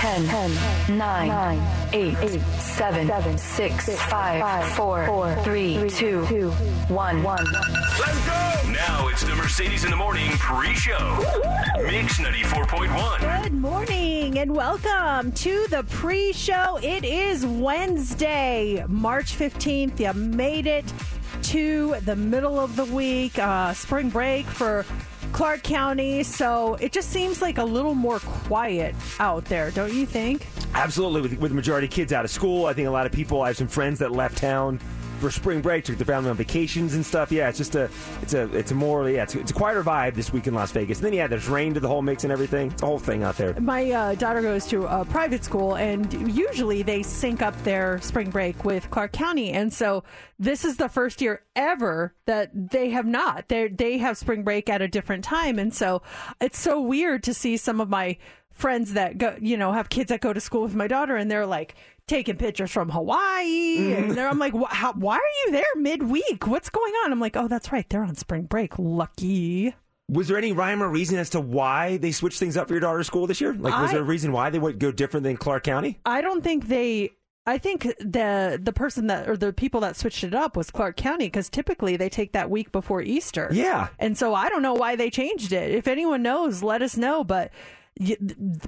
10, 10 9, 9 8, 8 7, 7 6, 6 5, 4, 4 3, 2, 2 1 1 Let's go! Now it's the Mercedes in the Morning pre-show. Mix 94.1. Good morning and welcome to the pre show. It is Wednesday, March 15th. You made it to the middle of the week, uh, spring break for Clark County. So it just seems like a little more quiet out there, don't you think? Absolutely, with, with the majority of kids out of school, I think a lot of people. I have some friends that left town spring break, took their family on vacations and stuff. Yeah, it's just a, it's a, it's a more, yeah, it's, it's a quieter vibe this week in Las Vegas. And then yeah, there's rain to the whole mix and everything. It's a whole thing out there. My uh, daughter goes to a private school, and usually they sync up their spring break with Clark County. And so this is the first year ever that they have not. They they have spring break at a different time, and so it's so weird to see some of my friends that go, you know, have kids that go to school with my daughter, and they're like taking pictures from Hawaii, and mm-hmm. they're, I'm like, how, why are you there midweek? What's going on? I'm like, oh, that's right, they're on spring break. Lucky. Was there any rhyme or reason as to why they switched things up for your daughter's school this year? Like, was I- there a reason why they would go different than Clark County? I don't think they. I think the the person that or the people that switched it up was Clark County because typically they take that week before Easter. Yeah. and so I don't know why they changed it. If anyone knows, let us know. But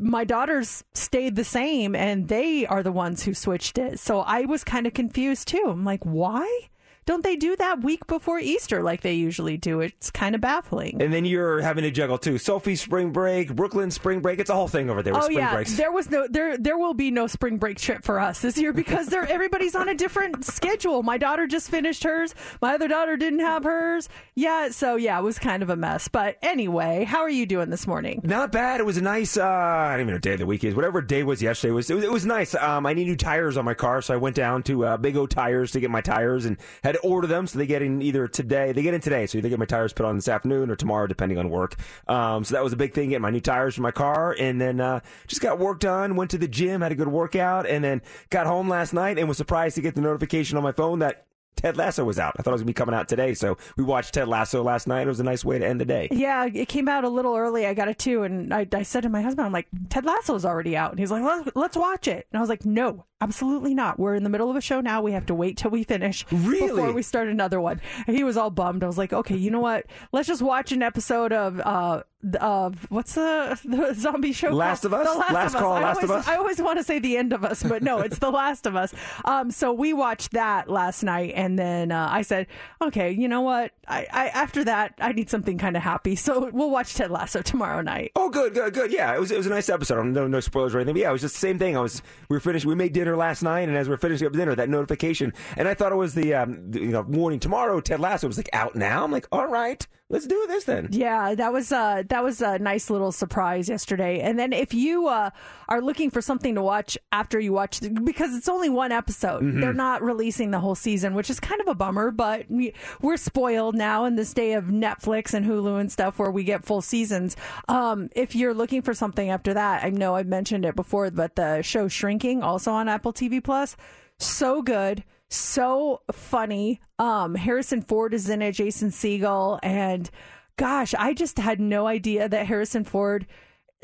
my daughters stayed the same, and they are the ones who switched it. So I was kind of confused too. I'm like, why don't they do that week before Easter like they usually do? It's kind of baffling. And then you're having to juggle too. Sophie spring break, Brooklyn spring break. It's a whole thing over there with Oh spring yeah, breaks. there was no there. There will be no spring break trip for us this year because they're everybody's on a different schedule. My daughter just finished hers. My other daughter didn't have hers. Yeah, so yeah, it was kind of a mess. But anyway, how are you doing this morning? Not bad. It was a nice. Uh, I don't even know what day of the week is. Whatever day was yesterday was. It was, it was nice. Um, I need new tires on my car, so I went down to uh, Big O Tires to get my tires and had to order them. So they get in either today. They get in today, so either get my tires put on this afternoon or tomorrow, depending on work. Um, so that was a big thing. Getting my new tires for my car, and then uh, just got work done. Went to the gym, had a good workout, and then got home last night and was surprised to get the notification on my phone that. Ted Lasso was out. I thought it was gonna be coming out today, so we watched Ted Lasso last night. It was a nice way to end the day. Yeah, it came out a little early. I got it too, and I, I said to my husband, "I'm like, Ted Lasso's already out," and he's like, "Let's watch it." And I was like, "No, absolutely not. We're in the middle of a show now. We have to wait till we finish Really? before we start another one." And he was all bummed. I was like, "Okay, you know what? Let's just watch an episode of uh of what's the, the zombie show? Last called? of Us? The Last, Last of Call, Us. I Last of always, Us? I always want to say the end of us, but no, it's the Last of Us. Um, so we watched that last night, and then uh, I said, "Okay, you know what? I, I after that, I need something kind of happy. So we'll watch Ted Lasso tomorrow night." Oh, good, good, good. Yeah, it was it was a nice episode. No, no spoilers or anything. But yeah, it was just the same thing. I was we were finished. We made dinner last night, and as we are finishing up dinner, that notification, and I thought it was the, um, the, you know warning tomorrow. Ted Lasso was like out now. I'm like, all right, let's do this then. Yeah, that was uh that was a nice little surprise yesterday. And then if you uh, are looking for something to watch after you watch, the, because it's only one episode, they're not releasing the whole season, which is kind of a bummer. But we, we're spoiled now in this day of Netflix and Hulu and stuff where we get full seasons. Um, if you're looking for something after that, I know I've mentioned it before, but the show Shrinking, also on Apple TV Plus, so good so funny. Um, Harrison Ford is in it, Jason Segel, and gosh, I just had no idea that Harrison Ford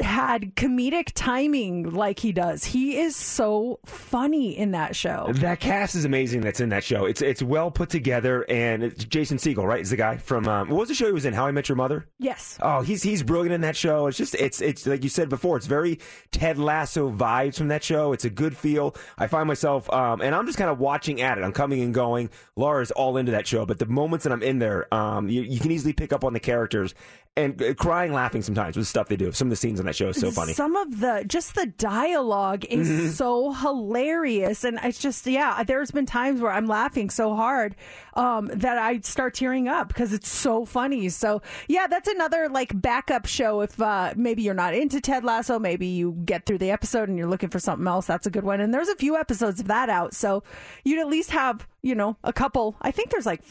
had comedic timing like he does. He is so funny in that show. That cast is amazing. That's in that show. It's it's well put together, and it's Jason Segel, right? Is the guy from um, what was the show he was in? How I Met Your Mother. Yes. Oh, he's he's brilliant in that show. It's just it's it's like you said before. It's very Ted Lasso vibes from that show. It's a good feel. I find myself, um, and I'm just kind of watching at it. I'm coming and going. Laura's all into that show, but the moments that I'm in there, um, you, you can easily pick up on the characters and uh, crying, laughing sometimes with stuff they do. Some of the scenes on that show is so funny. Some of the just the dialogue is Mm-hmm. so hilarious, and it's just yeah. There's been times where I'm laughing so hard um, that I start tearing up because it's so funny. So yeah, that's another like backup show. If uh, maybe you're not into Ted Lasso, maybe you get through the episode and you're looking for something else. That's a good one. And there's a few episodes of that out, so you'd at least have you know a couple. I think there's like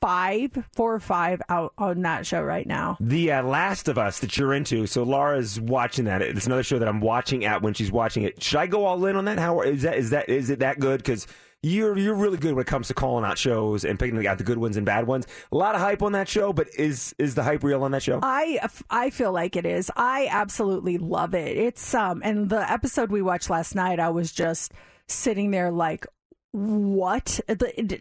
five, four or five out on that show right now. The uh, Last of Us that you're into. So Laura's watching that. It's another show that I'm watching at when she's watching it. Should I go all in on that? How is that? Is that is it that good? Because you're you're really good when it comes to calling out shows and picking out the good ones and bad ones. A lot of hype on that show, but is is the hype real on that show? I I feel like it is. I absolutely love it. It's um and the episode we watched last night, I was just sitting there like what?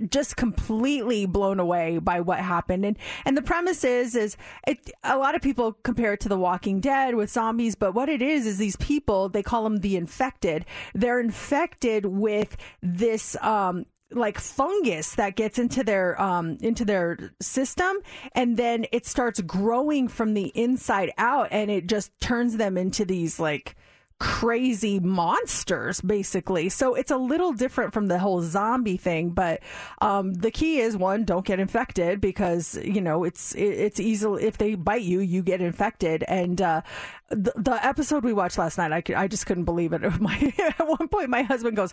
Just completely blown away by what happened. And and the premise is is it a lot of people compare it to the walking dead with zombies but what it is is these people they call them the infected. They're infected with this um like fungus that gets into their um into their system and then it starts growing from the inside out and it just turns them into these like crazy monsters basically. So it's a little different from the whole zombie thing but um the key is one don't get infected because you know it's it, it's easily if they bite you you get infected. And uh the, the episode we watched last night I, could, I just couldn't believe it my at one point my husband goes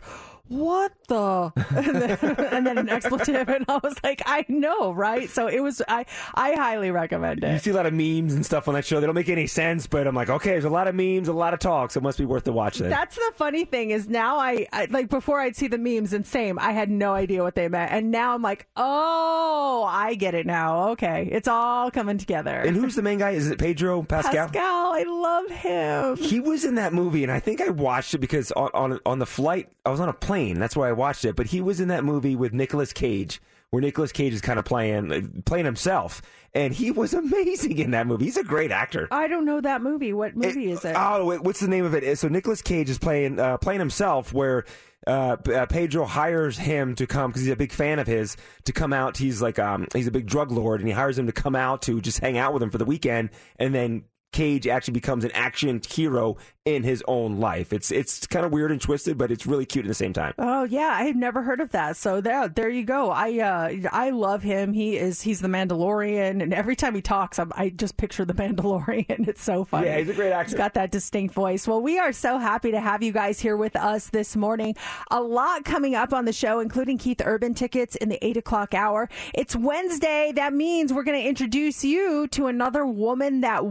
what the and then, and then an expletive and i was like i know right so it was i i highly recommend it. You see a lot of memes and stuff on that show. They don't make any sense, but I'm like, okay, there's a lot of memes, a lot of talks. so it must be worth the watch then. That's the funny thing is now I, I like before I'd see the memes and same I had no idea what they meant and now I'm like oh I get it now okay it's all coming together and who's the main guy? Is it Pedro Pascal? Pascal I love him He was in that movie, and I think I watched it because on, on on the flight, I was on a plane. That's why I watched it. But he was in that movie with Nicolas Cage, where Nicolas Cage is kind of playing playing himself, and he was amazing in that movie. He's a great actor. I don't know that movie what movie is it Oh, wait, what's the name of it? So Nicolas Cage is playing uh, playing himself, where uh, uh, Pedro hires him to come because he's a big fan of his to come out. He's like um, he's a big drug lord, and he hires him to come out to just hang out with him for the weekend, and then. Cage actually becomes an action hero in his own life. It's it's kind of weird and twisted, but it's really cute at the same time. Oh yeah, I had never heard of that. So there, there you go. I uh, I love him. He is he's the Mandalorian, and every time he talks, I'm, I just picture the Mandalorian. It's so funny. Yeah, he's a great actor. He's got that distinct voice. Well, we are so happy to have you guys here with us this morning. A lot coming up on the show, including Keith Urban tickets in the eight o'clock hour. It's Wednesday. That means we're going to introduce you to another woman that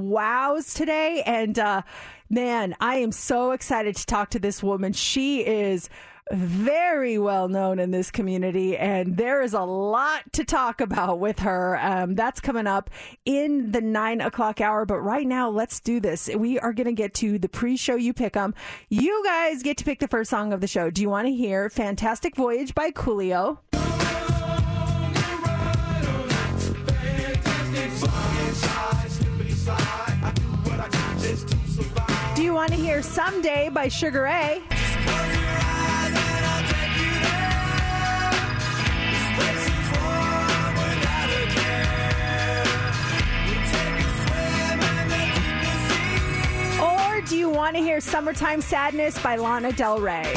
wows today, and. uh Man, I am so excited to talk to this woman. She is very well known in this community, and there is a lot to talk about with her. Um, that's coming up in the nine o'clock hour. But right now, let's do this. We are going to get to the pre show You pick them. You guys get to pick the first song of the show. Do you want to hear Fantastic Voyage by Coolio? Do you want to hear Someday by Sugar Ray? Or do you want to hear Summertime Sadness by Lana Del Rey?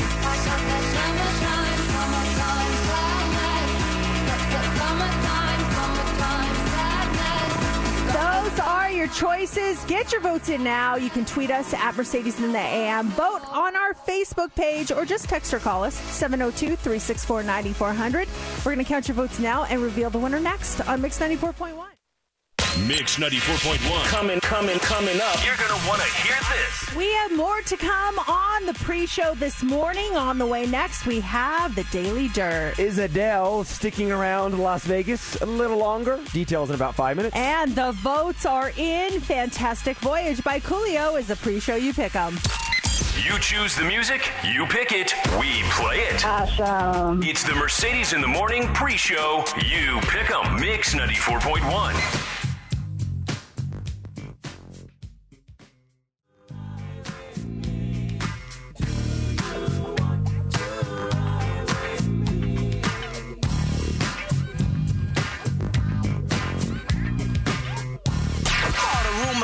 Those are your choices. Get your votes in now. You can tweet us at Mercedes in the AM. Vote on our Facebook page or just text or call us 702 364 9400. We're going to count your votes now and reveal the winner next on Mix 94.1. Mix 94.1. Coming, coming, coming up. You're going to want to hear this. We have more to come on the pre-show this morning. On the way next, we have the Daily Dirt. Is Adele sticking around Las Vegas a little longer? Details in about five minutes. And the votes are in. Fantastic Voyage by Coolio is the pre-show you pick them. You choose the music, you pick it, we play it. Awesome. It's the Mercedes in the Morning pre show. You pick pick 'em. Mix 94.1.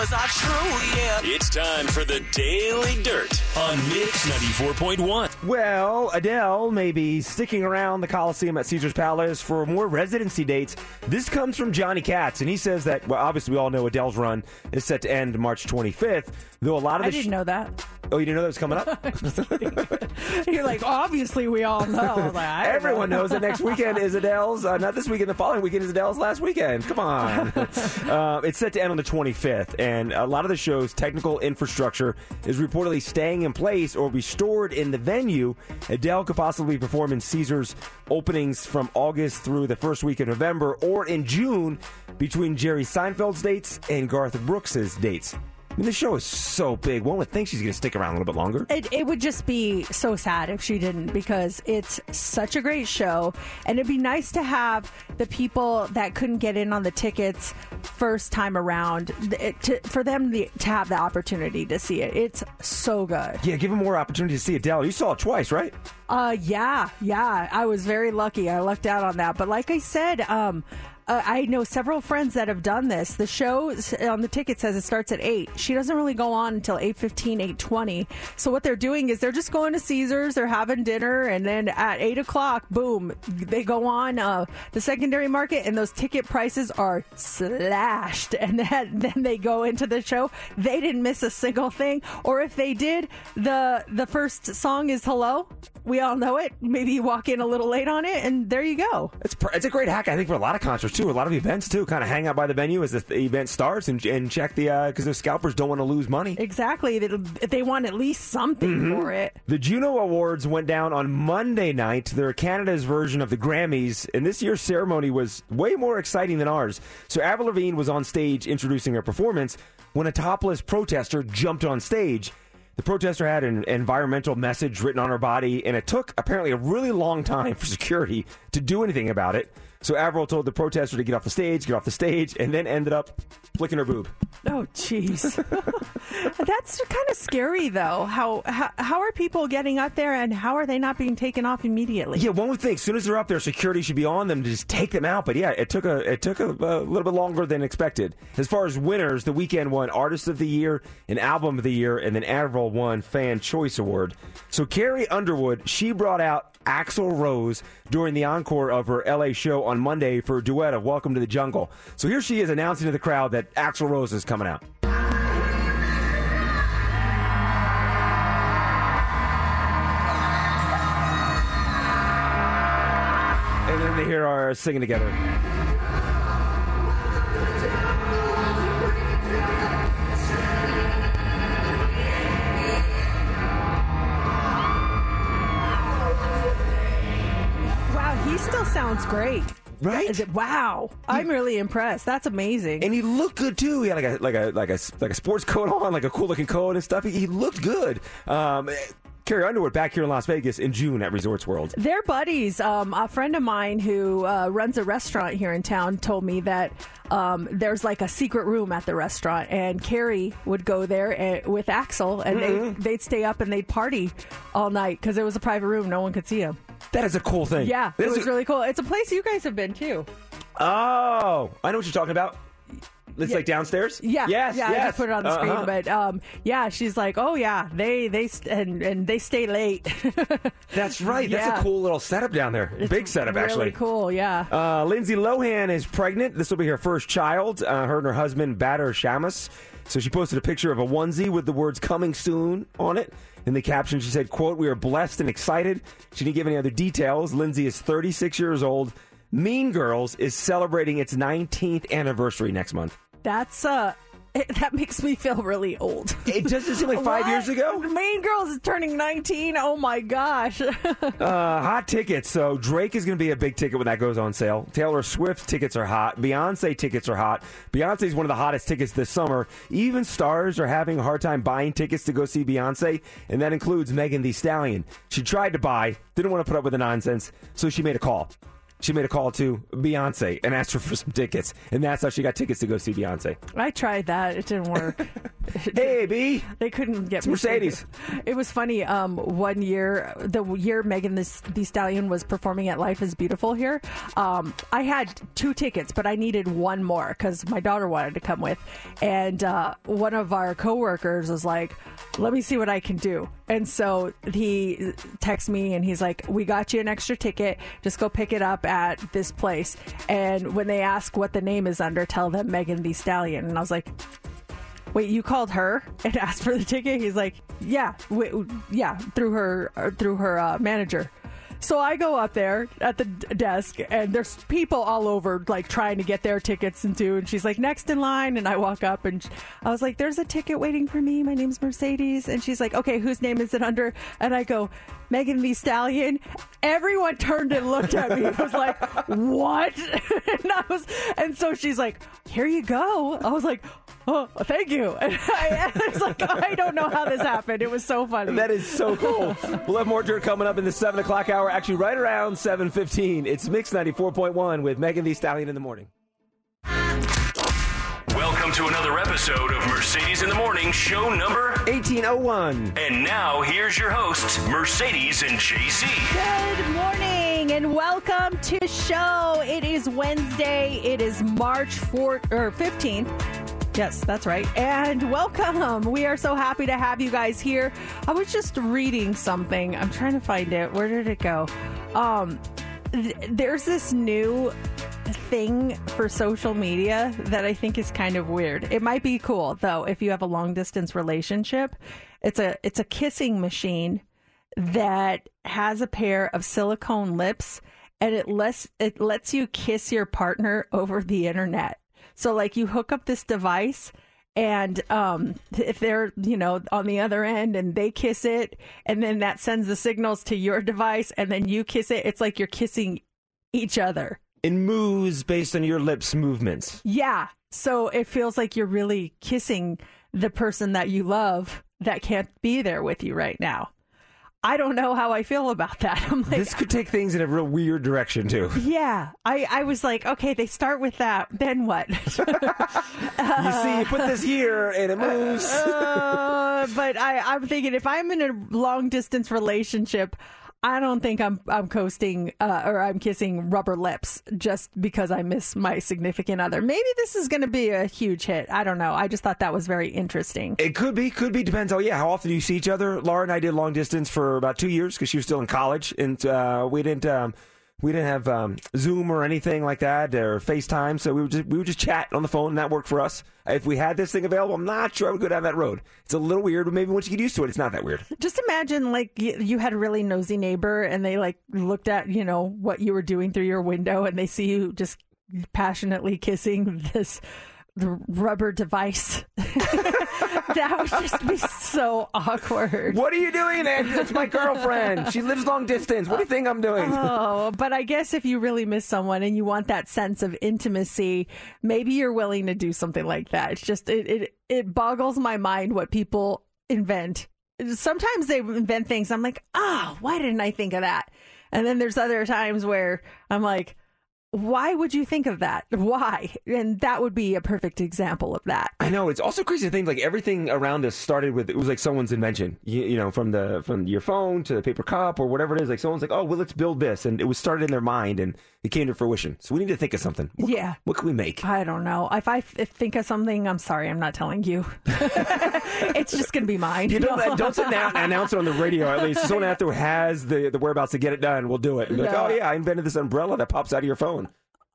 Are true, yeah. It's time for the Daily Dirt on Mix 94.1. Well, Adele may be sticking around the Coliseum at Caesars Palace for more residency dates. This comes from Johnny Kats, and he says that, well, obviously, we all know Adele's run is set to end March 25th, though a lot of I the. didn't know that. Oh, you didn't know that was coming up? You're like, obviously, we all know. I was like, Everyone know. knows that next weekend is Adele's, uh, not this weekend, the following weekend is Adele's last weekend. Come on. uh, it's set to end on the 25th, and a lot of the show's technical infrastructure is reportedly staying in place or be stored in the venue. Adele could possibly perform in Caesars openings from August through the first week of November or in June between Jerry Seinfeld's dates and Garth Brooks's dates. Mean, the show is so big. One would think she's going to stick around a little bit longer. It, it would just be so sad if she didn't because it's such a great show. And it'd be nice to have the people that couldn't get in on the tickets first time around th- to, for them to to have the opportunity to see it. It's so good. Yeah, give them more opportunity to see it. Adele. You saw it twice, right? Uh, yeah, yeah. I was very lucky. I lucked out on that. But like I said, um, uh, I know several friends that have done this. The show on the ticket says it starts at eight. She doesn't really go on until 8.15, 8.20. So what they're doing is they're just going to Caesars, they're having dinner, and then at eight o'clock, boom, they go on uh, the secondary market, and those ticket prices are slashed. And then, they go into the show. They didn't miss a single thing, or if they did, the the first song is "Hello." We all know it. Maybe you walk in a little late on it, and there you go. It's pr- it's a great hack, I think, for a lot of concerts too, a lot of events too. Kind of hang out by the venue as the event starts and, and check the uh because the scalpers don't want to lose money. Exactly. They, they want at least something for it. The Juno Awards went down on Monday night. They're Canada's version of the Grammys, and this year's ceremony was way more exciting than ours. So Avril Lavigne was on stage introducing her performance when a topless protester jumped on stage. The protester had an environmental message written on her body, and it took apparently a really long time for security to do anything about it. So Avril told the protester to get off the stage, get off the stage, and then ended up flicking her boob. Oh, jeez. That's kind of scary, though. How, how how are people getting up there, and how are they not being taken off immediately? Yeah, one would think as soon as they're up there, security should be on them to just take them out. But yeah, it took a it took a, a little bit longer than expected. As far as winners, the Weeknd won Artist of the Year and Album of the Year, and then Avril won Fan Choice Award. So Carrie Underwood, she brought out Axl Rose during the encore of her LA show on Monday for a duet of Welcome to the Jungle. So here she is announcing to the crowd that Axl Rose is coming out. And then they hear our singing together. He still sounds great. Right? Wow, I'm really impressed. That's amazing. And he looked good too. He had like a like a like a like a sports coat on, like a cool looking coat and stuff. He, he looked good. Um, Carrie Underwood back here in Las Vegas in June at Resorts World. They're buddies. Um, a friend of mine who uh, runs a restaurant here in town told me that um, there's like a secret room at the restaurant, and Carrie would go there and, with Axl, and they, they'd stay up and they'd party all night because it was a private room. No one could see him. That is a cool thing. Yeah, This it was is- really cool. It's a place you guys have been too. Oh, I know what you're talking about. It's Yeah. like downstairs. Yeah, Yes. yeah. I just put it on the screen, Uh-huh. but um, yeah, she's like, oh yeah, they they st- and and they stay late. that's right. That's Yeah. a cool little setup down there. Big setup, really actually. cool. Yeah. Uh, Lindsay Lohan is pregnant. This will be her first child. Uh, her and her husband, Bader Shammas. So she posted a picture of a onesie with the words "coming soon" on it. In the caption, she said, "quote We are blessed and excited." She didn't give any other details. Lindsay is 36 years old. Mean Girls is celebrating its 19th anniversary next month. That's uh, that makes me feel really old. It doesn't seem like five years ago. Mean Girls is turning 19. Oh my gosh. Uh, hot tickets. So Drake is going to be a big ticket when that goes on sale. Taylor Swift tickets are hot. Beyonce tickets are hot. Beyonce is one of the hottest tickets this summer. Even stars are having a hard time buying tickets to go see Beyonce, and that includes Megan Thee Stallion. She tried to buy, didn't want to put up with the nonsense, so she made a call. She made a call to Beyonce and asked her for some tickets, and that's how she got tickets to go see Beyonce. I tried that. It didn't work. Hey, B. They couldn't get me Mercedes. tickets. It was funny. Um, one year, the year Megan the, the Stallion was performing at Life is Beautiful here, um, I had two tickets, but I needed one more because my daughter wanted to come with. And uh, one of our coworkers was like, "Let me see what I can do." And so he texts me and he's like, "We got you an extra ticket. Just go pick it up at this place." And when they ask what the name is under, tell them Megan Thee Stallion. And I was like, wait, you called her and asked for the ticket? He's like, yeah, wait, yeah, through her, uh, through her uh, manager. So I go up there at the desk, and there's people all over, like trying to get their tickets and do. And she's like, next in line. And I walk up, and I was like, there's a ticket waiting for me. My name's Mercedes. And she's like, okay, whose name is it under? And I go, Megan Thee Stallion. Everyone turned and looked at me. It was like, what? and I was, and so she's like, here you go. I was like, oh, thank you. And I, I was like, I don't know how this happened. It was so funny. That is so cool. we'll have more dirt coming up in the 7 o'clock hour, actually right around 7.15. It's Mix 94.1 with Megan Thee Stallion in the morning. Welcome to another episode of Mercedes in the Morning, show number. 1801. And now here's your hosts, Mercedes and JC. Good morning and welcome to show. It is Wednesday. It is March 4th or 15th. Yes, that's right. And welcome. We are so happy to have you guys here. I was just reading something. I'm trying to find it. Where did it go? Um th- there's this new thing for social media that I think is kind of weird. It might be cool though if you have a long distance relationship. It's a it's a kissing machine that has a pair of silicone lips and it lets it lets you kiss your partner over the internet. So like you hook up this device and um if they're you know on the other end and they kiss it and then that sends the signals to your device and then you kiss it it's like you're kissing each other. In moves based on your lips movements. Yeah. So it feels like you're really kissing the person that you love that can't be there with you right now. I don't know how I feel about that. I'm like, This could take things in a real weird direction, too. yeah. I, I was like, okay, they start with that. Then what? You see, you put this here and it moves. Uh, but I, I'm thinking if I'm in a long distance relationship, I don't think I'm I'm coasting uh, or I'm kissing rubber lips just because I miss my significant other. Maybe this is going to be a huge hit. I don't know. I just thought that was very interesting. It could be, could be. Depends. Oh, yeah. How often do you see each other? Laura and I did long distance for about two years because she was still in college, and uh, we didn't. Um, we didn't have um, Zoom or anything like that or FaceTime, so we would just we would just chat on the phone, and that worked for us. If we had this thing available, I'm not sure I would go down that road. It's a little weird, but maybe once you get used to it, it's not that weird. Just imagine like you, you had a really nosy neighbor and they like looked at, you know, what you were doing through your window and they see you just passionately kissing this rubber device. that would just be so awkward. What are you doing? That's my girlfriend. She lives long distance. What do you think I'm doing? Oh, but I guess if you really miss someone and you want that sense of intimacy, maybe you're willing to do something like that. It's just it it, it boggles my mind what people invent. Sometimes they invent things. I'm like, ah, why didn't I think of that? And then there's other times where I'm like, why would you think of that? Why? And that would be a perfect example of that. I know it's also crazy to think like everything around us started with it was like someone's invention. You, you know, from the from your phone to the paper cup or whatever it is. Like someone's like, oh well, let's build this, and it was started in their mind and it came to fruition. So we need to think of something. What, Yeah. What can we make? I don't know. If I f- think of something, I'm sorry, I'm not telling you. it's just going to be mine. You don't No. don't sit down and announce it on the radio at least. Someone out there has the the whereabouts to get it done. We'll do it. And like, oh yeah, I invented this umbrella that pops out of your phone.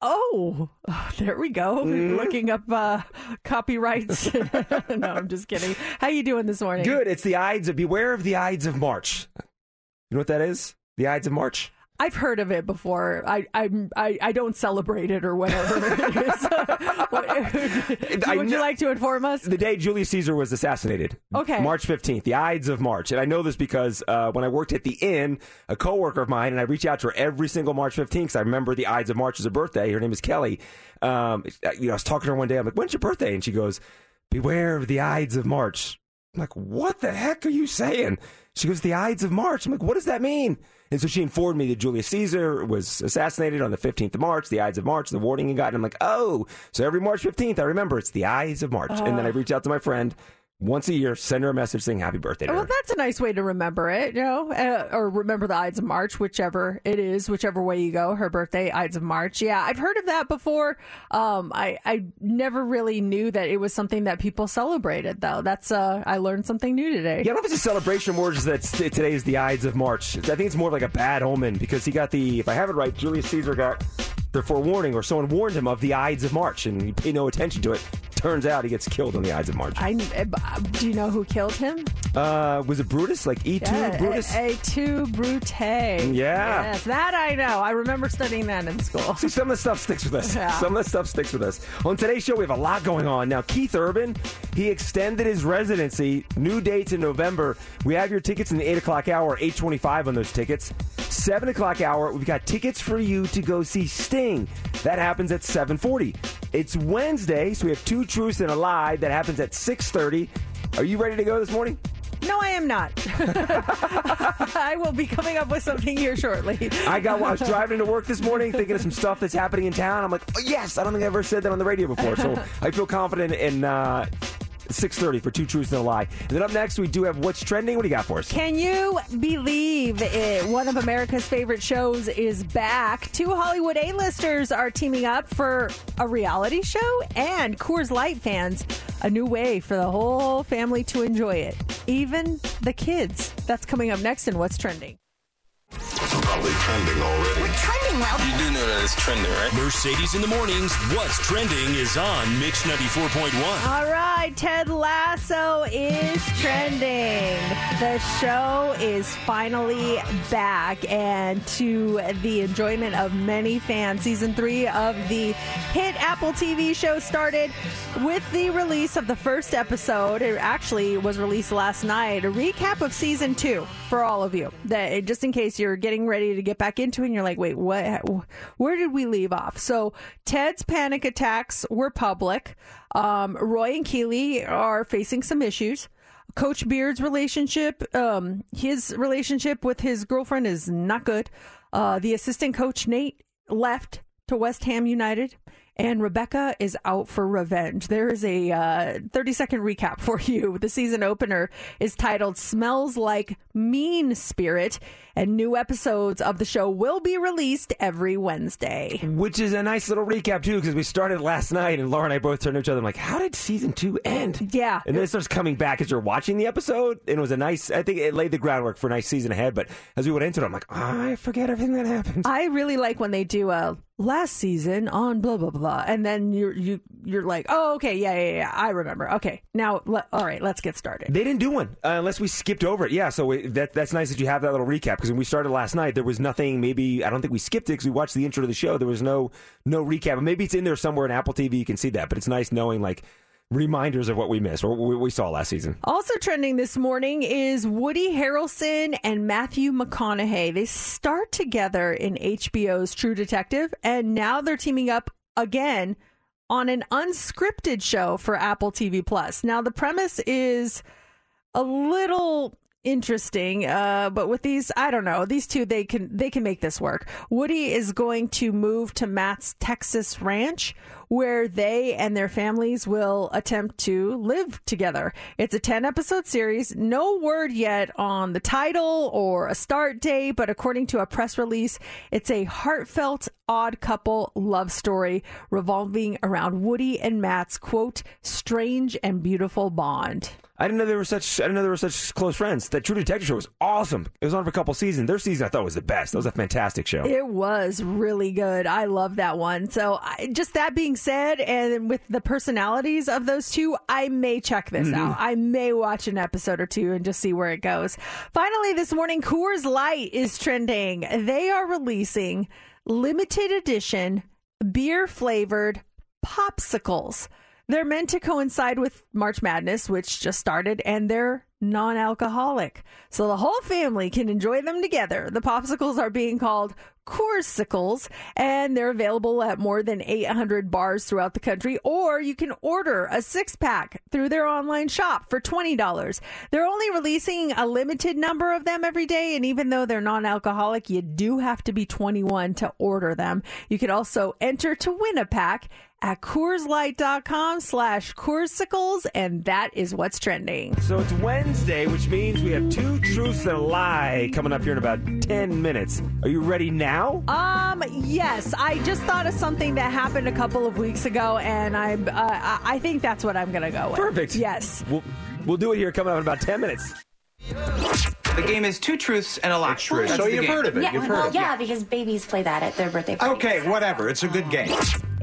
Oh, there we go. Mm-hmm. Looking up uh, copyrights. no, I'm just kidding. How you doing this morning? Good. It's the Ides of Beware of the Ides of March. You know what that is? The Ides of March. I've heard of it before. I I'm, I I don't celebrate it or whatever it is. I Would you like to inform us? The day Julius Caesar was assassinated. Okay. March 15th, the Ides of March. And I know this because uh, when I worked at the inn, a coworker of mine, and I reach out to her every single March 15th because I remember the Ides of March as a birthday. Her name is Kelly. Um, you know, I was talking to her one day. I'm like, when's your birthday? And she goes, beware of the Ides of March. I'm like, what the heck are you saying? She goes, the Ides of March. I'm like, what does that mean? And so she informed me that Julius Caesar was assassinated on the 15th of March, the Ides of March, the warning he got. And I'm like, oh, so every March 15th, I remember it's the Ides of March. and then I reach out to my friend once a year, send her a message saying happy birthday to Well, her. that's a nice way to remember it, you know, uh, or remember the Ides of March, whichever it is, whichever way you go. Her birthday, Ides of March. Yeah, I've heard of that before. Um, I I never really knew that it was something that people celebrated, though. That's uh, I learned something new today. Yeah, I don't know if it's a celebration or just that today is the Ides of March. I think it's more like a bad omen because he got the, if I have it right, Julius Caesar got the forewarning or someone warned him of the Ides of March and he paid no attention to it. Turns out he gets killed on the Ides of March. I uh, do you know who killed him? Uh, was it Brutus? Like Et tu Yeah, Brutus? A, Et tu Brute. Yeah. Yes, that I know. I remember studying that in school. See, some of the stuff sticks with us. Yeah. Some of the stuff sticks with us. On today's show, we have a lot going on. Now, Keith Urban, he extended his residency. New dates in November. We have your tickets in the 8 o'clock hour, 825 on those tickets. 7 o'clock hour, we've got tickets for you to go see Sting. That happens at 740. It's Wednesday, so we have two truths and a lie. That happens at 630. Are you ready to go this morning? No, I am not. I will be coming up with something here shortly. I got. I was driving to work this morning, thinking of some stuff that's happening in town. I'm like, oh, yes, I don't think I ever said that on the radio before, so I feel confident in. Uh, 6.30 for two truths and a lie and then up next we do have what's trending what do you got for us Can you believe it? One of America's favorite shows is back. Two Hollywood A-listers are teaming up for a reality show, and Coors Light fans a new way for the whole family to enjoy it, even the kids. That's coming up next in What's Trending. Probably trending already. We're trending well. You do know that it's trending, right? Mercedes in the mornings. What's trending is on Mix 94.1. All right, Ted Lasso is trending. The show is finally back and to the enjoyment of many fans. Season three of the hit Apple TV show started with the release of the first episode. It actually was released last night. A recap of season two for all of you. That just in case you're getting ready to get back into it and you're like, wait, what? Where did we leave off? So Ted's panic attacks were public. Um, Roy and Keeley are facing some issues. Coach Beard's relationship, um, his relationship with his girlfriend is not good. Uh, the assistant coach Nate left to West Ham United, and Rebecca is out for revenge. There is a uh, 30 second recap for you. The season opener is titled "Smells Like Mean Spirit," and new episodes of the show will be released every Wednesday. which is a nice little recap too because we started last night and Laura and I both turned to each other I'm like how did season two end Yeah. and then it starts coming back as you're watching the episode and it was a nice I think it laid the groundwork for a nice season ahead but as we went into it I'm like I forget everything that happened I really like when they do a last season on blah blah blah, and then you're you you're like, oh okay, yeah yeah yeah, I remember. Okay, now le- all right, let's get started. They didn't do one uh, unless we skipped over it. Yeah, so it, that that's nice that you have that little recap because when we started last night, there was nothing. Maybe I don't think we skipped it because we watched the intro to the show. There was no no recap. Maybe it's in there somewhere in Apple TV. You can see that, but it's nice knowing like reminders of what we missed or what we, saw last season. Also trending this morning is Woody Harrelson and Matthew McConaughey. They start together in HBO's True Detective, and now they're teaming up again on an unscripted show for Apple TV Plus. Now the premise is a little interesting uh but with these i don't know these two they can they can make this work. Woody is going to move to matt's texas ranch where they and their families will attempt to live together. It's a 10 episode series. No word yet on the title or a start date but according to a press release it's a heartfelt odd couple love story revolving around woody and matt's quote strange and beautiful bond I didn't know they were such. I didn't know they were such close friends. That True Detective show was awesome. It was on for a couple seasons. Their season I thought was the best. That was a fantastic show. It was really good. I love that one. So, I, just that being said, and with the personalities of those two, I may check this Mm-hmm. out. I may watch an episode or two and just see where it goes. Finally, this morning, Coors Light is trending. They are releasing limited edition beer flavored popsicles. They're meant to coincide with March Madness, which just started, and they're non alcoholic. So the whole family can enjoy them together. The popsicles are being called Coorsicles, and they're available at more than 800 bars throughout the country, or you can order a six pack through their online shop for $20. They're only releasing a limited number of them every day, and even though they're non alcoholic, you do have to be 21 to order them. You can also enter to win a pack at CoorsLight.com slash Coorsicles, and that is what's trending. So it's Wednesday, which means we have two truths and a lie coming up here in about 10 minutes. Are you ready now? Um, yes, I just thought of something that happened a couple of weeks ago, and I'm, uh, I I think that's what I'm going to go with. Perfect. Yes. We'll, we'll do it here coming up in about 10 minutes. The game is two truths and a lie. True. That's So you've game. heard of it. Yeah, You've heard well, of it. yeah, because babies play that at their birthday parties. Okay, whatever. It's a good game.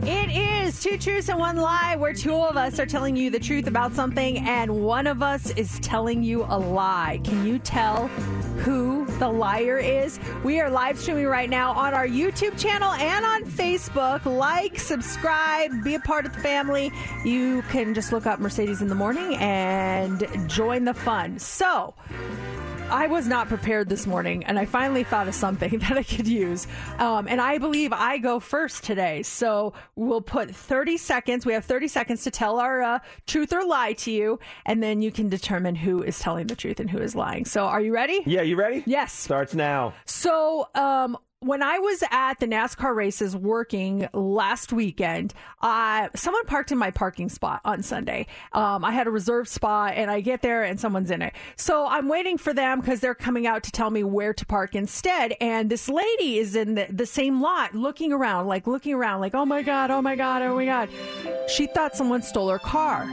It is two truths and one lie, where two of us are telling you the truth about something, and one of us is telling you a lie. Can you tell who the liar is? We are live streaming right now on our YouTube channel and on Facebook. Like, subscribe, be a part of the family. You can just look up Mercedes in the Morning and join the fun. So, I was not prepared this morning, and I finally thought of something that I could use. Um, and I believe I go first today. So we'll put 30 seconds. We have 30 seconds to tell our uh, truth or lie to you, and then you can determine who is telling the truth and who is lying. So are you ready? Yeah, you ready? Yes. Starts now. So, um, when I was at the NASCAR races working last weekend, uh, someone parked in my parking spot on Sunday. Um, I had a reserved spot and I get there and someone's in it. So I'm waiting for them because they're coming out to tell me where to park instead. And this lady is in the, the same lot looking around, like looking around, like, oh my God, oh my God, oh my God. She thought someone stole her car.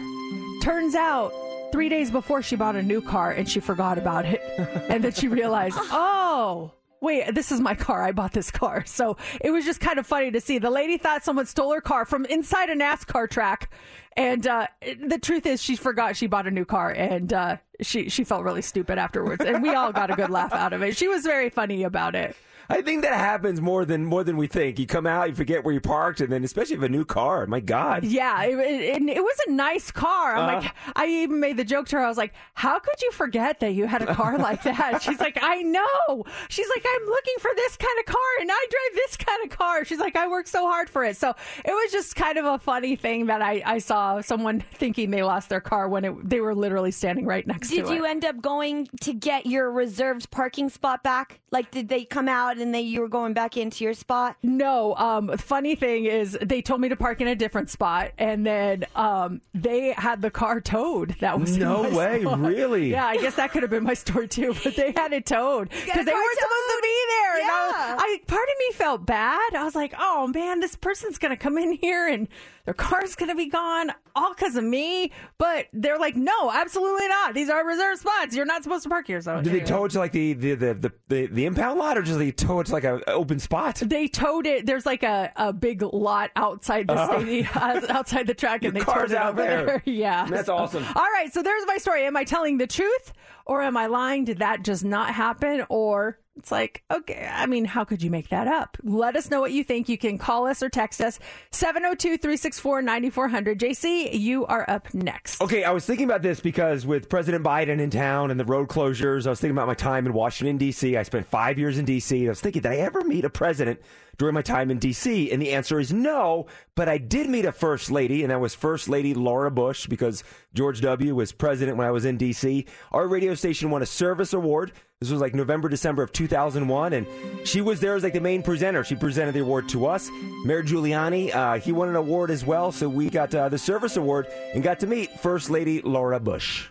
Turns out, three days before she bought a new car and she forgot about it. and then she realized, oh, wait, this is my car. I bought this car. So it was just kind of funny to see. The lady thought someone stole her car from inside a NASCAR track. And uh, the truth is, she forgot she bought a new car, and uh, she she felt really stupid afterwards. And we all got a good laugh out of it. She was very funny about it. I think that happens more than more than we think. You come out, you forget where you parked, and then especially if a new car. My God. Yeah, it, it, it was a nice car. I'm Uh. like, I even made the joke to her. I was like, "How could you forget that you had a car like that?" She's like, "I know." She's like, "I'm looking for this kind of car, and I drive this kind of car." She's like, "I work so hard for it." So it was just kind of a funny thing that I, I saw someone thinking they lost their car when it, they were literally standing right next Did to it. Did you it. end up going to get your reserved parking spot back? Like, did they come out and they you were going back into your spot? No. Um, funny thing is, they told me to park in a different spot, and then um, they had the car towed. That was in No my way, spot. really? Yeah, I guess that could have been my story too. But they had it towed because they weren't supposed to be there. And I, Yeah. I, part of me felt bad. I was like, oh man, this person's gonna come in here and their car's gonna be gone all because of me. But they're like, no, absolutely not. These are reserved spots. You're not supposed to park here. So Did they tow it to like the the, the, the, the, the impound lot, or just they tow it to like a a open spot? They towed it. There's like a, a big lot outside the Uh-huh. stadium, outside the track, and Your they towed it out over there. there. Yeah, That's So- awesome. All right, so there's my story. Am I telling the truth or am I lying? Did that just not happen? Or it's like, okay, I mean, how could you make that up? Let us know what you think. You can call us or text us 702 364 9400. JC, you are up next. Okay, I was thinking about this because with President Biden in town and the road closures, I was thinking about my time in Washington, D.C. I spent five years in D.C. I was thinking, did I ever meet a president during my time in D.C.? And the answer is no, but I did meet a first lady, and that was First Lady Laura Bush because George W. was president when I was in D.C. Our radio station won a service award. This was like November, December of 2001, and she was there as like the main presenter. She presented the award to us. Mayor Giuliani, uh, he won an award as well, so we got uh, the service award and got to meet First Lady Laura Bush.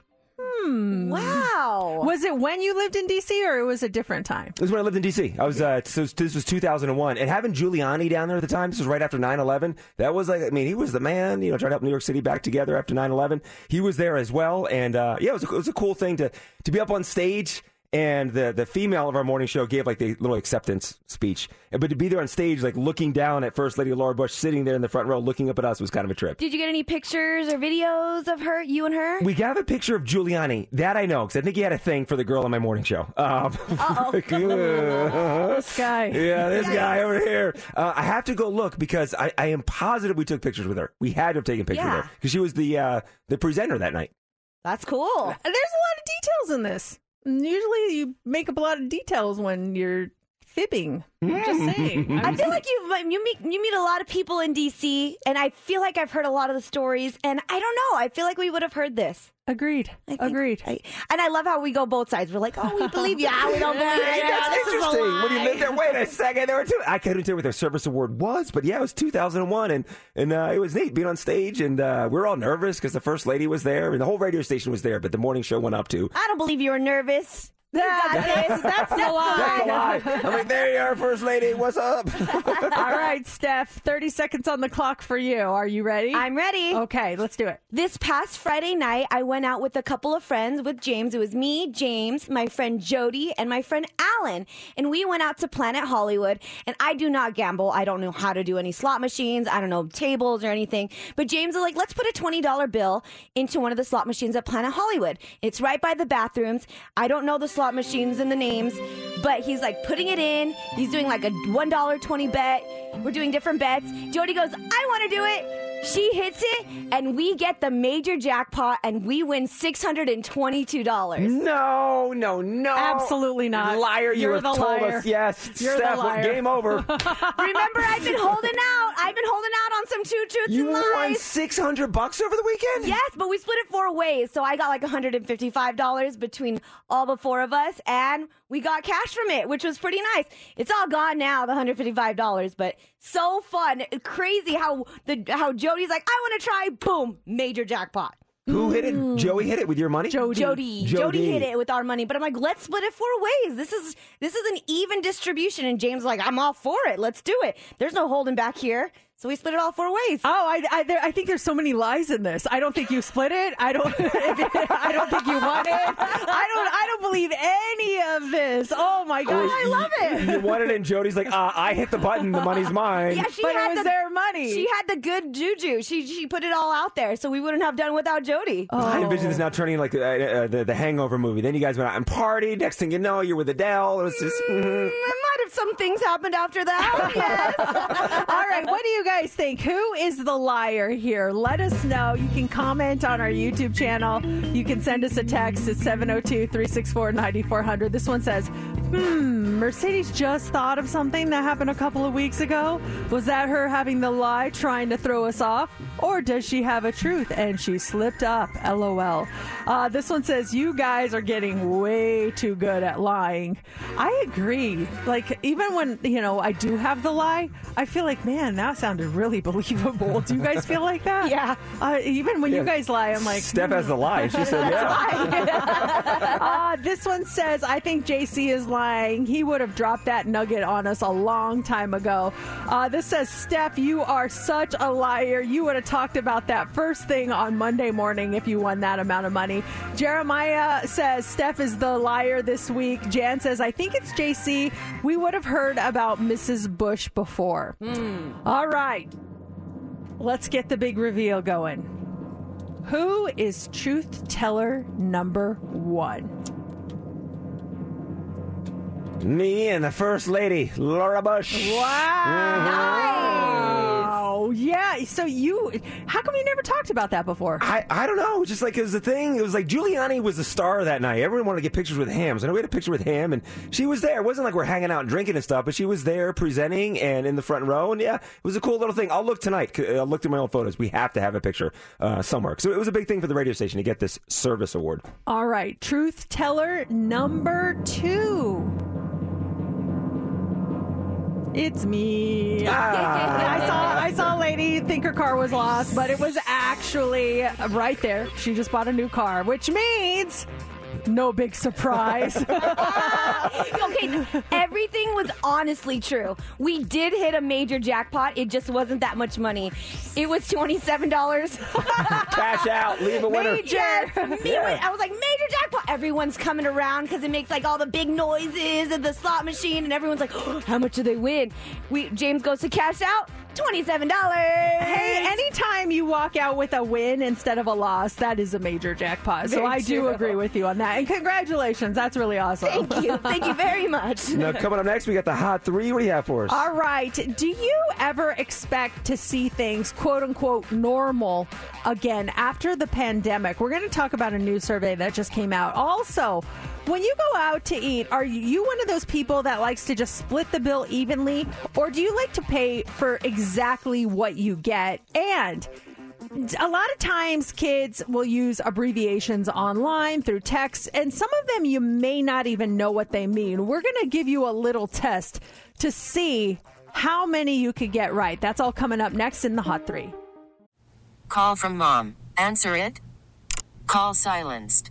Hmm. Wow. Was it when you lived in D.C. or it was a different time? This was when I lived in D.C. I was, uh, so this was 2001. And having Giuliani down there at the time, this was right after 9 11. That was like, I mean, he was the man, you know, trying to help New York City back together after 9 11. He was there as well. And, uh, yeah, it was, a, it was a cool thing to, to be up on stage and the the female of our morning show gave like the little acceptance speech. But to be there on stage, like looking down at First Lady Laura Bush sitting there in the front row, looking up at us, was kind of a trip. Did you get any pictures or videos of her, you and her? We got a picture of Giuliani. That I know because I think he had a thing for the girl on my morning show. Um, this guy. Yeah, this guy over here. Uh, I have to go look because I, I am positive we took pictures with her. We had to have taken pictures Yeah. with her because she was the uh, the presenter that night. That's cool. There's a lot of details in this. Usually, you make up a lot of details when you're fibbing. I'm just saying. I feel like you you meet you meet a lot of people in DC, and I feel like I've heard a lot of the stories, and I don't know. I feel like we would have heard this. Agreed. Agreed. I, and I love how we go both sides. We're like, oh, we believe you. Ah, we don't believe you. That's This interesting. When you lie. live there, wait a second. There were two. I couldn't tell you what their service award was, but yeah, it was 2001, and and uh, it was neat being on stage, and uh, we were all nervous because the first lady was there, and the whole radio station was there, but the morning show went up too. I don't believe you were nervous. You got this. That's the lie. That's a lie. I'm like, there you are, first lady. What's up? All right, Steph, 30 seconds on the clock for you. Are you ready? I'm ready. Okay, let's do it. This past Friday night, I went out with a couple of friends with James. It was me, James, my friend Jody, and my friend Alan. And we went out to Planet Hollywood. And I do not gamble. I don't know how to do any slot machines. I don't know tables or anything. But James was like, let's put a $20 bill into one of the slot machines at Planet Hollywood. It's right by the bathrooms. I don't know the slot machines and the names, but he's like putting it in. He's doing like a $1.20 bet. We're doing different bets. Jody goes, I want to do it. She hits it, and we get the major jackpot, and we win six hundred and twenty-two dollars. No, no, no. Absolutely not. Liar, you You're have the told liar. us. Yes, You're the liar. game over. Remember, I've been holding out. I've been holding out on some two truths you and won 600 bucks over the weekend? Yes, but we split it four ways, so I got like one hundred and fifty-five dollars between all the four of us, and we got cash from it, which was pretty nice. It's all gone now, the hundred fifty-five dollars, but so fun, crazy how the how Jody's like, I want to try. Boom, major jackpot. Who hit it? Joey hit it with your money? Jody. Jody. Jody hit it with our money, but I'm like, let's split it four ways. This is this is an even distribution. And James is like, I'm all for it. Let's do it. There's no holding back here. So we split it all four ways. Oh, I, I, there, I think there's so many lies in this. I don't think you split it. I don't. I don't think you won it. I don't. I don't believe any of this. Oh my gosh, I love it. You won it, and Jody's like, uh, I hit the button. The money's mine. Yeah, she But it had was the, their money. She had the good juju. She she put it all out there, so we wouldn't have done without Jody. I envision this now turning like uh, uh, the, the Hangover movie. Then you guys went out and partied. Next thing you know, you're with Adele. It was just. mhm. Mm, some things happened after that. yes. All right, what do you guys think? Who is the liar here? Let us know. You can comment on our YouTube channel. You can send us a text at 702 364 9400. This one says, Hmm, Mercedes just thought of something that happened a couple of weeks ago. Was that her having the lie trying to throw us off? Or does she have a truth and she slipped up? LOL. Uh, this one says, You guys are getting way too good at lying. I agree. Like, even when, you know, I do have the lie, I feel like, man, that sounded really believable. Do you guys feel like that? Yeah. Uh, even when you guys lie, I'm like, Steph has the lie. She said, yeah. uh, this one says, I think JC is lying. He would have dropped that nugget on us a long time ago. Uh, this says, Steph, you are such a liar. You would have talked about that first thing on Monday morning if you won that amount of money. Jeremiah says, Steph is the liar this week. Jan says, I think it's JC. We would have heard about Mrs. Bush before. All right. Let's get the big reveal going. Who is truth teller number one? Me and the First Lady, Laura Bush. Wow. Oh, yeah. So you, how come you never talked about that before? I, I don't know. Just like it was the thing. It was like Giuliani was the star that night. Everyone wanted to get pictures with him. So we had a picture with him, and she was there. It wasn't like we're hanging out and drinking and stuff, but she was there presenting and in the front row. And yeah, it was a cool little thing. I'll look tonight. I'll look through my old photos. We have to have a picture uh, somewhere. So it was a big thing for the radio station to get this service award. All right. Truth teller number two. It's me. Ah. I saw I saw a lady think her car was lost, but it was actually right there. She just bought a new car, which means No big surprise. okay, everything was honestly true. We did hit a major jackpot. It just wasn't that much money. It was twenty-seven dollars. Cash out, leave a winner. Major. Yeah. I was like, major jackpot. Everyone's coming around because it makes like all the big noises and the slot machine, and everyone's like, how much do they win? We James goes to cash out. Twenty-seven dollars. Hey, anytime you walk out with a win instead of a loss, that is a major jackpot. So Very I do true. agree with you on that. And congratulations, that's really awesome. Thank you. Thank you very much. Now, coming up next, we got the hot three. What do you have for us? All right. Do you ever expect to see things, quote unquote, normal again after the pandemic? We're going to talk about a new survey that just came out. Also, when you go out to eat, are you one of those people that likes to just split the bill evenly, or do you like to pay for exactly what you get? And a lot of times kids will use abbreviations online through text and some of them you may not even know what they mean we're going to give you a little test to see how many you could get right that's all coming up next in the hot three Call from mom. Answer it. Call silenced.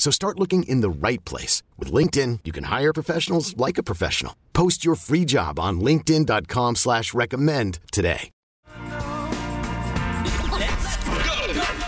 So start looking in the right place. With LinkedIn, you can hire professionals like a professional. Post your free job on linkedin.com slash recommend today.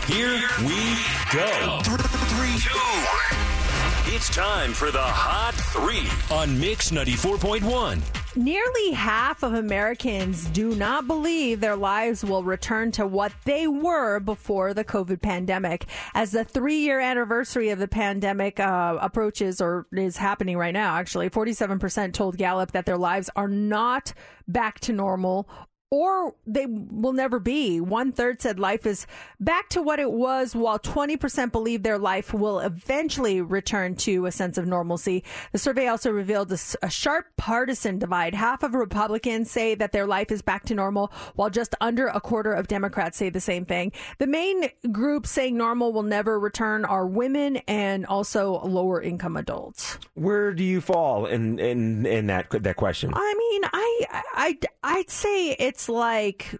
Here we go. Three, two. It's time for the Hot Three on Mix 94.1. Nearly half of Americans do not believe their lives will return to what they were before the COVID pandemic. As the three year anniversary of the pandemic uh, approaches or is happening right now, actually, 47% told Gallup that their lives are not back to normal or they will never be. One third said life is back to what it was, while 20% believe their life will eventually return to a sense of normalcy. The survey also revealed a sharp partisan divide. Half of Republicans say that their life is back to normal, while just under a quarter of Democrats say the same thing. The main group saying normal will never return are women and also lower income adults. Where do you fall in in in that that question? I mean, I, I, I'd say it's like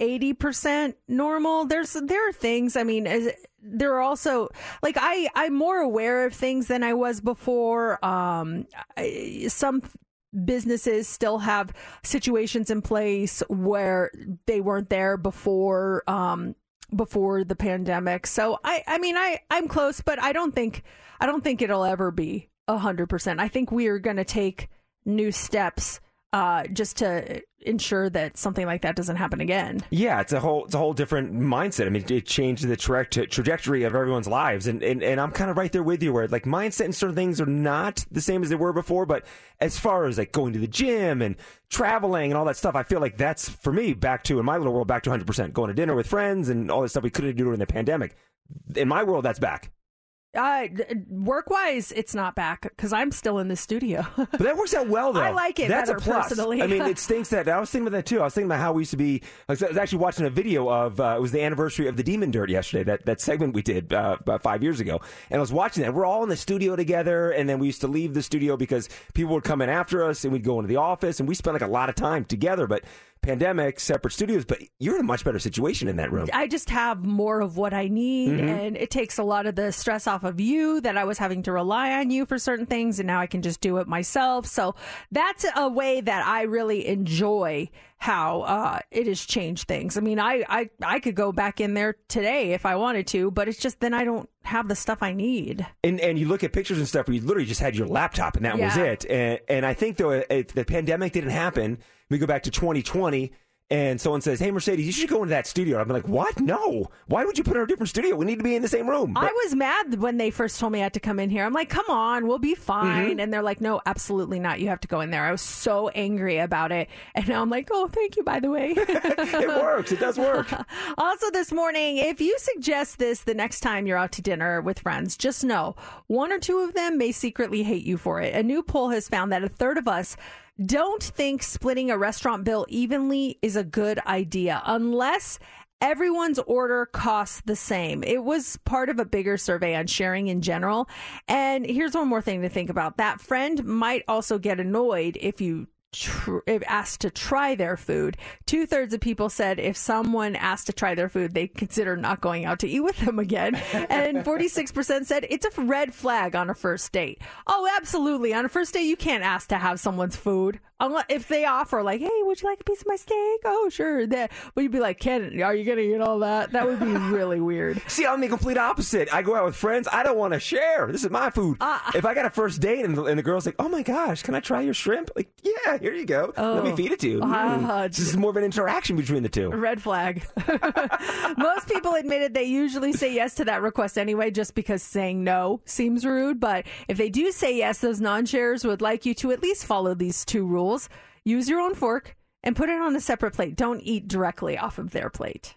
eighty percent normal. There's there are things. I mean, there are also like I I'm more aware of things than I was before. Um, I, some businesses still have situations in place where they weren't there before. Um, before the pandemic. So I, I mean, I, I'm close, but I don't think, I don't think it'll ever be a hundred percent. I think we are going to take new steps, uh, just to ensure that something like that doesn't happen again. Yeah, it's a whole it's a whole different mindset. I mean, it changed the tra- tra- trajectory of everyone's lives, and, and and I'm kind of right there with you. Where like mindset and certain things are not the same as they were before, but as far as like going to the gym and traveling and all that stuff, I feel like that's for me back to in my little world back to 100 percent going to dinner with friends and all that stuff we couldn't do during the pandemic. In my world, that's back. Uh, work wise, it's not back because I'm still in the studio. But that works out well, though. I like it That's better a plus. personally. I mean, it stinks that I was thinking about that too. I was thinking about how we used to be. I was I was actually watching a video of uh, it was the anniversary of the Demon Dirt yesterday. That that segment we did uh, about five years ago, and I was watching that. We're all in the studio together, and then we used to leave the studio because people would come in after us, and we'd go into the office, and we spent like a lot of time together. But pandemic, separate studios, but you're in a much better situation in that room. I just have more of what I need, Mhm. and it takes a lot of the stress off of you that I was having to rely on you for certain things, and now I can just do it myself. So that's a way that I really enjoy how uh, it has changed things. I mean, I, I I could go back in there today if I wanted to, but it's just then I don't have the stuff I need. And and you look at pictures and stuff where you literally just had your laptop and that was it. And, and I think though if the pandemic didn't happen, we go back to 2020 and someone says, "Hey Mercedes, you should go into that studio." I'm like, "What? No. Why would you put her in a different studio? We need to be in the same room." But- I was mad when they first told me I had to come in here. I'm like, come on, we'll be fine. Mhm. And they're like, no, absolutely not. You have to go in there. I was so angry about it. And now I'm like, oh, thank you, by the way. it works. It does work. Also, this morning, if you suggest this the next time you're out to dinner with friends, just know one or two of them may secretly hate you for it. A new poll has found that a third of us don't think splitting a restaurant bill evenly is a good idea unless everyone's order costs the same. It was part of a bigger survey on sharing in general. And here's one more thing to think about that friend might also get annoyed if you tr- if asked to try their food. Two thirds of people said if someone asked to try their food, they consider not going out to eat with them again. And 46% said it's a red flag on a first date. Oh, absolutely. On a first date, you can't ask to have someone's food. Unless, if they offer, like, hey, would you like a piece of my steak? Oh, sure. That, but you'd be like, Ken, are you going to eat all that? That would be really weird. See, I'm the complete opposite. I go out with friends. I don't want to share. This is my food. Uh, if I got a first date and the, and the girl's like, "Oh my gosh, can I try your shrimp?" Like, yeah, here you go. Let me Oh. feed it to you. Mm. this is more of an interaction between the two. Red flag. Most people admitted they usually say yes to that request anyway, just because saying no seems rude. But if they do say yes, those non sharers would like you to at least follow these two rules use your own fork and put it on a separate plate. Don't eat directly off of their plate.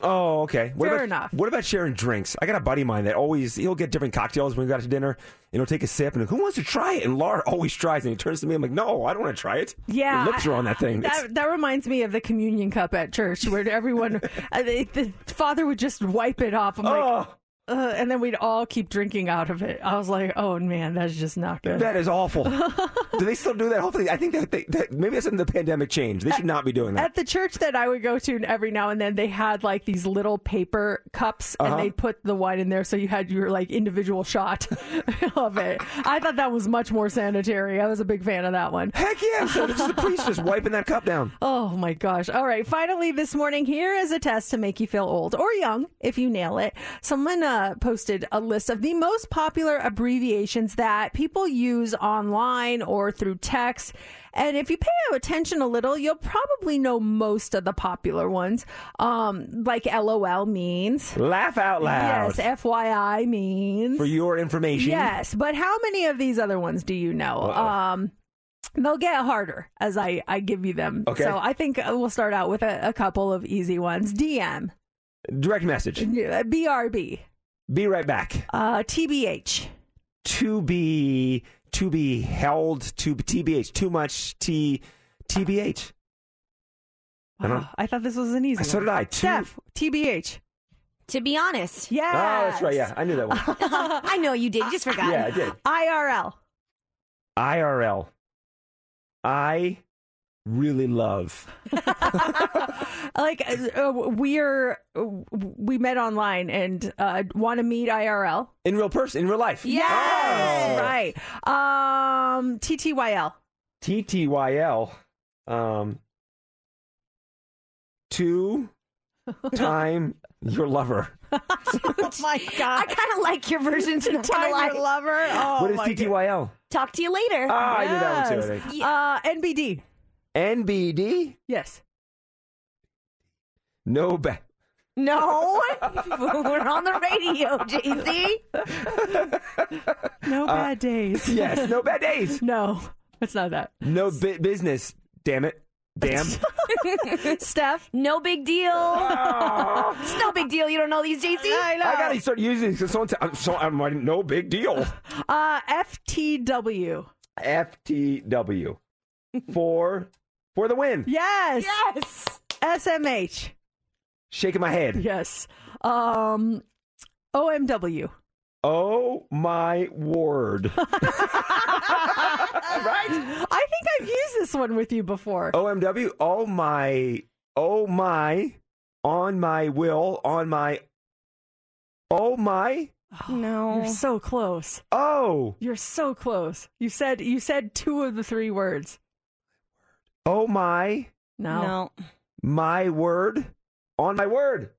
Oh, okay. What Fair about, enough. What about sharing drinks? I got a buddy of mine that always he'll get different cocktails when we go out to dinner, and he'll take a sip and who wants to try it? And Laura always tries, and he turns to me. I'm like, no, I don't want to try it. Yeah, Your lips are on that thing. It's- That, that reminds me of the communion cup at church, where everyone, uh, the, the father would just wipe it off. I'm Oh. like, uh, and then we'd all keep drinking out of it. I was like, oh man, that's just not good. That is awful. do they still do that? Hopefully, I think that, they, that maybe that's in the pandemic change. They should not be doing that. At the church that I would go to every now and then, they had like these little paper cups, Uh-huh. and they'd put the wine in there, so you had your like individual shot of it. I thought that was much more sanitary. I was a big fan of that one. Heck yeah! So it's just the priest just wiping that cup down. Oh my gosh. All right. Finally, this morning, here is a test to make you feel old or young if you nail it. Someone uh, posted a list of the most popular abbreviations that people use online or through text. And if you pay attention a little, you'll probably know most of the popular ones. Um, like LOL means. Laugh out loud. Yes. FYI means. For your information. Yes, but how many of these other ones do you know? Uh-oh. Um, they'll get harder as I, I give you them. Okay. So I think uh, we'll start out with a, a couple of easy ones. DM, Direct message. BRB, Be right back. uh, TBH, To be to be held to TBH. Too much T TBH. I don't. I thought this was an easy So one. did I. Two- Steph, TBH. To be honest. Yeah. Oh, that's right. Yeah, I knew that one. I know you did. You just forgot. yeah, I did. IRL. IRL. I really love. Like uh, we're uh, we met online and uh, want to meet IRL. In real person, in real life. Yes, Oh. right. Um, TTYL. TTYL. Um, two time your lover. oh my god! I kind of like your versions. Not Time gonna lie. your lover. Oh what is my TTYL? Talk to you later. Ah, I knew that one too. I Yes. think. Uh, NBD. NBD. Yes. No ba- No, we're on the radio, JC. No Uh, bad days. Yes, no bad days. No, it's not that. No bi- business. Damn it. Damn. Steph. No big deal. it's no big deal. You don't know these, JC. I know. I gotta start using this. 'cause Someone t- I'm, so I'm writing no big deal. Uh, FTW. FTW for for the win. Yes. Yes. SMH. Shaking my head. Yes. Um, OMW. Oh my word! right? I think I've used this this one with you before. OMW. Oh my. Oh my. On my will. On my. Oh my. Oh, No. You're so close. Oh. You're so close. You said you said two of the three words. Oh my. No. No. My word. On my word.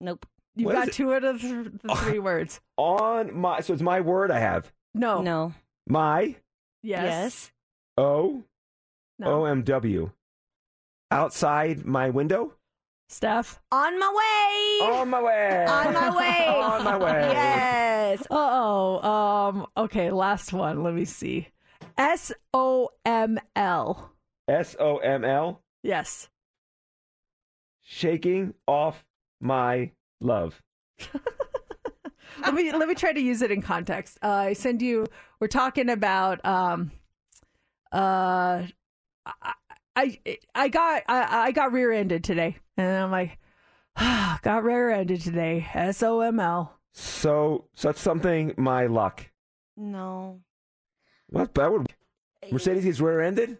Nope. You What is got two out of the three words. On my. So it's my word I have. No. No. My. Yes. Yes. O. No. OMW. Outside my window. Steph. On my way. On my way. On my way. On my way. Yes. Uh oh. Um. Okay. Last one. Let me see. S O M L. S O M L. Yes. Shaking off my love. let me let me try to use it in context. Uh, I send you. We're talking about. Um. Uh. I I, I got I, I got rear-ended today, and I'm like, ah, got rear-ended today. S O M L. So such something my luck. No. What that would Mercedes gets rear-ended?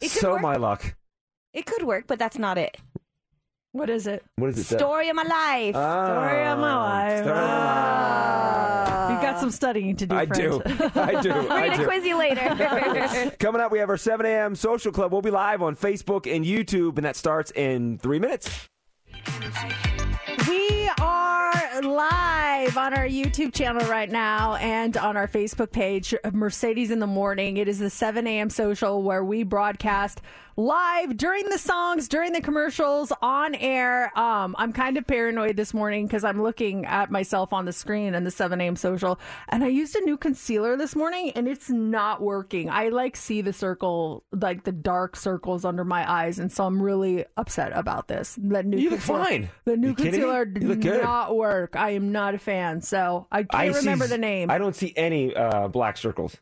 It could so work. my luck. It could work, but that's not it. What is it? What is it? say? Ah, story of my life. Story of my ah. life. Story of my You've got some studying to do. I friend. do. I do. We're I gonna do. quiz you later. Coming up, we have our 7 a.m. social club. We'll be live on Facebook and YouTube, and that starts in three minutes. Live on our YouTube channel right now and on our Facebook page, Mercedes in the Morning. It is the 7 a.m. social where we broadcast live during the songs, during the commercials, on air. Um, I'm kind of paranoid this morning because I'm looking at myself on the screen in the 7 a.m. social, and I used a new concealer this morning and it's not working. I like see the circle, like the dark circles under my eyes, and so I'm really upset about this. That new You look fine. The new concealer did not work. I am not a fan, so I can't see remember z- the name. I don't see any uh, black circles.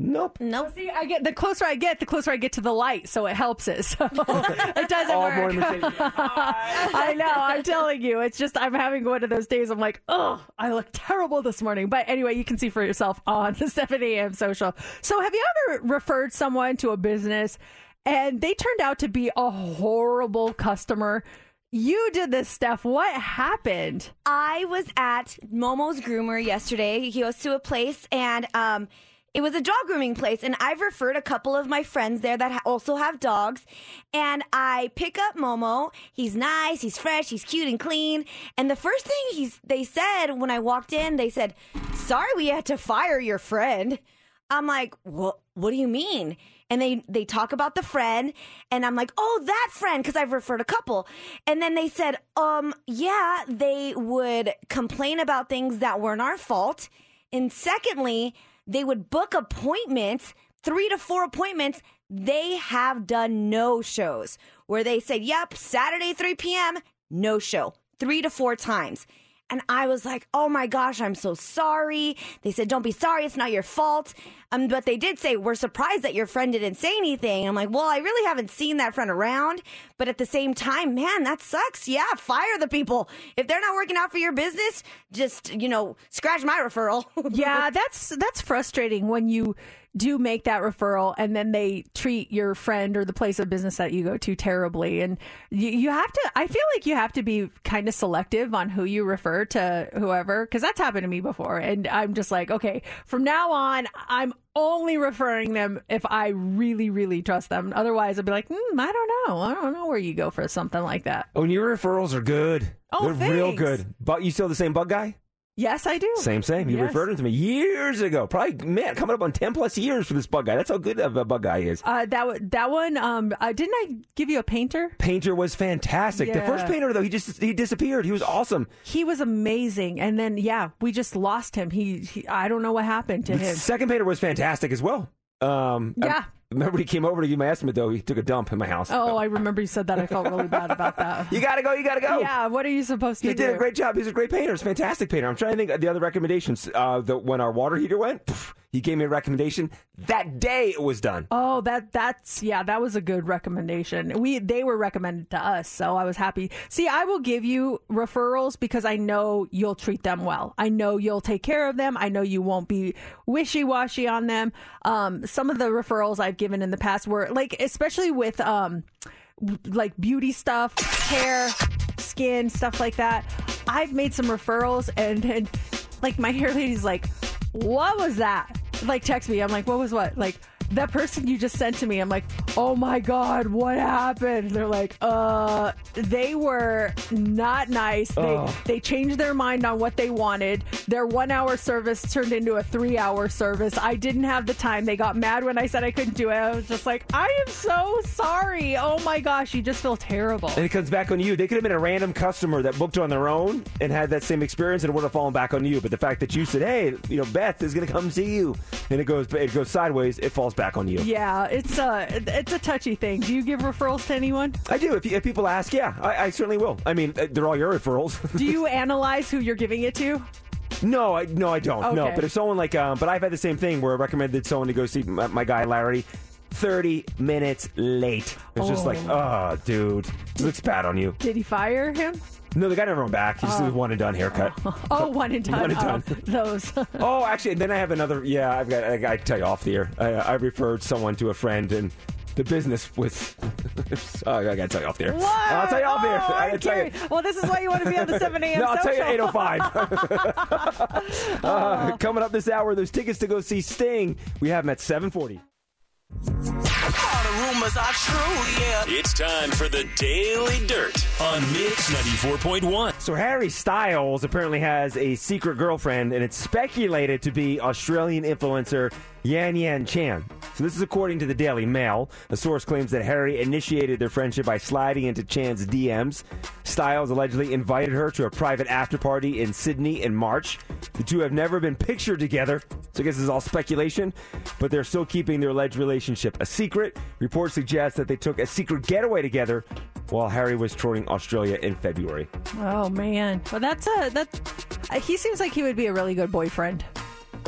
Nope. Nope. See, I get the closer I get, the closer I get to the light, so it helps it. So it doesn't All work. morning I know. I'm telling you, it's just I'm having one of those days. I'm like, oh, I look terrible this morning. But anyway, you can see for yourself on the 7 a.m. social. So, have you ever referred someone to a business and they turned out to be a horrible customer? You did this, Steph. What happened? I was at Momo's groomer yesterday. He goes to a place and um it was a dog grooming place and I've referred a couple of my friends there that also have dogs and I pick up Momo. He's nice, he's fresh, he's cute and clean. And the first thing he's they said when I walked in, they said, "Sorry we had to fire your friend." I'm like, "What what do you mean?" And they they talk about the friend and I'm like, "Oh, that friend because I've referred a couple." And then they said, "Um, yeah, they would complain about things that weren't our fault." And secondly, they would book appointments, 3 to 4 appointments. They have done no shows where they said, "Yep, Saturday 3 p.m., no show." 3 to 4 times. And I was like, oh my gosh, I'm so sorry. They said, don't be sorry. It's not your fault. Um, but they did say, we're surprised that your friend didn't say anything. I'm like, well, I really haven't seen that friend around. But at the same time, man, that sucks. Yeah, fire the people. If they're not working out for your business, just, you know, scratch my referral. yeah, that's that's frustrating when you do make that referral and then they treat your friend or the place of business that you go to terribly and you, you have to i feel like you have to be kind of selective on who you refer to whoever because that's happened to me before and i'm just like okay from now on i'm only referring them if i really really trust them otherwise i'd be like mm, i don't know i don't know where you go for something like that Oh, and your referrals are good. Oh, They're real good. But you still the same bug guy? Yes i do Same, same. You Yes. referred him to me years ago. Probably, man, coming up on 10 plus years for this bug guy. That's how good of a bug guy is. uh, that w- that one um uh, didn't i give you a painter Painter was fantastic. The first painter, though, he just he disappeared. He was awesome. He was amazing, and then yeah, we just lost him. He, he I don't know what happened to The him. second painter was fantastic as well. Um, Yeah. Remember he came over to give my estimate, though? He took a dump in my house. Oh, I remember you said that. I felt really bad about that. You gotta go. You gotta go. Yeah, what are you supposed to He do? He did a great job. He's a great painter. He's a fantastic painter. I'm trying to think of the other recommendations. Uh, the, when our water heater went, He gave me a recommendation. That day it was done. Oh, that that's yeah, that was a good recommendation. We they were recommended to us, so I was happy. See, I will give you referrals because I know you'll treat them well. I know you'll take care of them. I know you won't be wishy washy on them. Um, some of the referrals I've given in the past were like, especially with um, like beauty stuff, hair, skin, stuff like that. I've made some referrals, and, and like my hair lady's like, "What was that?" Like text me. I'm like, "What was what?" Like that person you just sent to me. I'm like, "Oh my god, what happened?" They're like, "Uh, they were not nice. They Oh. they changed their mind on what they wanted. Their one hour service turned into a three hour service. I didn't have the time. They got mad when I said I couldn't do it. I was just like, I am so sorry. Oh my gosh, you just feel terrible. And it comes back on you. They could have been a random customer that booked on their own and had that same experience, and it would have fallen back on you. But the fact that you said, "Hey, you know, Beth is going to come see you," and it goes it goes sideways, it falls back on you. Yeah, it's a it's a touchy thing. Do you give referrals to anyone? I do. If, if people ask, yeah, I, I certainly will. I mean, uh, they're all your referrals. Do you analyze who you're giving it to? No, I no, I don't. No, but if someone like, um, but I've had the same thing where I recommended someone to go see my, my guy Larry. Thirty minutes late. It's just Oh. like, oh, dude, looks bad on you. Did he fire him? No, the guy never went back. He just Oh. one and done haircut. Oh, one and done. One and done. Oh, those. oh, actually, then I have another. Yeah, I've got. I got to tell you off the air. I, I referred someone to a friend, and the business was. oh, I got to tell you off the air. What? I'll tell you off the air. Oh, I gotta tell you. Well, this is why you want to be on the 7 a.m. No, I'll tell you social. 805. uh, coming up this hour, there's tickets to go see Sting. We have them at 740. True, yeah. It's time for the Daily Dirt on Mix 94.1. So Harry Styles apparently has a secret girlfriend, and it's speculated to be Australian influencer Yan Yan Chan. So this is according to the Daily Mail. A source claims that Harry initiated their friendship by sliding into Chan's DMs. Styles allegedly invited her to a private after party in Sydney in March. The two have never been pictured together, so I guess this is all speculation, but they're still keeping their alleged relationship a secret. Reports suggest that they took a secret getaway together while Harry was touring Australia in February. Oh man, well that's a that's. uh, He seems like he would be a really good boyfriend.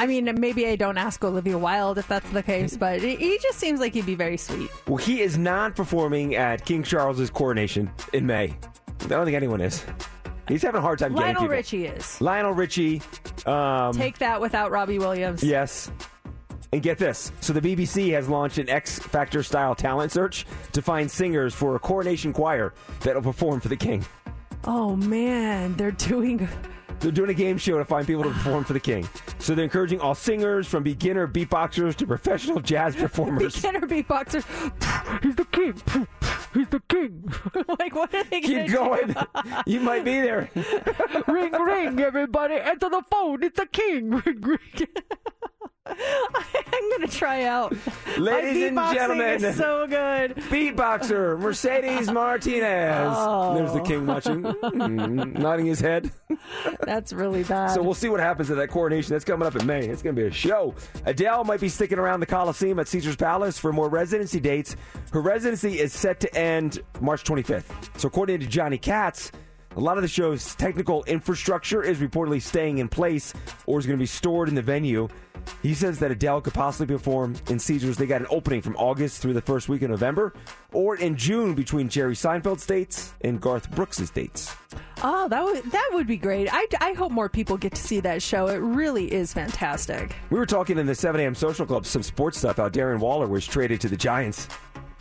I mean, maybe I don't ask Olivia Wilde if that's the case, but he- just seems like he'd be very sweet. Well, he is not performing at King Charles's coronation in May. I don't think anyone is. He's having a hard time getting Lionel people. Richie is. Lionel Richie. Um, Take that without Robbie Williams. Yes. And get this. So the BBC has launched an X Factor style talent search to find singers for a coronation choir that'll perform for the king. Oh man, they're doing. They're doing a game show to find people to perform for the king. So they're encouraging all singers from beginner beatboxers to professional jazz performers. Beginner beatboxers. He's the king. He's the king. like, what are they Keep do? you might be there. ring, ring, everybody. Enter the phone. It's the king. Ring, ring. I'm to try out. Ladies My and gentlemen. is so good. Beatboxer Mercedes Martinez. Oh. There's the king watching, mm, nodding his head. That's really bad. So we'll see what happens at that coronation. That's coming up in May. It's to be a show. Adele might be sticking around the Coliseum at Caesars Palace for more residency dates. Her residency is set to end March 25th. So according to Johnny Kats, a lot of the show's technical infrastructure is reportedly staying in place or is going to be stored in the venue. He says that Adele could possibly perform in Caesars. They got an opening from August through the first week of November, or in June between Jerry Seinfeld's dates and Garth Brooks' dates. Oh, that would that would be great. I, I hope more people get to see that show. It really is fantastic. We were talking in the 7 a.m. social club some sports stuff. How Darren Waller was traded to the Giants.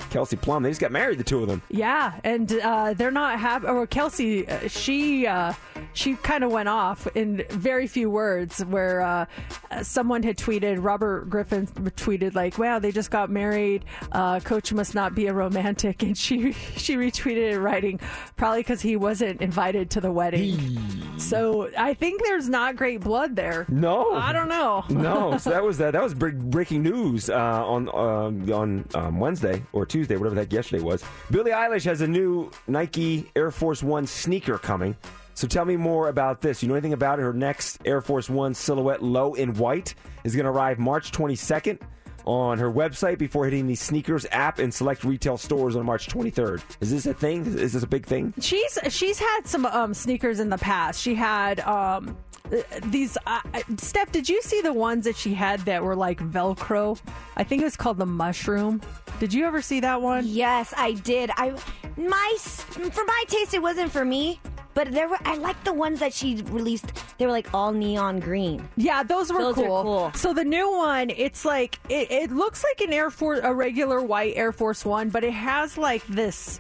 Kelsey Plum, they just got married, the two of them. Yeah, and uh, they're not happy. Or Kelsey, uh, she uh, she kind of went off in very few words. Where uh, uh, someone had tweeted, Robert Griffin tweeted like, "Wow, they just got married. Uh, Coach must not be a romantic." And she she retweeted it, writing, "Probably because he wasn't invited to the wedding." so I think there's not great blood there. No, I don't know. no, so that was that. That was breaking news uh, on um, on um, Wednesday or Tuesday, whatever that yesterday was. Billie Eilish has a new Nike Air Force One sneaker coming. So tell me more about this. You know anything about it? Her next Air Force One silhouette, low in white, is going to arrive March 22nd on her website before hitting the sneakers app and select retail stores on March 23rd. Is this a thing? Is this a big thing? She's she's had some um, sneakers in the past. She had um, uh, these. Uh, Steph, did you see the ones that she had that were like Velcro? I think it was called the mushroom. Did you ever see that one? Yes, I did. I my for my taste, it wasn't for me. But there were I like the ones that she released. They were like all neon green. Yeah, those were Those are cool. cool. So the new one, it's like it, it looks like an Air Force, a regular white Air Force One, but it has like this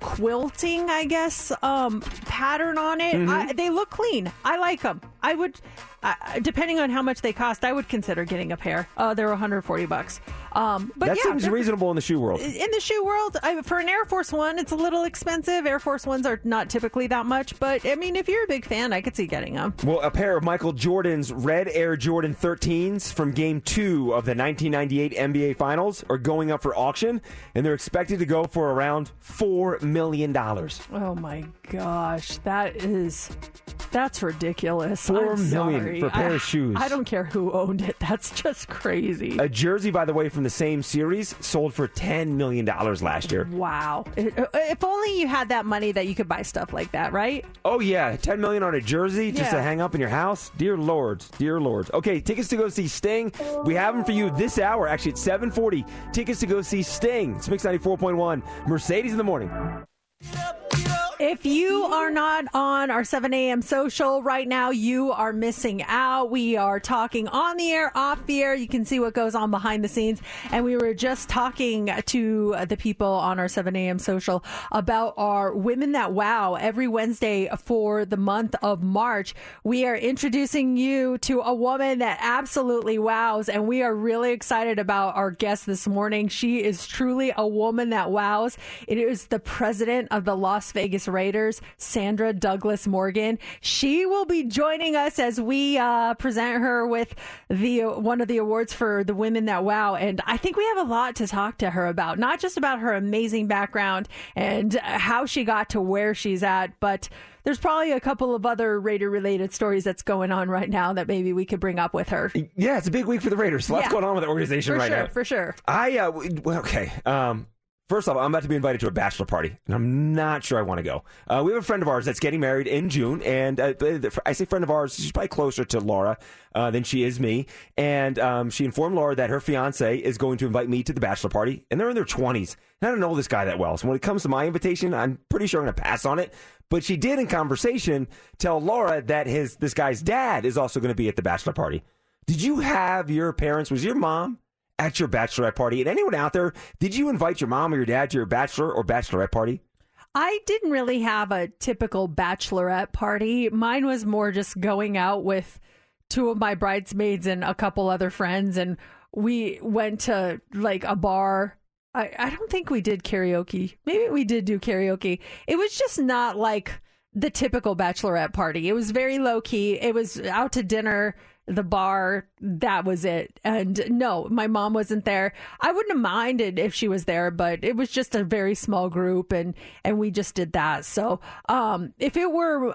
quilting, I guess, um, pattern on it. Mm-hmm. I, they look clean. I like them. I would, uh, depending on how much they cost, I would consider getting a pair. Uh, they're 140 bucks. Um, but that yeah, seems reasonable in the shoe world. in the shoe world, I, for an Air Force One, it's a little expensive. Air Force Ones are not typically that much, but I mean, if you're a big fan, I could see getting them. Well, a pair of Michael Jordan's red Air Jordan 13s from Game 2 of the 1998 NBA Finals are going up for auction, and they're expected to go for around $4 million. Oh my gosh, that is that's ridiculous. Four I'm million sorry. for a pair I- of shoes. I don't care who owned it. That's just crazy. A jersey, by the way, from the same series sold for $10 million last year. Wow. Uh, if only you had that money that you could buy stuff like that, right? Oh yeah, ten million on a jersey just to hang up in your house. Dear lords, dear lords. Okay, tickets to go see Sting. We have them for you this hour. Actually, at seven forty. Tickets to go see Sting. It's Mix ninety four point one. Mercedes in the morning. If you are not on our 7 a.m. social right now, you are missing out. We are talking on the air, off the air. You can see what goes on behind the scenes. And we were just talking to the people on our 7 a.m. social about our Women That Wow every Wednesday for the month of March. We are introducing you to a woman that absolutely wows. And we are really excited about our guest this morning. She is truly a woman that wows. It is the president of the Las Vegas Raiders, Sandra Douglass Morgan. She will be joining us as we uh, present her with the one of the awards for the women that wow. And I think we have a lot to talk to her about, not just about her amazing background and how she got to where she's at, but there's probably a couple of other Raider related stories that's going on right now that maybe we could bring up with her. Yeah, it's a big week for the Raiders. Lots Yeah. going on with the organization For right sure, now. for sure. I uh, okay. Um, first off, I'm about to be invited to a bachelor party, and I'm not sure I want to go. Uh, we have a friend of ours that's getting married in June, and uh, I say friend of ours. She's probably closer to Laura uh, than she is me, and um, she informed Laura that her fiance is going to invite me to the bachelor party, and they're in their 20s. And I don't know this guy that well, so when it comes to my invitation, I'm pretty sure I'm going to pass on it. But she did, in conversation, tell Laura that his this guy's dad is also going to be at the bachelor party. Did you have your parents? Was your mom at your bachelorette party? And anyone out there, did you invite your mom or your dad to your bachelor or bachelorette party? I didn't really have a typical bachelorette party. Mine was more just going out with two of my bridesmaids and a couple other friends, and we went to like a bar. I, I don't think we did karaoke. Maybe we did do karaoke. It was just not like the typical bachelorette party. It was very low key. It was out to dinner, the bar, that was it. And no, my mom wasn't there. I wouldn't have minded if she was there, but it was just a very small group and and we just did that. So, um if it were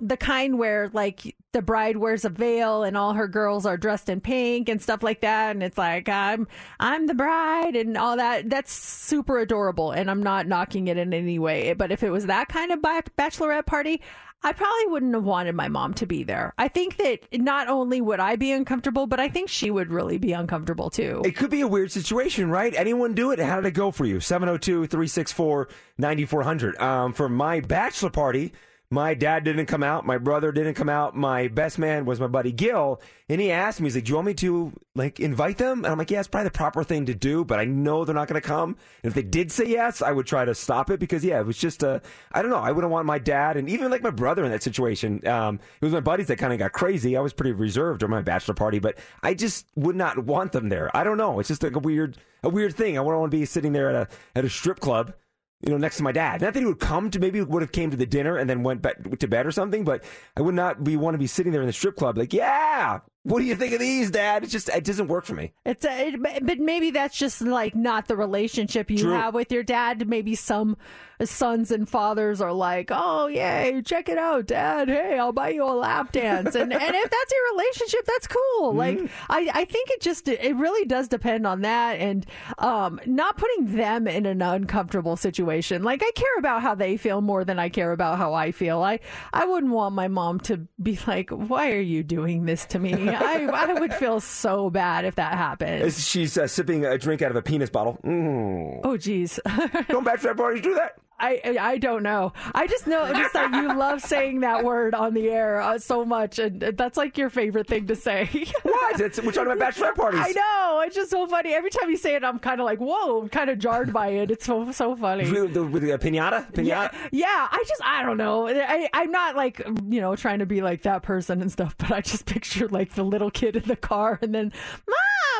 the kind where like the bride wears a veil and all her girls are dressed in pink and stuff like that and it's like I'm I'm the bride and all that that's super adorable and I'm not knocking it in any way but if it was that kind of bachelorette party I probably wouldn't have wanted my mom to be there. I think that not only would I be uncomfortable, but I think she would really be uncomfortable too. It could be a weird situation, right? Anyone do it? How did it go for you? 702 364 9400. Um, For my bachelor party, my dad didn't come out. My brother didn't come out. My best man was my buddy Gil. And he asked me, he's like, Do you want me to like invite them? And I'm like, Yeah, it's probably the proper thing to do, but I know they're not going to come. And if they did say yes, I would try to stop it because, yeah, it was just a, I don't know. I wouldn't want my dad and even like my brother in that situation. Um, it was my buddies that kind of got crazy. I was pretty reserved during my bachelor party, but I just would not want them there. I don't know. It's just like a weird, a weird thing. I wouldn't want to be sitting there at a, at a strip club you know, next to my dad. Not that he would come to maybe would have came to the dinner and then went back to bed or something, but I would not be want to be sitting there in the strip club like, yeah, what do you think of these, Dad? It just it doesn't work for me. It's a, it, but maybe that's just like not the relationship you True. have with your dad. Maybe some sons and fathers are like, "Oh, yay, check it out, Dad. Hey, I'll buy you a lap dance." And and if that's your relationship, that's cool. Like I I think it just it really does depend on that and um not putting them in an uncomfortable situation. Like I care about how they feel more than I care about how I feel. I I wouldn't want my mom to be like, "Why are you doing this to me?" I I would feel so bad if that happened. She's uh, sipping a drink out of a penis bottle. Mm. Oh, geez. Don't bachelor parties do that? I I don't know. I just know just that you love saying that word on the air uh, so much, and that's like your favorite thing to say. What? It's, we're talking about bachelor parties. I know. It's just so funny. Every time you say it, I'm kind of like, whoa, I'm kind of jarred by it. It's so so funny. With the, with the pinata? Pinata? Yeah, yeah. I just I don't know. I I'm not like you know trying to be like that person and stuff, but I just picture like the little kid in the car, and then mom,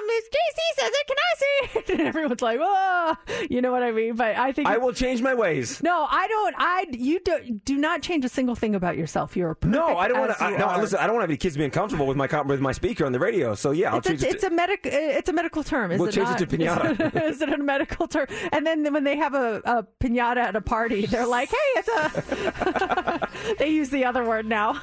Miss JC says it. Can I see it? And everyone's like, oh, you know what I mean? But I think I will change my ways. no, I don't. I you do do not change a single thing about yourself. You're No, I don't want to. No, listen, I don't want any kids being comfortable with my with my speaker on the radio. So yeah, I'll It's change a, it. it's a medic. It's a medical term. Is We'll it change not? it to pinata. Is it a medical term? And then when they have a, a pinata at a party, they're like, "Hey, it's a." they use the other word now.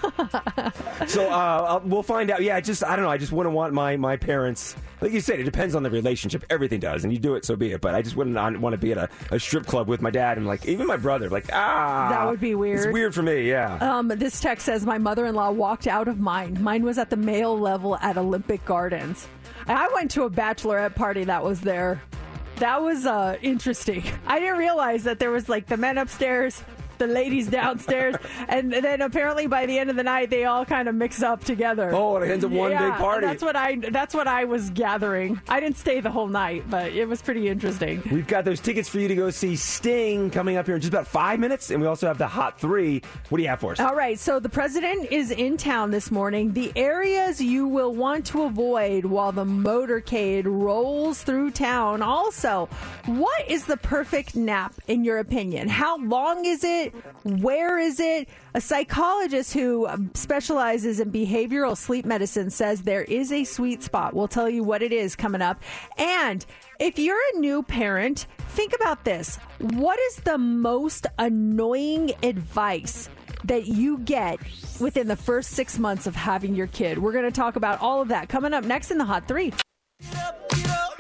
so uh, we'll find out. Yeah, I just I don't know. I just wouldn't want my my parents. Like you said, it depends on the relationship. Everything does, and you do it, so be it. But I just wouldn't want to be at a, a strip club with my dad and like even my brother. Like ah, That would be weird. It's weird for me. Yeah. Um, this text says my mother-in-law walked out of mine. Mine was at the male level at Olympic Gardens. I went to a bachelorette party that was there. That was uh, interesting. I didn't realize that there was like the men upstairs, the ladies downstairs, and then apparently by the end of the night they all kind of mix up together. Oh, it ends up one Yeah, big party. That's what I. That's what I was gathering. I didn't stay the whole night, but it was pretty interesting. We've got those tickets for you to go see Sting coming up here in just about five minutes, and we also have the Hot Three. What do you have for us? All right, so the president is in town this morning. The areas you will want to avoid while the motorcade rolls through town. Also, what is the perfect nap in your opinion? How long is it? Where is it? A psychologist who um, specializes in behavioral sleep medicine says there is a sweet spot. We'll tell you what it is coming up. And if you're a new parent, think about this. What is the most annoying advice that you get within the first six months of having your kid? We're going to talk about all of that coming up next in the Hot Three.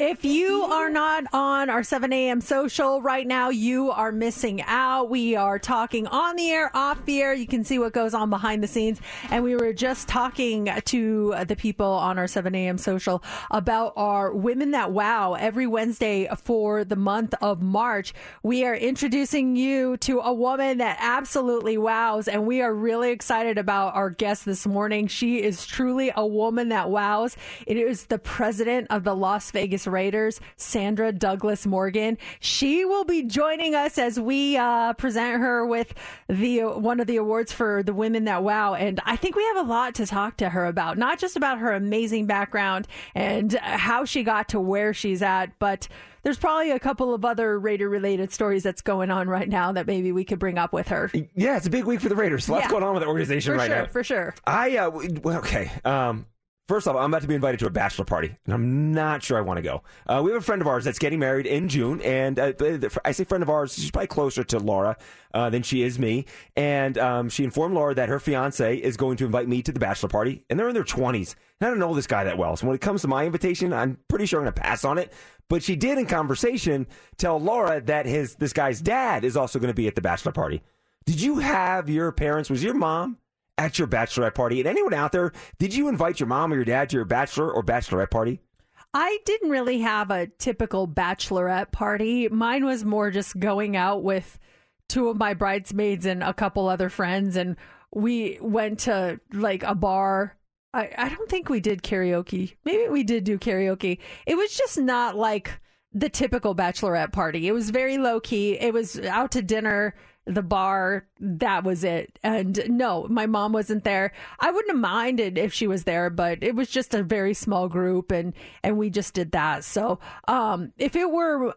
If you are not on our 7 a.m. social right now, you are missing out. We are talking on the air, off the air. You can see what goes on behind the scenes. And we were just talking to the people on our 7 a.m. social about our Women That Wow every Wednesday for the month of March. We are introducing you to a woman that absolutely wows. And we are really excited about our guest this morning. She is truly a woman that wows. It is the president of the Las Vegas Raiders, Sandra Douglass Morgan. She will be joining us as we uh, present her with the one of the awards for the women that wow. And I think we have a lot to talk to her about, not just about her amazing background and how she got to where she's at, but there's probably a couple of other Raider related stories that's going on right now that maybe we could bring up with her. Yeah, it's a big week for the Raiders. Lots Yeah. going on with the organization For right sure, now. for sure. I uh, well, okay. Um, first off, I'm about to be invited to a bachelor party, and I'm not sure I want to go. Uh, we have a friend of ours that's getting married in June, and uh, I say friend of ours. She's probably closer to Laura uh, than she is me, and um, she informed Laura that her fiance is going to invite me to the bachelor party, and they're in their 20s. And I don't know this guy that well, so when it comes to my invitation, I'm pretty sure I'm going to pass on it. But she did, in conversation, tell Laura that his this guy's dad is also going to be at the bachelor party. Did you have your parents? Was your mom at your bachelorette party? And anyone out there, did you invite your mom or your dad to your bachelor or bachelorette party? I didn't really have a typical bachelorette party. Mine was more just going out with two of my bridesmaids and a couple other friends, and we went to like a bar. I, I don't think we did karaoke. Maybe we did do karaoke. It was just not like the typical bachelorette party. It was very low key. It was out to dinner, the bar, that was it. And no, my mom wasn't there. I wouldn't have minded if she was there, but it was just a very small group and and we just did that. So, um if it were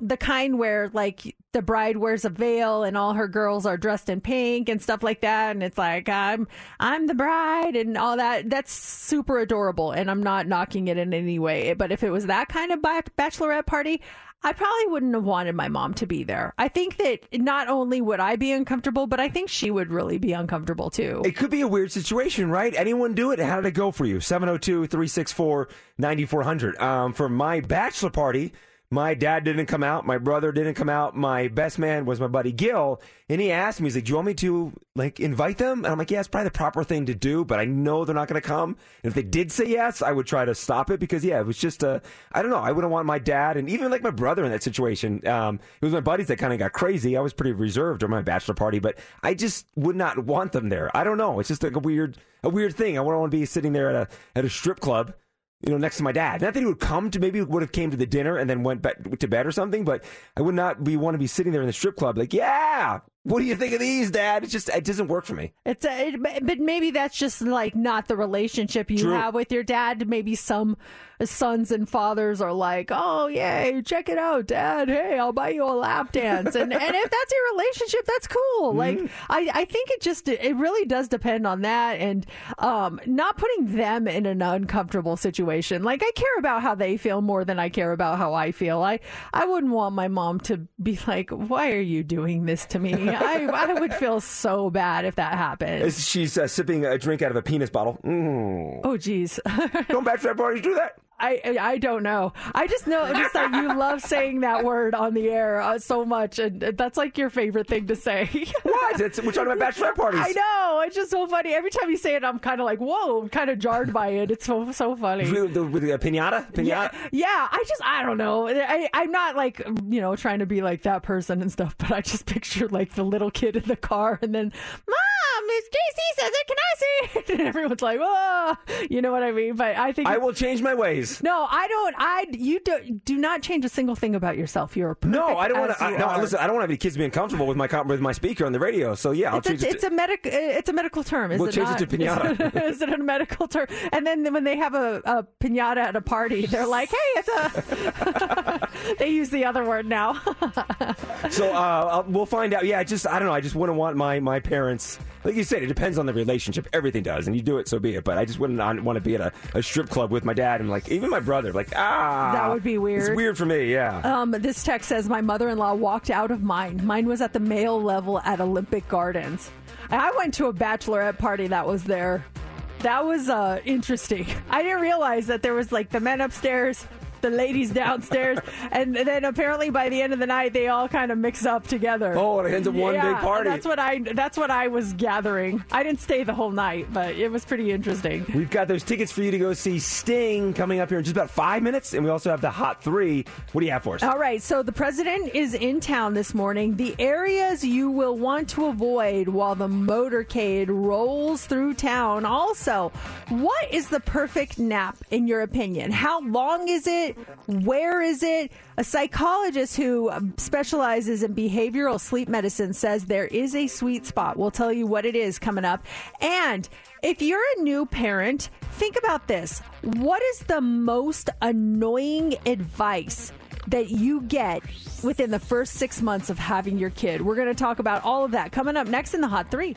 the kind where like the bride wears a veil and all her girls are dressed in pink and stuff like that and it's like I'm I'm the bride and all that that's super adorable and I'm not knocking it in any way but if it was that kind of bachelorette party I probably wouldn't have wanted my mom to be there. I think that not only would I be uncomfortable, but I think she would really be uncomfortable too. It could be a weird situation, right? Anyone do it? How did it go for you? 702 364 9400. Um, For my bachelor party, my dad didn't come out. My brother didn't come out. My best man was my buddy Gil. And he asked me, he's like, Do you want me to like invite them? And I'm like, Yeah, it's probably the proper thing to do, but I know they're not going to come. And if they did say yes, I would try to stop it because, yeah, it was just, a, I don't know. I wouldn't want my dad and even like my brother in that situation. Um, it was my buddies that kind of got crazy. I was pretty reserved during my bachelor party, but I just would not want them there. I don't know. It's just like a weird, a weird thing. I wouldn't want to be sitting there at a, at a strip club you know, next to my dad. Not that he would come to maybe would have came to the dinner and then went back to bed or something, but I would not be want to be sitting there in the strip club like, yeah, what do you think of these, Dad? It just it doesn't work for me. It's a, it, but maybe that's just like not the relationship you True. have with your dad. Maybe some sons and fathers are like, "Oh, yay, check it out, Dad. Hey, I'll buy you a lap dance." And and if that's your relationship, that's cool. Like I I think it just it really does depend on that and um not putting them in an uncomfortable situation. Like I care about how they feel more than I care about how I feel. I I wouldn't want my mom to be like, "Why are you doing this to me?" I I would feel so bad if that happened. She's uh, sipping a drink out of a penis bottle. Mm. Oh, geez. Don't bachelor parties do that? I I don't know. I just know just that you love saying that word on the air uh, so much, and that's like your favorite thing to say. What? It's, we're talking about bachelor parties. I know. It's just so funny. Every time you say it, I'm kind of like, whoa, I'm kind of jarred by it. It's so so funny. With the, with the pinata? Pinata? Yeah, yeah, I just I don't know. I I'm not like you know trying to be like that person and stuff, but I just picture like the little kid in the car and then mom, Miss JC says it. Can I see it? And everyone's like, whoa, you know what I mean? But I think I will change my ways. no, I don't. I you do do not change a single thing about yourself. You're perfect No, I don't want to. No, are. listen, I don't want any kids being comfortable with my with my speaker on the radio. So yeah, I'll It's change a, it. it's a medic. It's a medical term. Is We'll it change not? it to pinata. is it a medical term? And then when they have a, a pinata at a party, they're like, "Hey, it's a." they use the other word now. So uh, we'll find out. Yeah, I just I don't know. I just wouldn't want my my parents. Like you said, it depends on the relationship. Everything does, and you do it, so be it. But I just wouldn't want to be at a, a strip club with my dad and like even my brother. Like ah, That would be weird. It's weird. weird for me. Yeah. Um, this text says my mother-in-law walked out of mine. Mine was at the male level at Olympic Gardens. I went to a bachelorette party that was there. That was uh, interesting. I didn't realize that there was like the men upstairs, the ladies downstairs, and then apparently by the end of the night they all kind of mix up together. Oh, it ends up one big party. That's what I. That's what I was gathering. I didn't stay the whole night, but it was pretty interesting. We've got those tickets for you to go see Sting coming up here in just about five minutes, and we also have the Hot Three. What do you have for us? All right, so the president is in town this morning. The areas you will want to avoid while the motorcade rolls through town. Also, what is the perfect nap in your opinion? How long is it? Where is it? A psychologist who um, specializes in behavioral sleep medicine says there is a sweet spot. We'll tell you what it is coming up. And if you're a new parent, think about this. What is the most annoying advice that you get within the first six months of having your kid? We're going to talk about all of that coming up next in the Hot Three.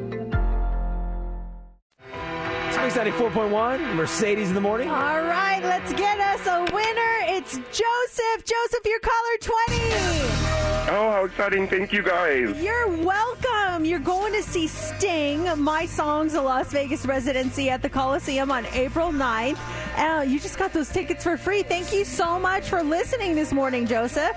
Space 94.1, Mercedes in the morning. All right, let's get us a winner. It's Joseph. Joseph, you're caller 20. Oh, how exciting. Thank you guys. You're welcome. You're going to see Sting, My Songs, a Las Vegas residency at the Coliseum on April 9th. Uh, you just got those tickets for free. Thank you so much for listening this morning, Joseph.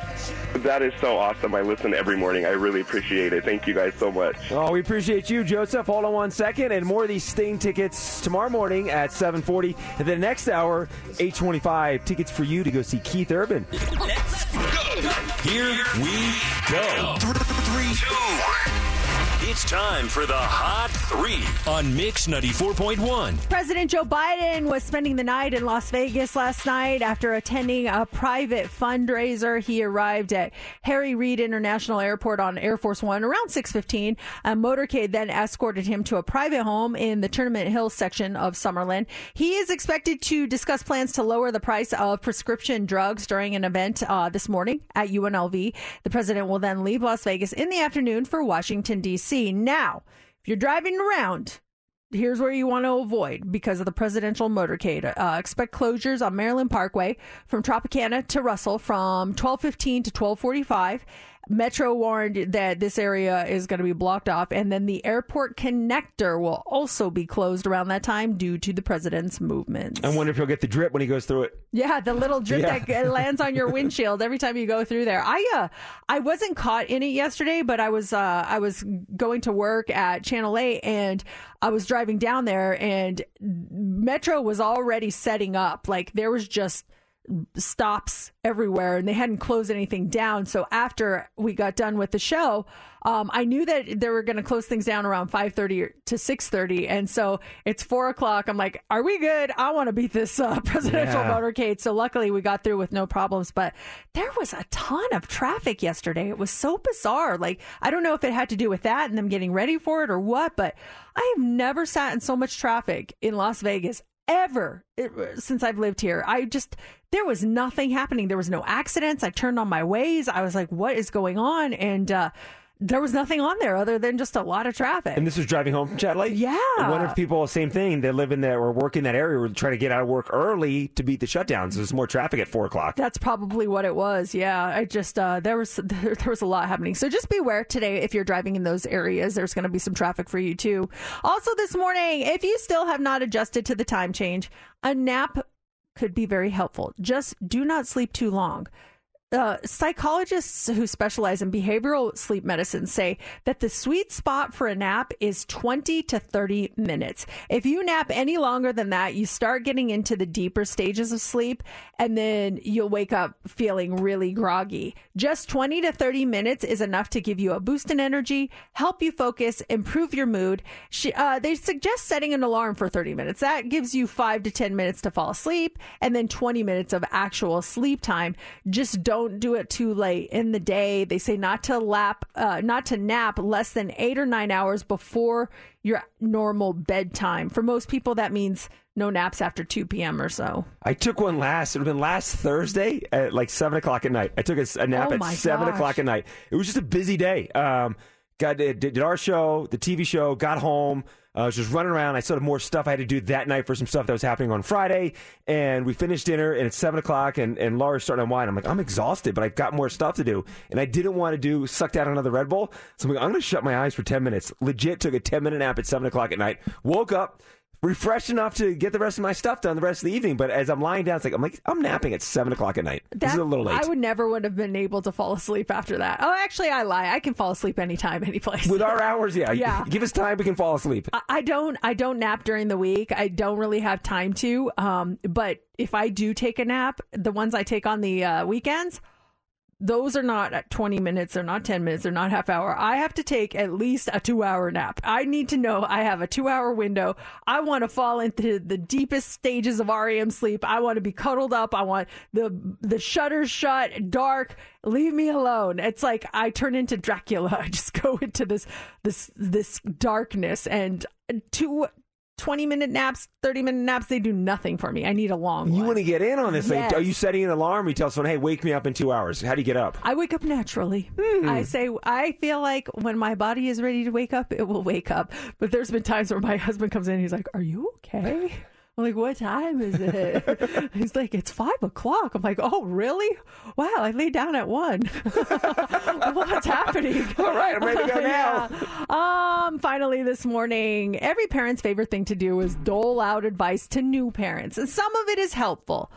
That is so awesome. I listen every morning. I really appreciate it. Thank you guys so much. Oh, we appreciate you, Joseph. Hold on one second, and more of these Sting tickets tomorrow morning at 7:40, and the next hour, 8:25. Tickets for you to go see Keith Urban. Let's go. Here we go. Three, two. It's time for the Hot Three on Mix 94.1. President Joe Biden was spending the night in Las Vegas last night after attending a private fundraiser. He arrived at Harry Reid International Airport on Air Force One around 6:15. A motorcade then escorted him to a private home in the Tournament Hill section of Summerlin. He is expected to discuss plans to lower the price of prescription drugs during an event uh, this morning at UNLV. The president will then leave Las Vegas in the afternoon for Washington D.C. Now, if you're driving around, here's where you want to avoid because of the presidential motorcade. Uh, expect closures on Maryland Parkway from Tropicana to Russell from 12:15 to 12:45. Metro warned that this area is going to be blocked off, and then the airport connector will also be closed around that time due to the president's movements. I wonder if he'll get the drip when he goes through it. Yeah, the little drip Yeah. that lands on your windshield every time you go through there. I uh, I wasn't caught in it yesterday, but I was uh, I was going to work at Channel Eight, and I was driving down there, and Metro was already setting up. Like there was just stops everywhere and they hadn't closed anything down. So after we got done with the show um, i knew that they were going to close things down around 5.30 to 6.30 and so it's 4 o'clock. I'm like are we good? I want to beat this uh, presidential Yeah. motorcade. So luckily we got through with no problems but there was a ton of traffic yesterday. It was so bizarre. Like i don't know if it had to do with that and them getting ready for it or what but i have never sat in so much traffic in las vegas ever since I've lived here. I just there was nothing happening. There was no accidents. I turned on my Waze. I was like, "What is going on?" And uh, there was nothing on there other than just a lot of traffic. And this was driving home from Chat Lake? Yeah. I wonder if people, same thing, they live in there or work in that area or try to get out of work early to beat the shutdowns. There's more traffic at 4 o'clock. That's probably what it was. Yeah, I just uh, there was there, was a lot happening. So just beware today if you're driving in those areas. There's going to be some traffic for you too. Also this morning, if you still have not adjusted to the time change, a nap could be very helpful. Just do not sleep too long. Uh, psychologists who specialize in behavioral sleep medicine say that the sweet spot for a nap is 20 to 30 minutes. If you nap any longer than that, you start getting into the deeper stages of sleep and then you'll wake up feeling really groggy. Just 20 to 30 minutes is enough to give you a boost in energy, help you focus, improve your mood. She, uh, they suggest setting an alarm for 30 minutes. That gives you five to 10 minutes to fall asleep and then 20 minutes of actual sleep time. Just don't do it too late in the day. They say not to lap, uh, not to nap less than eight or nine hours before your normal bedtime. For most people, that means no naps after 2 p.m. or so. I took one last, it would have been last Thursday at like 7 o'clock at night. I took a nap Oh at 7 gosh. o'clock at night. It was just a busy day. Um, got did, did our show, the TV show, got home. I was just running around. I still had more stuff I had to do that night for some stuff that was happening on Friday. And we finished dinner, and it's 7 o'clock, and, and Laura's starting to whine. I'm like, I'm exhausted, but I've got more stuff to do. And I didn't want to do suck down another Red Bull. So I'm like, I'm going to shut my eyes for 10 minutes. Legit took a 10 minute nap at 7 o'clock at night. Woke up, refreshed enough to get the rest of my stuff done the rest of the evening. But as I'm lying down, it's like I'm like I'm napping at seven o'clock at night. this is a little late. I would never would have been able to fall asleep after that. Oh, actually, I lie. I can fall asleep anytime, any place. With our hours, yeah. Yeah. Give us time, we can fall asleep. I- I don't. I don't nap during the week. I don't really have time to. Um, but if I do take a nap, the ones I take on the uh, weekends, those are not 20 minutes. They're not 10 minutes. They're not half hour. I have to take at least a two hour nap. I need to know I have a two hour window. I want to fall into the deepest stages of REM sleep. I want to be cuddled up. I want the the shutters shut, dark. Leave me alone. It's like I turn into Dracula. I just go into this this this darkness and two 20 minute naps, 30 minute naps, they do nothing for me. I need a long You one. want to get in on this? Yes. are you setting an alarm? You tell someone, "Hey, wake me up in two hours." How do you get up? I wake up naturally. Hmm. I say I feel like when my body is ready to wake up, it will wake up. But there's been times where my husband comes in, he's like, "Are you okay?" I'm like, "What time is it?" he's like, "It's five o'clock." I'm like, "Oh, really? Wow, I laid down at one. What's happening?" All right, I'm ready to go now. Yeah. Um, finally, this morning, every parent's favorite thing to do is dole out advice to new parents, and some of it is helpful.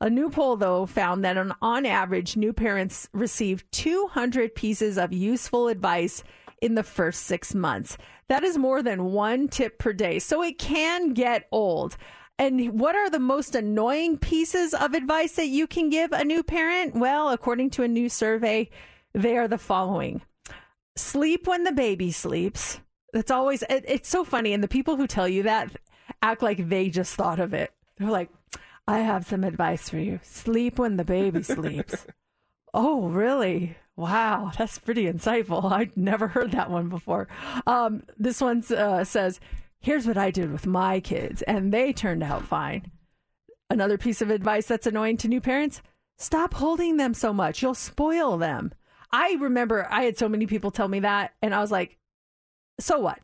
A new poll, though, found that on, on average, new parents receive 200 pieces of useful advice in the first six months. That is more than one tip per day. So it can get old. And what are the most annoying pieces of advice that you can give a new parent? Well, according to a new survey, They are the following Sleep when the baby sleeps. That's always, it, it's so funny. And the people who tell you that act like they just thought of it. They're like, I have some advice for you. Sleep when the baby sleeps. Oh, really? Wow, that's pretty insightful. I'd never heard that one before. Um, this one uh, says, Here's what I did with my kids, and they turned out fine. Another piece of advice that's annoying to new parents stop holding them so much. You'll spoil them. I remember I had so many people tell me that, and I was like, so what?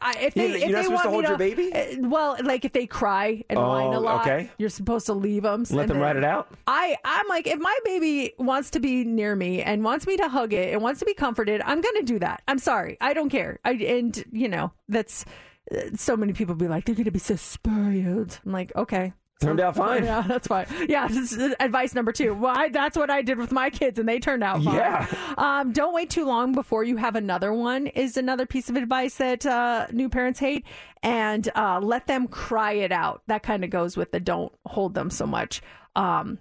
I, if they, if you're not they supposed want to hold your baby? uh, well, like if they cry and whine a Oh, lot, okay. you're supposed to leave them. Let them ride it out? I, I'm like, if my baby wants to be near me and wants me to hug it and wants to be comforted, I'm going to do that. I'm sorry. I don't care. I, and, you know, that's uh, so many people be like, they're going to be so spoiled. I'm like, okay. Turned out fine. Yeah, that's fine. Yeah, this is advice number two. Well, I, that's what I did with my kids, and they turned out fine. Yeah. Um, don't wait too long before you have another one. Is another piece of advice that uh, new parents hate, and uh, let them cry it out. That kind of goes with the don't hold them so much. Um,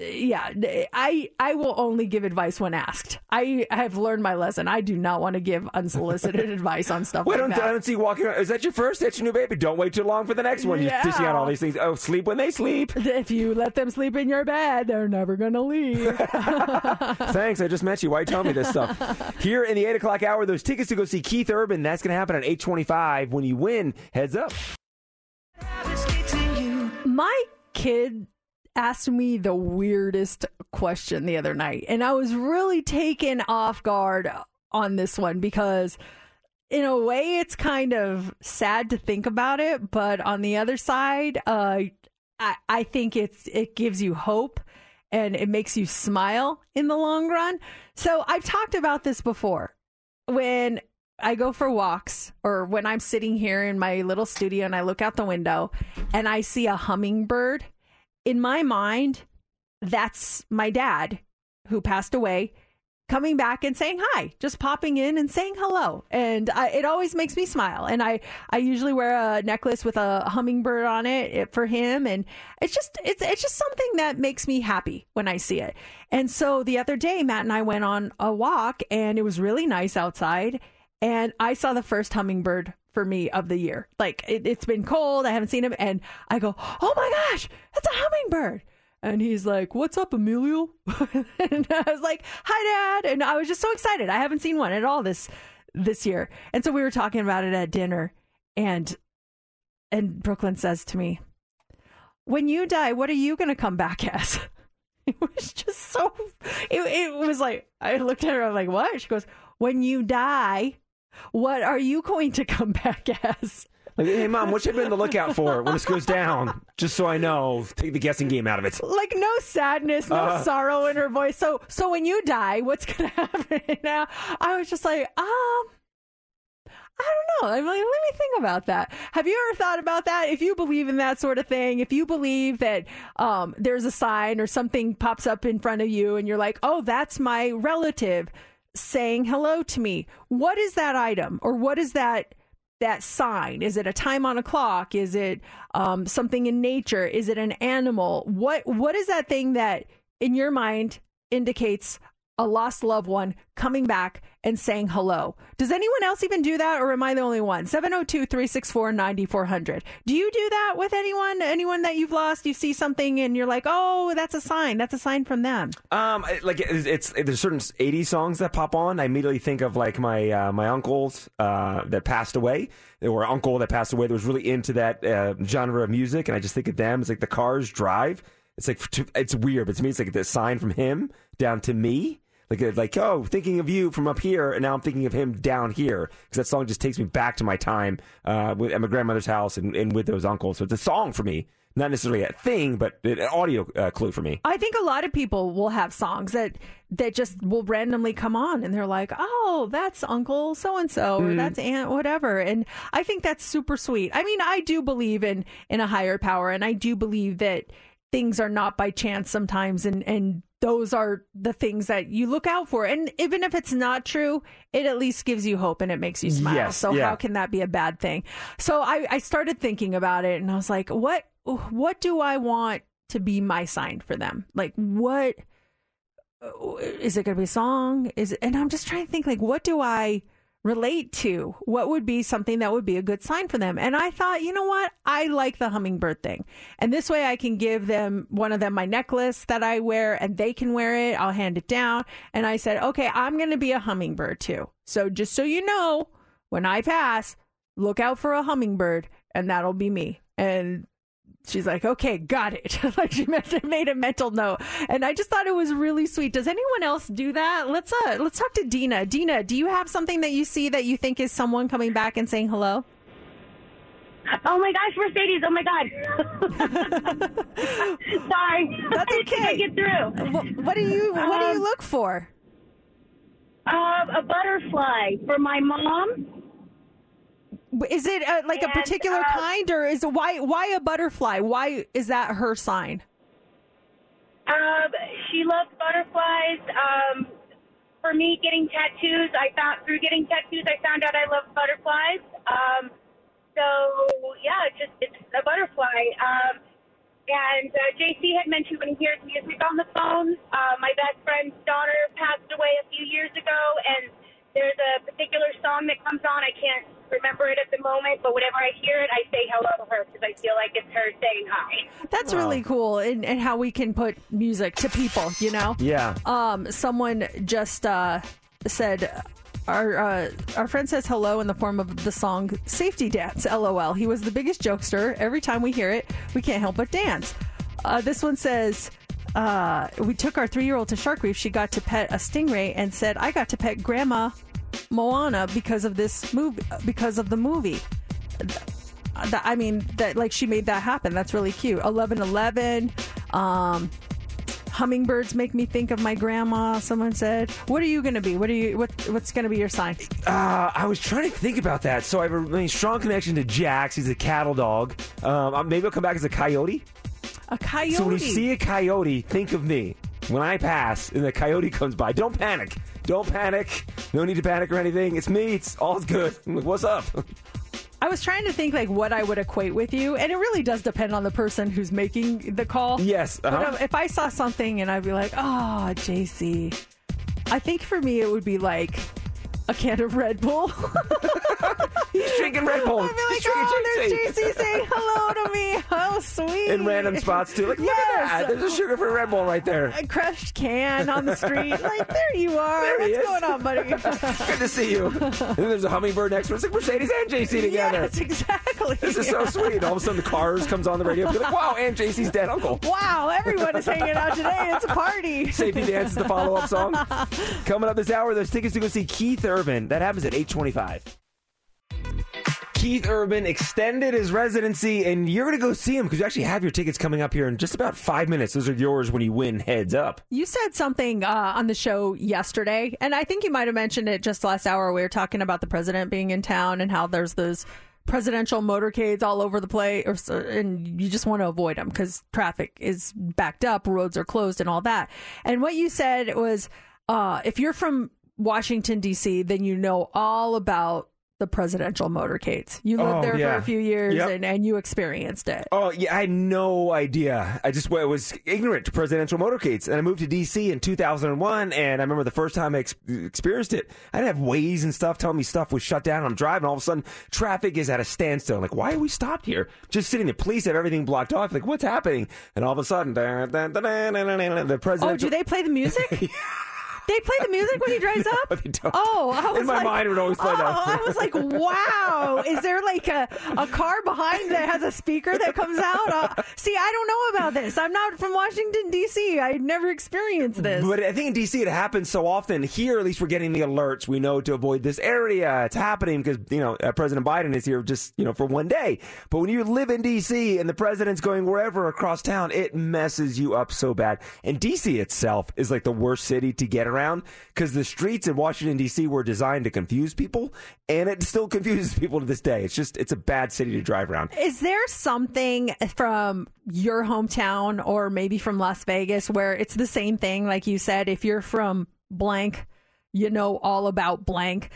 yeah, I I will only give advice when asked. I have learned my lesson. I do not want to give unsolicited advice on stuff Wait, I like don't, that. I don't see you walking around. Is that your first? That's your new baby. Don't wait too long for the next one. You're dishing out all these things. Oh, sleep when they sleep. If you let them sleep in your bed, they're never going to leave. Thanks. I just met you. Why you telling me this stuff? Here in the 8 o'clock hour, those tickets to go see Keith Urban, that's going to happen at 825. When you win, heads up. My kid asked me the weirdest question the other night, and I was really taken off guard on this one because, in a way, it's kind of sad to think about it, but on the other side, uh, I, I think it's it gives you hope and it makes you smile in the long run. So I've talked about this before when I go for walks or when I'm sitting here in my little studio and I look out the window and I see a hummingbird, in my mind, that's my dad who passed away coming back and saying hi, just popping in and saying hello. And I, it always makes me smile. And I, I usually wear a necklace with a hummingbird on it, for him. And it's just, it's, it's just something that makes me happy when I see it. And so the other day, Matt and I went on a walk and it was really nice outside. And I saw the first hummingbird for me of the year. Like it, it's been cold. I haven't seen him. And I go, oh my gosh, that's a hummingbird. And he's like, What's up, Emilio? and I was like, Hi, Dad. And I was just so excited. I haven't seen one at all this this year. And so we were talking about it at dinner and and Brooklyn says to me, When you die, what are you gonna come back as? It was just so it, it was like I looked at her, I'm like, What? She goes, When you die, what are you going to come back as? Like, hey, Mom, what should I be on the lookout for when this goes down? Just so I know. Take the guessing game out of it. like no sadness, no Uh. sorrow in her voice. So so when you die, what's gonna happen? now I was just like, um, I don't know. I'm like, let me think about that. Have you ever thought about that? If you believe in that sort of thing, if you believe that um, there's a sign or something pops up in front of you, and you're like, oh, that's my relative saying hello to me. What is that item, or what is that? that sign? Is it a time on a clock? Is it um, something in nature? Is it an animal? What What is that thing that in your mind indicates a lost loved one coming back and saying hello? Does anyone else even do that, or am I the only one? 702 364 9400. Do you do that with anyone? Anyone that you've lost? You see something and you're like, oh, that's a sign. That's a sign from them. Um, like it's, it's there's certain 80 songs that pop on. I immediately think of like my uh, my uncles uh, that passed away, or uncle that passed away that was really into that uh, genre of music, and I just think of them. It's like the Cars Drive. It's like it's weird, but to me, it's like the sign from him down to me. Like, like oh, thinking of you from up here, and now I'm thinking of him down here because that song just takes me back to my time uh, with, at my grandmother's house and, and with those uncles. So it's a song for me, not necessarily a thing, but an audio uh, clue for me. I think a lot of people will have songs that that just will randomly come on and they're like, "Oh, that's Uncle so and so or Mhm. that's Aunt whatever." And I think that's super sweet. I mean, I do believe in in a higher power and I do believe that things are not by chance sometimes and and those are the things that you look out for. And even if it's not true, it at least gives you hope and it makes you smile. Yes, so yeah. how can that be a bad thing? So I, I started thinking about it and I was like, what what do I want to be my sign for them? Like what is it going to be a song? Is it, and I'm just trying to think like what do I relate to? What would be something that would be a good sign for them? And I thought, you know what? I like the hummingbird thing. And this way I can give them one of them my necklace that I wear and they can wear it. I'll hand it down. And I said, okay, I'm going to be a hummingbird too. So just so you know, when I pass, look out for a hummingbird and that'll be me. And she's like, okay, got it. like she made a mental note, and I just thought it was really sweet. Does anyone else do that? Let's uh, let's talk to Dina. Dina, do you have something that you see that you think is someone coming back and saying hello? Oh my gosh, Mercedes! Oh my god! Sorry, that's okay. I get through. What, what do you What do you Um, look for? Uh, a butterfly for my mom. Is it uh, like a particular uh, kind, or is it why why a butterfly? Why is that her sign? Um, she loves butterflies. Um, for me, getting tattoos, I found through getting tattoos, I found out I love butterflies. Um, so yeah, it's just it's a butterfly. Um, and uh, JC had mentioned when he hears music on the phone. Uh, my best friend's daughter passed away a few years ago, and there's a particular song that comes on. I can't remember it at the moment, but whenever I hear it, I say hello to her because I feel like it's her saying hi. That's really cool, and, and how we can put music to people. You know. Yeah. Um, someone just uh, said our uh, our friend says hello in the form of the song "Safety Dance." LOL. He was the biggest jokester. Every time we hear it, we can't help but dance. Uh, this one says. Uh, we took our three-year-old to Shark Reef. She got to pet a stingray and said, "I got to pet Grandma Moana because of this movie, because of the movie." That, I mean, that like she made that happen. That's really cute. Eleven eleven. Um, hummingbirds make me think of my grandma. Someone said, "What are you going to be? What are you? What What's going to be your sign?" Uh, I was trying to think about that. So I have a really strong connection to Jax. He's a cattle dog. Um, uh, maybe I'll come back as a coyote. A coyote. So when you see a coyote, think of me. When I pass and the coyote comes by, don't panic. Don't panic. No need to panic or anything. It's me. It's all's good. What's up? I was trying to think like what I would equate with you, and it really does depend on the person who's making the call. Yes, uh-huh. um, if I saw something and I'd be like, "Oh, JC," I think for me it would be like a can of Red Bull. He's drinking Red Bull. I'd be like, He's drinking "Oh, there's JC." Saying hello to me. How sweet!" In random spots too. Like, look at that. There's a sugar for Red Bull right there. a crushed can on the street. like, there you are. There he What's is. going on, buddy? Good to see you. And then there's a hummingbird next to. It's like Mercedes and JC together. Yes, exactly. This is so sweet. All of a sudden, the cars comes on the radio. You're like, wow, and JC's dead uncle. Wow, everyone is hanging out today. It's a party. Safety Dance is the follow-up song. Coming up this hour, there's tickets to go see Keith Urban. That happens at 825. Keith Urban extended his residency, and you're going to go see him because you actually have your tickets coming up here in just about five minutes. Those are yours when you win heads up. You said something uh, on the show yesterday, and I think you might have mentioned it just last hour. We were talking about the president being in town and how there's those presidential motorcades all over the place, and you just want to avoid them because traffic is backed up, roads are closed, and all that. And what you said was, uh, if you're from Washington D.C., then you know all about the presidential motorcades. You lived Oh, there yeah. for a few years, Yep. and, and you experienced it. Oh yeah, I had no idea. I just I was ignorant to presidential motorcades, and I moved to DC in 2001. And I remember the first time I ex- experienced it, I didn't have Waze and stuff telling me stuff was shut down. I'm driving, all of a sudden traffic is at a standstill. I'm like, why are we stopped here? Just sitting there. Police have everything blocked off. Like, what's happening? And all of a sudden, the Oh, do they play the music? They play the music when he drives up. They don't. Oh, I was In my like, mind, it would always play oh, that. I was like, wow. Is there like a, a car behind that has a speaker that comes out? Uh, see, I don't know about this. I'm not from Washington D.C. I never experienced this. But I think in DC it happens so often. Here, at least, we're getting the alerts. We know to avoid this area. It's happening because you know uh, President Biden is here just you know for one day. But when you live in DC and the president's going wherever across town, it messes you up so bad. And DC itself is like the worst city to get around because the streets in Washington DC were designed to confuse people, and it still confuses people to this day. It's just it's a bad city to drive around. Is there something from your hometown or maybe from Las Vegas where it's the same thing? Like you said, if you're from blank, you know all about blank.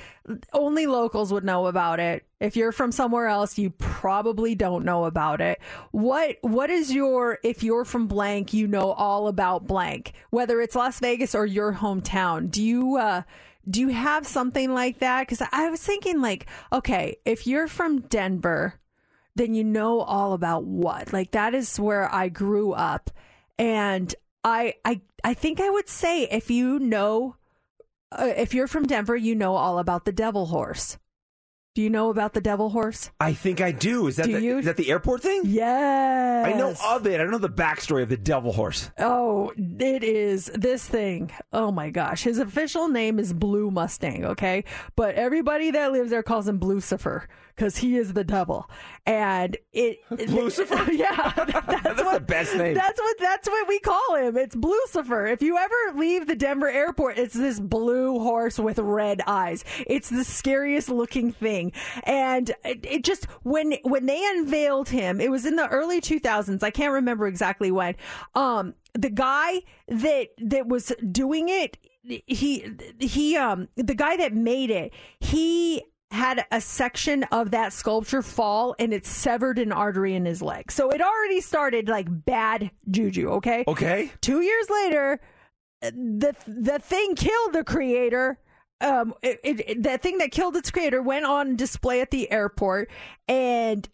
Only locals would know about it. If you're from somewhere else, you probably don't know about it. What what is your if you're from blank, you know all about blank, whether it's Las Vegas or your hometown. Do you uh do you have something like that? Cuz I was thinking like, okay, if you're from Denver, then you know all about what? Like that is where I grew up and I I I think I would say if you know uh, if you're from Denver, you know all about the devil horse. Do you know about the devil horse? I think I do. Is that Do the, you? is that the airport thing? Yes. I know of it. I don't know the backstory of the devil horse. Oh, it is this thing. Oh my gosh. His official name is Blue Mustang, okay? But everybody that lives there calls him Lucifer because he is the devil. And it. Lucifer? yeah. That's, That's the best name. That's what that's what we call him. It's Lucifer. If you ever leave the Denver airport, it's this blue horse with red eyes. It's the scariest looking thing. And it, it just when when they unveiled him, it was in the early 2000s. I can't remember exactly when. Um the guy that that was doing it he he um the guy that made it, he had a section of that sculpture fall and it severed an artery in his leg. So it already started like bad juju, okay? Okay. 2 years later, the the thing killed the creator. Um, it, it, that thing that killed its creator went on display at the airport, and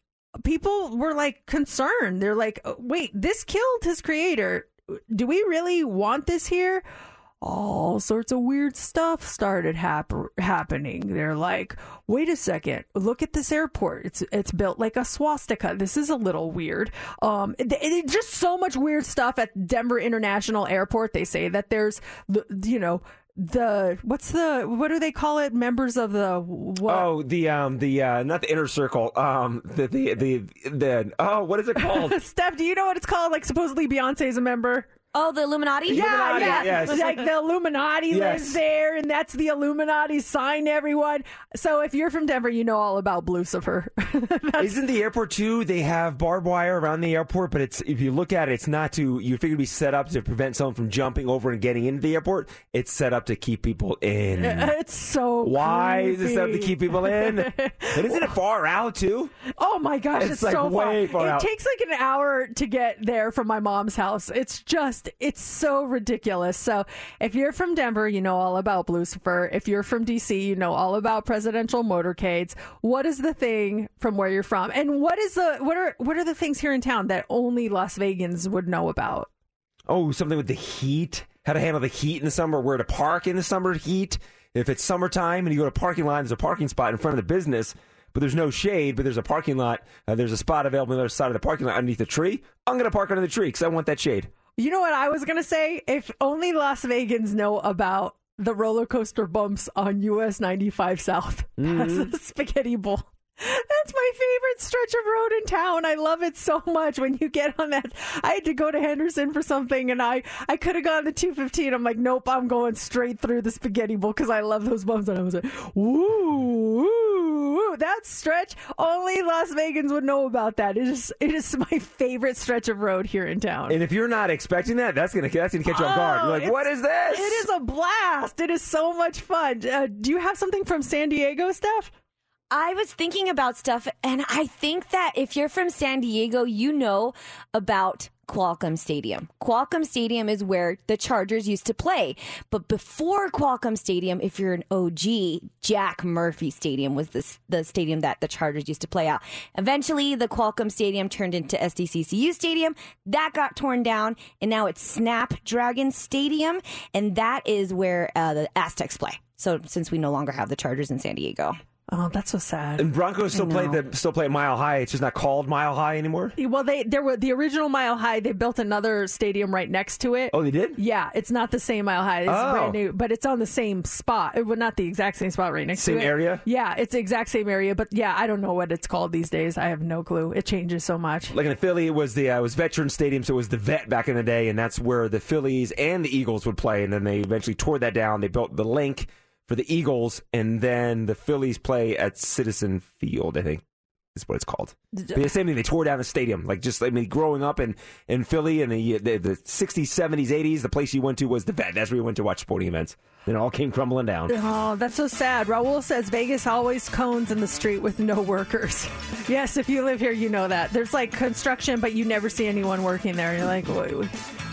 people were like concerned. They're like, "Wait, this killed his creator. Do we really want this here?" All sorts of weird stuff started hap- happening. They're like, "Wait a second! Look at this airport. It's it's built like a swastika. This is a little weird." Um, it, it- just so much weird stuff at Denver International Airport. They say that there's the you know the what's the what do they call it? Members of the what? Oh, the um, the uh, not the inner circle. Um, the the the the oh, what is it called? Steph, do you know what it's called? Like supposedly Beyonce's a member. Oh, the Illuminati? Yeah, Illuminati, yeah. yes. Like the Illuminati Yes. lives there, and that's the Illuminati sign, everyone. So if you're from Denver, you know all about Lucifer. Isn't the airport too? They have barbed wire around the airport, but it's if you look at it, it's not to. You figure to be set up to prevent someone from jumping over and getting into the airport. It's set up to keep people in. it's so Why is it set up to keep people in? and isn't it far out too? Oh my gosh, It's it's, like so way far It out. takes like an hour to get there from my mom's house. It's just, it's so ridiculous. So if you're from Denver, you know all about Lucifer. If you're from DC, you know all about presidential motorcades. What is the thing from where you're from, and what is the what are what are the things here in town that only Las Vegans would know about? Oh, something with the heat. How to handle the heat in the summer. Where to park in the summer heat. If it's summertime and you go to a parking lot, there's a parking spot in front of the business, but there's no shade, but there's a parking lot. Uh, there's a spot available on the other side of the parking lot underneath a tree. I'm going to park under the tree because I want that shade. You know what I was gonna say? If only Las Vegans know about the roller coaster bumps on US 95 South past Mhm. the Spaghetti Bowl. That's my favorite stretch of road in town. I love it so much when you get on that. I had to go to Henderson for something and I, I could have gone the 215. I'm like, nope, I'm going straight through the Spaghetti Bowl because I love those bumps. And I was like, woo. That stretch, only Las Vegans would know about that. It is, it is my favorite stretch of road here in town. And if you're not expecting that, that's going to that's to catch you off guard. You're Oh, like, what is this? It is a blast. It is so much fun. Uh, do you have something from San Diego, Steph? I was thinking about stuff, and I think that if you're from San Diego, you know about Qualcomm Stadium. Qualcomm Stadium is where the Chargers used to play. But before Qualcomm Stadium, if you're an OG, Jack Murphy Stadium was the, the stadium that the Chargers used to play out. Eventually, the Qualcomm Stadium turned into SDCCU Stadium. That got torn down, and now it's Snapdragon Stadium, and that is where uh, the Aztecs play. So since we no longer have the Chargers in San Diego. Oh, that's so sad. and Broncos still play the still play Mile High. It's just not called Mile High anymore. Well, they there were the original Mile High. They built another stadium right next to it. Oh, they did. Yeah, it's not the same Mile High. It's Oh. brand new, but it's on the same spot. It, well, not the exact same spot right next Same to it. area? Yeah, it's the exact same area. But yeah, I don't know what it's called these days. I have no clue. It changes so much. Like in Philly, it was the uh, it was Veteran Stadium, so it was the Vet back in the day, and that's where the Phillies and the Eagles would play. And then they eventually tore that down. They built the Linc for the Eagles, and then the Phillies play at Citizen Field. I think is what it's called. The same thing. They tore down the stadium. Like just I mean, growing up in in Philly in the the, the 60s, 70s, 80s, the place you went to was the Vet. That's where you went to watch sporting events. Then it all came crumbling down. Oh, that's so sad. Raul says Vegas always cones in the street with no workers. Yes, if you live here, you know that. There's like construction, but you never see anyone working there. You're like, what,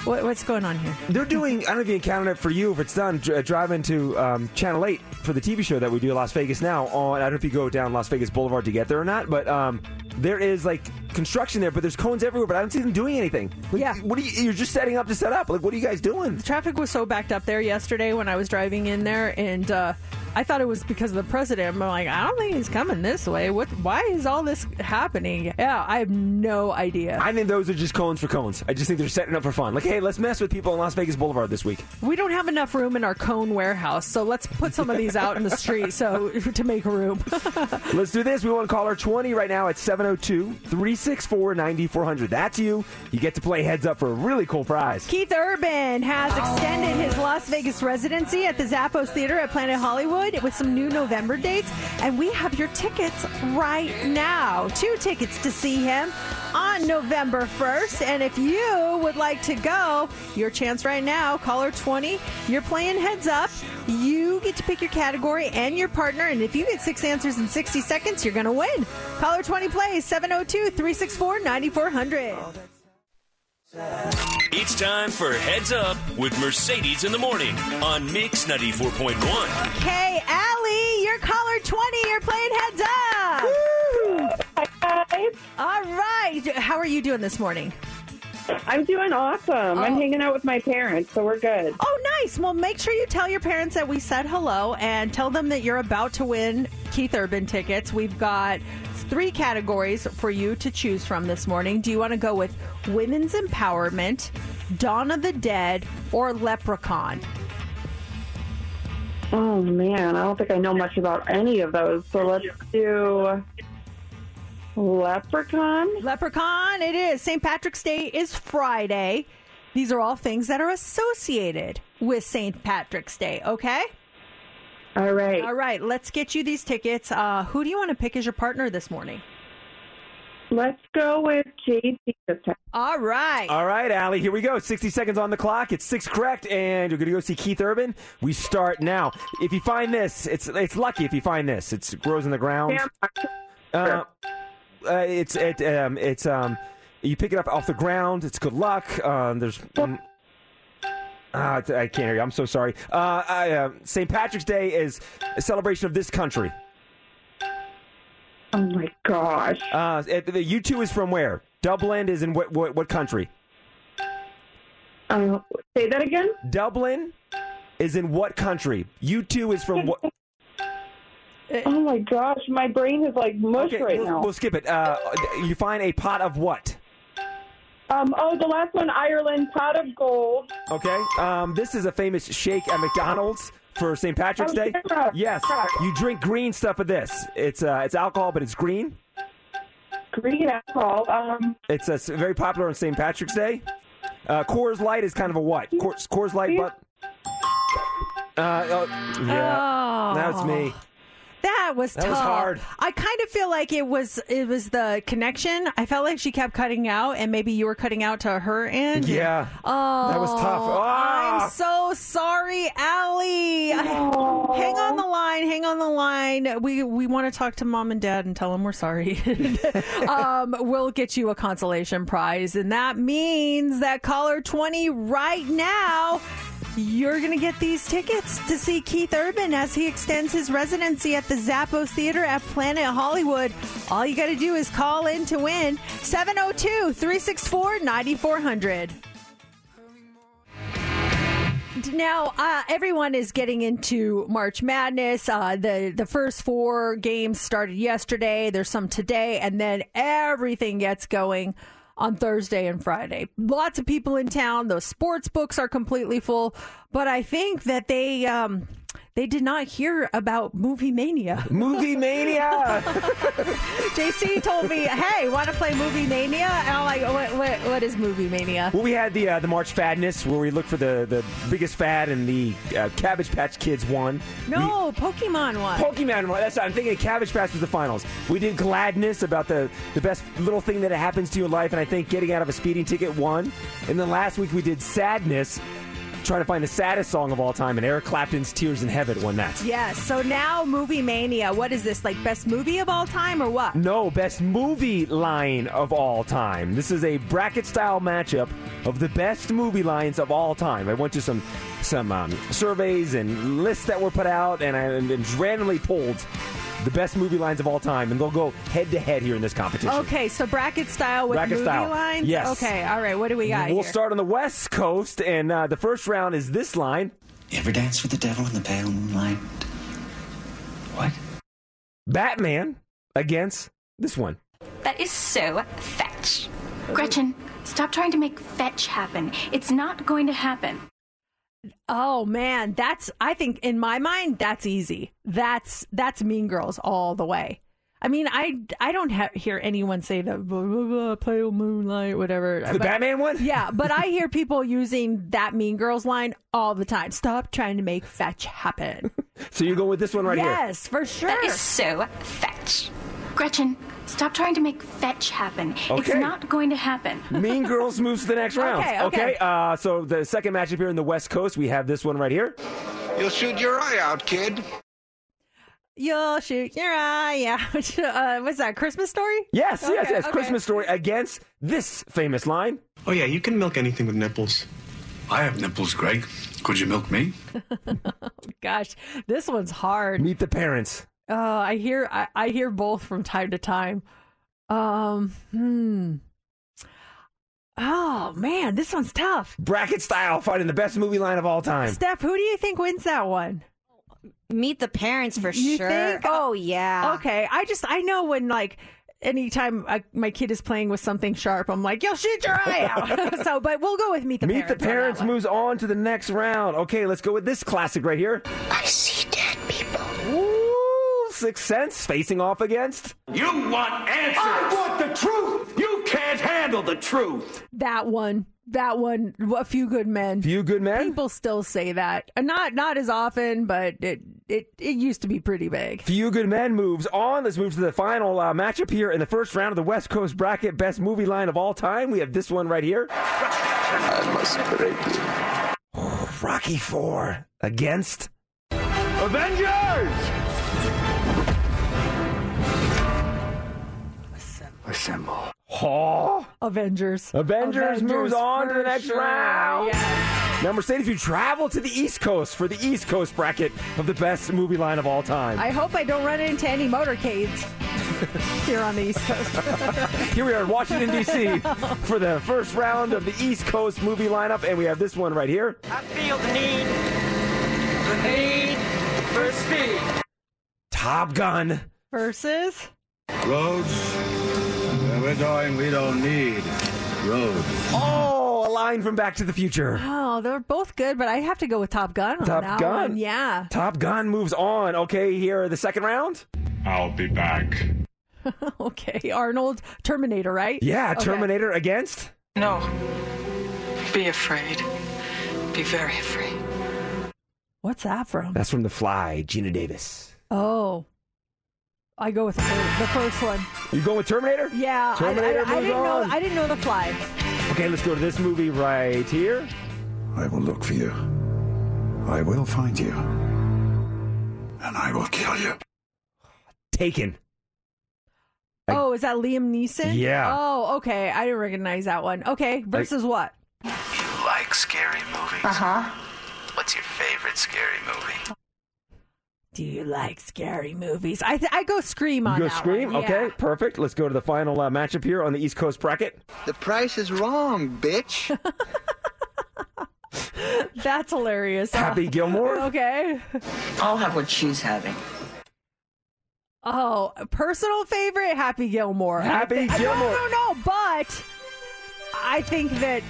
what, what's going on here? They're doing, I don't know if you encountered it for you, if it's done, dr- driving to um, Channel 8 for the TV show that we do in Las Vegas now. On, I don't know if you go down Las Vegas Boulevard to get there or not, but um, there is like construction there, but there's cones everywhere, but I don't see them doing anything. Like, Yeah. What are you, you're just setting up to set up. Like, what are you guys doing? The traffic was so backed up there yesterday when I was driving in there, and uh, I thought it was because of the president. I'm like, I don't think he's coming this way. What? Why is all this happening? Yeah, I have no idea. I think those are just cones for cones. I just think they're setting up for fun. Like, hey, let's mess with people on Las Vegas Boulevard this week. We don't have enough room in our cone warehouse, so let's put some of these out in the street so to make room. Let's do this. We want to call her 20 right now at 702 364 9400. That's you. You get to play heads up for a really cool prize. Keith Urban has extended his Las Vegas residency at the Zappos Theater at Planet Hollywood with some new November dates, and we have your tickets right now. Two tickets to see him on November 1st. And if you would like to go, your chance right now, caller 20, you're playing heads up. You get to pick your category and your partner, and if you get six answers in 60 seconds, you're going to win. Caller 20 plays 702 364 9400. It's time for Heads Up with Mercedes in the Morning on Mix 94.1. Okay, Allie, you're caller 20. You're playing heads up. Hi, guys. All right. How are you doing this morning? I'm doing awesome. I'm oh. hanging out with my parents, so we're good. Oh, nice. Well, make sure you tell your parents that we said hello and tell them that you're about to win Keith Urban tickets. We've got three categories for you to choose from this morning. Do you want to go with women's empowerment, Dawn of the Dead, or Leprechaun? Oh man, I don't think I know much about any of those. So let's do Leprechaun. Leprechaun, it is. St. Patrick's Day is Friday. These are all things that are associated with St. Patrick's Day, okay? All right. All right, let's get you these tickets. Uh, who do you want to pick as your partner this morning? Let's go with JC this time. All right. All right, Allie, here we go. 60 seconds on the clock. It's six correct, and you're going to go see Keith Urban. We start now. If you find this, it's it's lucky if you find this. It grows in the ground. Uh, uh, it's it um, it's um, you pick it up off the ground. It's good luck. Um, there's. Um, ah, I can't hear you. I'm so sorry. Uh, I, uh, St. Patrick's Day is a celebration of this country. Oh my gosh. Uh, it, the U2 is from where? Dublin is in what what, what country? Uh, say that again. Dublin is in what country? U2 is from what? Oh my gosh, my brain is like mush Okay, right we'll, now. we'll skip it. Uh, you find a pot of what? Um, oh, the last one, Ireland, pot of gold. Okay. Um, this is a famous shake at McDonald's for St. Patrick's Oh, Day. yeah. Yes. Yeah. You drink green stuff of this. It's uh, it's alcohol, but it's green. Green alcohol. Um, It's uh, very popular on St. Patrick's Day. Uh, Coors Light is kind of a what? Coors, Coors Light, but. Uh, oh, yeah, Oh. that's me. That was That tough. was hard. I kind of feel like it was it was the connection. I felt like she kept cutting out, and maybe you were cutting out to her end. Yeah. Oh, That was tough. Ah! I'm so sorry, Allie. I- hang on the line. Hang on the line. We we want to talk to mom and dad and tell them we're sorry. um, we'll get you a consolation prize, and that means that caller twenty right now. You're going to get these tickets to see Keith Urban as he extends his residency at the Zappos Theater at Planet Hollywood. All you got to do is call in to win 702 364 9400. Now, uh, everyone is getting into March Madness. Uh, the the first four games started yesterday. There's some today, and then everything gets going on Thursday and Friday. Lots of people in town. The sports books are completely full. But I think that they um, they did not hear about Movie Mania. Movie Mania. JC told me, "Hey, want to play Movie Mania?" And I'm like, "What? What, what is Movie Mania?" Well, we had the uh, the March Fadness where we look for the, the biggest fad, and the uh, Cabbage Patch Kids won. No, Pokemon won. Pokemon won. That's I'm thinking Cabbage Patch was the finals. We did Gladness about the the best little thing that happens to you in life, and I think getting out of a speeding ticket won. And then last week we did Sadness. Trying to find the saddest song of all time, and Eric Clapton's "Tears in Heaven" won that. Yes. So now, Movie Mania. What is this? Like best movie of all time, or what? No, best movie line of all time. This is a bracket style matchup of the best movie lines of all time. I went to some some um, surveys and lists that were put out, and I and, and randomly pulled the best movie lines of all time, and they'll go head to head here in this competition. Okay, so bracket style with Bracket movie style. lines. Yes. Okay. All right. What do we got We'll here? start on the West Coast, and uh, the first round is this line. You ever dance with the devil in the pale moonlight? What? Batman against this one. That is so fetch. Gretchen, stop trying to make fetch happen. It's not going to happen. Oh man, that's I think in my mind that's easy. That's that's Mean Girls all the way. I mean, I I don't ha- hear anyone say the blah, blah, blah, pale moonlight, whatever. The Batman one? Yeah, but I hear people using that Mean Girls line all the time. Stop trying to make fetch happen. So you go with this one right here. yes, for sure. That is so fetch. Gretchen, stop trying to make fetch happen. It's not going to happen. Mean Girls moves to the next round. Okay, okay. Uh, so the second matchup here in the West Coast, we have this one right here. You'll shoot your eye out, kid. You'll shoot your eye out. uh, what's that? Christmas story? Yes, yes, Okay, yes. okay. Christmas story against this famous line. Oh, yeah, you can milk anything with nipples. I have nipples, Greg. Could you milk me? Gosh, this one's hard. Meet the parents. Oh, I hear I, I hear both from time to time. Um, hmm. Oh man, this one's tough. Bracket style, finding the best movie line of all time. Steph, who do you think wins that one? Meet the parents for You sure. think? Oh yeah. Okay, I just I know when like anytime I, my kid is playing with something sharp, I'm like, you'll shoot your eye out. so, but we'll go with meet the Meet parents. the parents moves on to the next round. Okay, let's go with this classic right here. I see dead people. Ooh, Sixth Sense facing off against. You want answers. I want the truth. You can't handle the truth. That one. That one. A few good men. Few good men. People still say that. Uh, Not not as often, but it it it used to be pretty big. Few Good Men moves on. Let's move to the final uh, matchup here in the first round of the West Coast bracket. Best movie line of all time. We have this one right here. I must break you. Rocky Four against. Avengers! Assemble. Oh, Avengers. Avengers, moves on to the next sure. round. Yes. Now, Mercedes, you travel to the East Coast for the East Coast bracket of the best movie line of all time. I hope I don't run into any motorcades here on the East Coast. Here we are in Washington, D.C. for the first round of the East Coast movie lineup, and we have this one right here. I feel the need, the need for speed. Top Gun. Versus. Roads, where we're going, we don't need roads. Oh, a line from Back to the Future. Oh, they're both good, but I have to go with Top Gun on Top that Gun? one. Yeah. Top Gun moves on. Okay, here the second round. I'll be back. okay, Arnold, Terminator, right? Yeah, Okay. Terminator against. No. Be afraid. Be very afraid. What's that from? That's from The Fly, Geena Davis. Oh, I go with the the first one. You go with Terminator? Yeah, Terminator I, I, moves didn't know. on. I didn't know the fly. Okay, let's go to this movie right here. I will look for you. I will find you. And I will kill you. Taken. oh, is that Liam Neeson? Yeah. Oh, okay. I didn't recognize that one. Okay, versus what? You like scary movies? Uh huh. What's your favorite scary movie? Do you like scary movies? I th- I go Scream on You go that Scream? one. Okay, Yeah. perfect. Let's go to the final uh, matchup here on the East Coast bracket. The price is wrong, bitch. That's hilarious. Happy Gilmore? Okay. I'll have what she's having. Oh, personal favorite, Happy Gilmore. Happy I thi- Gilmore. No, no, no, but I think that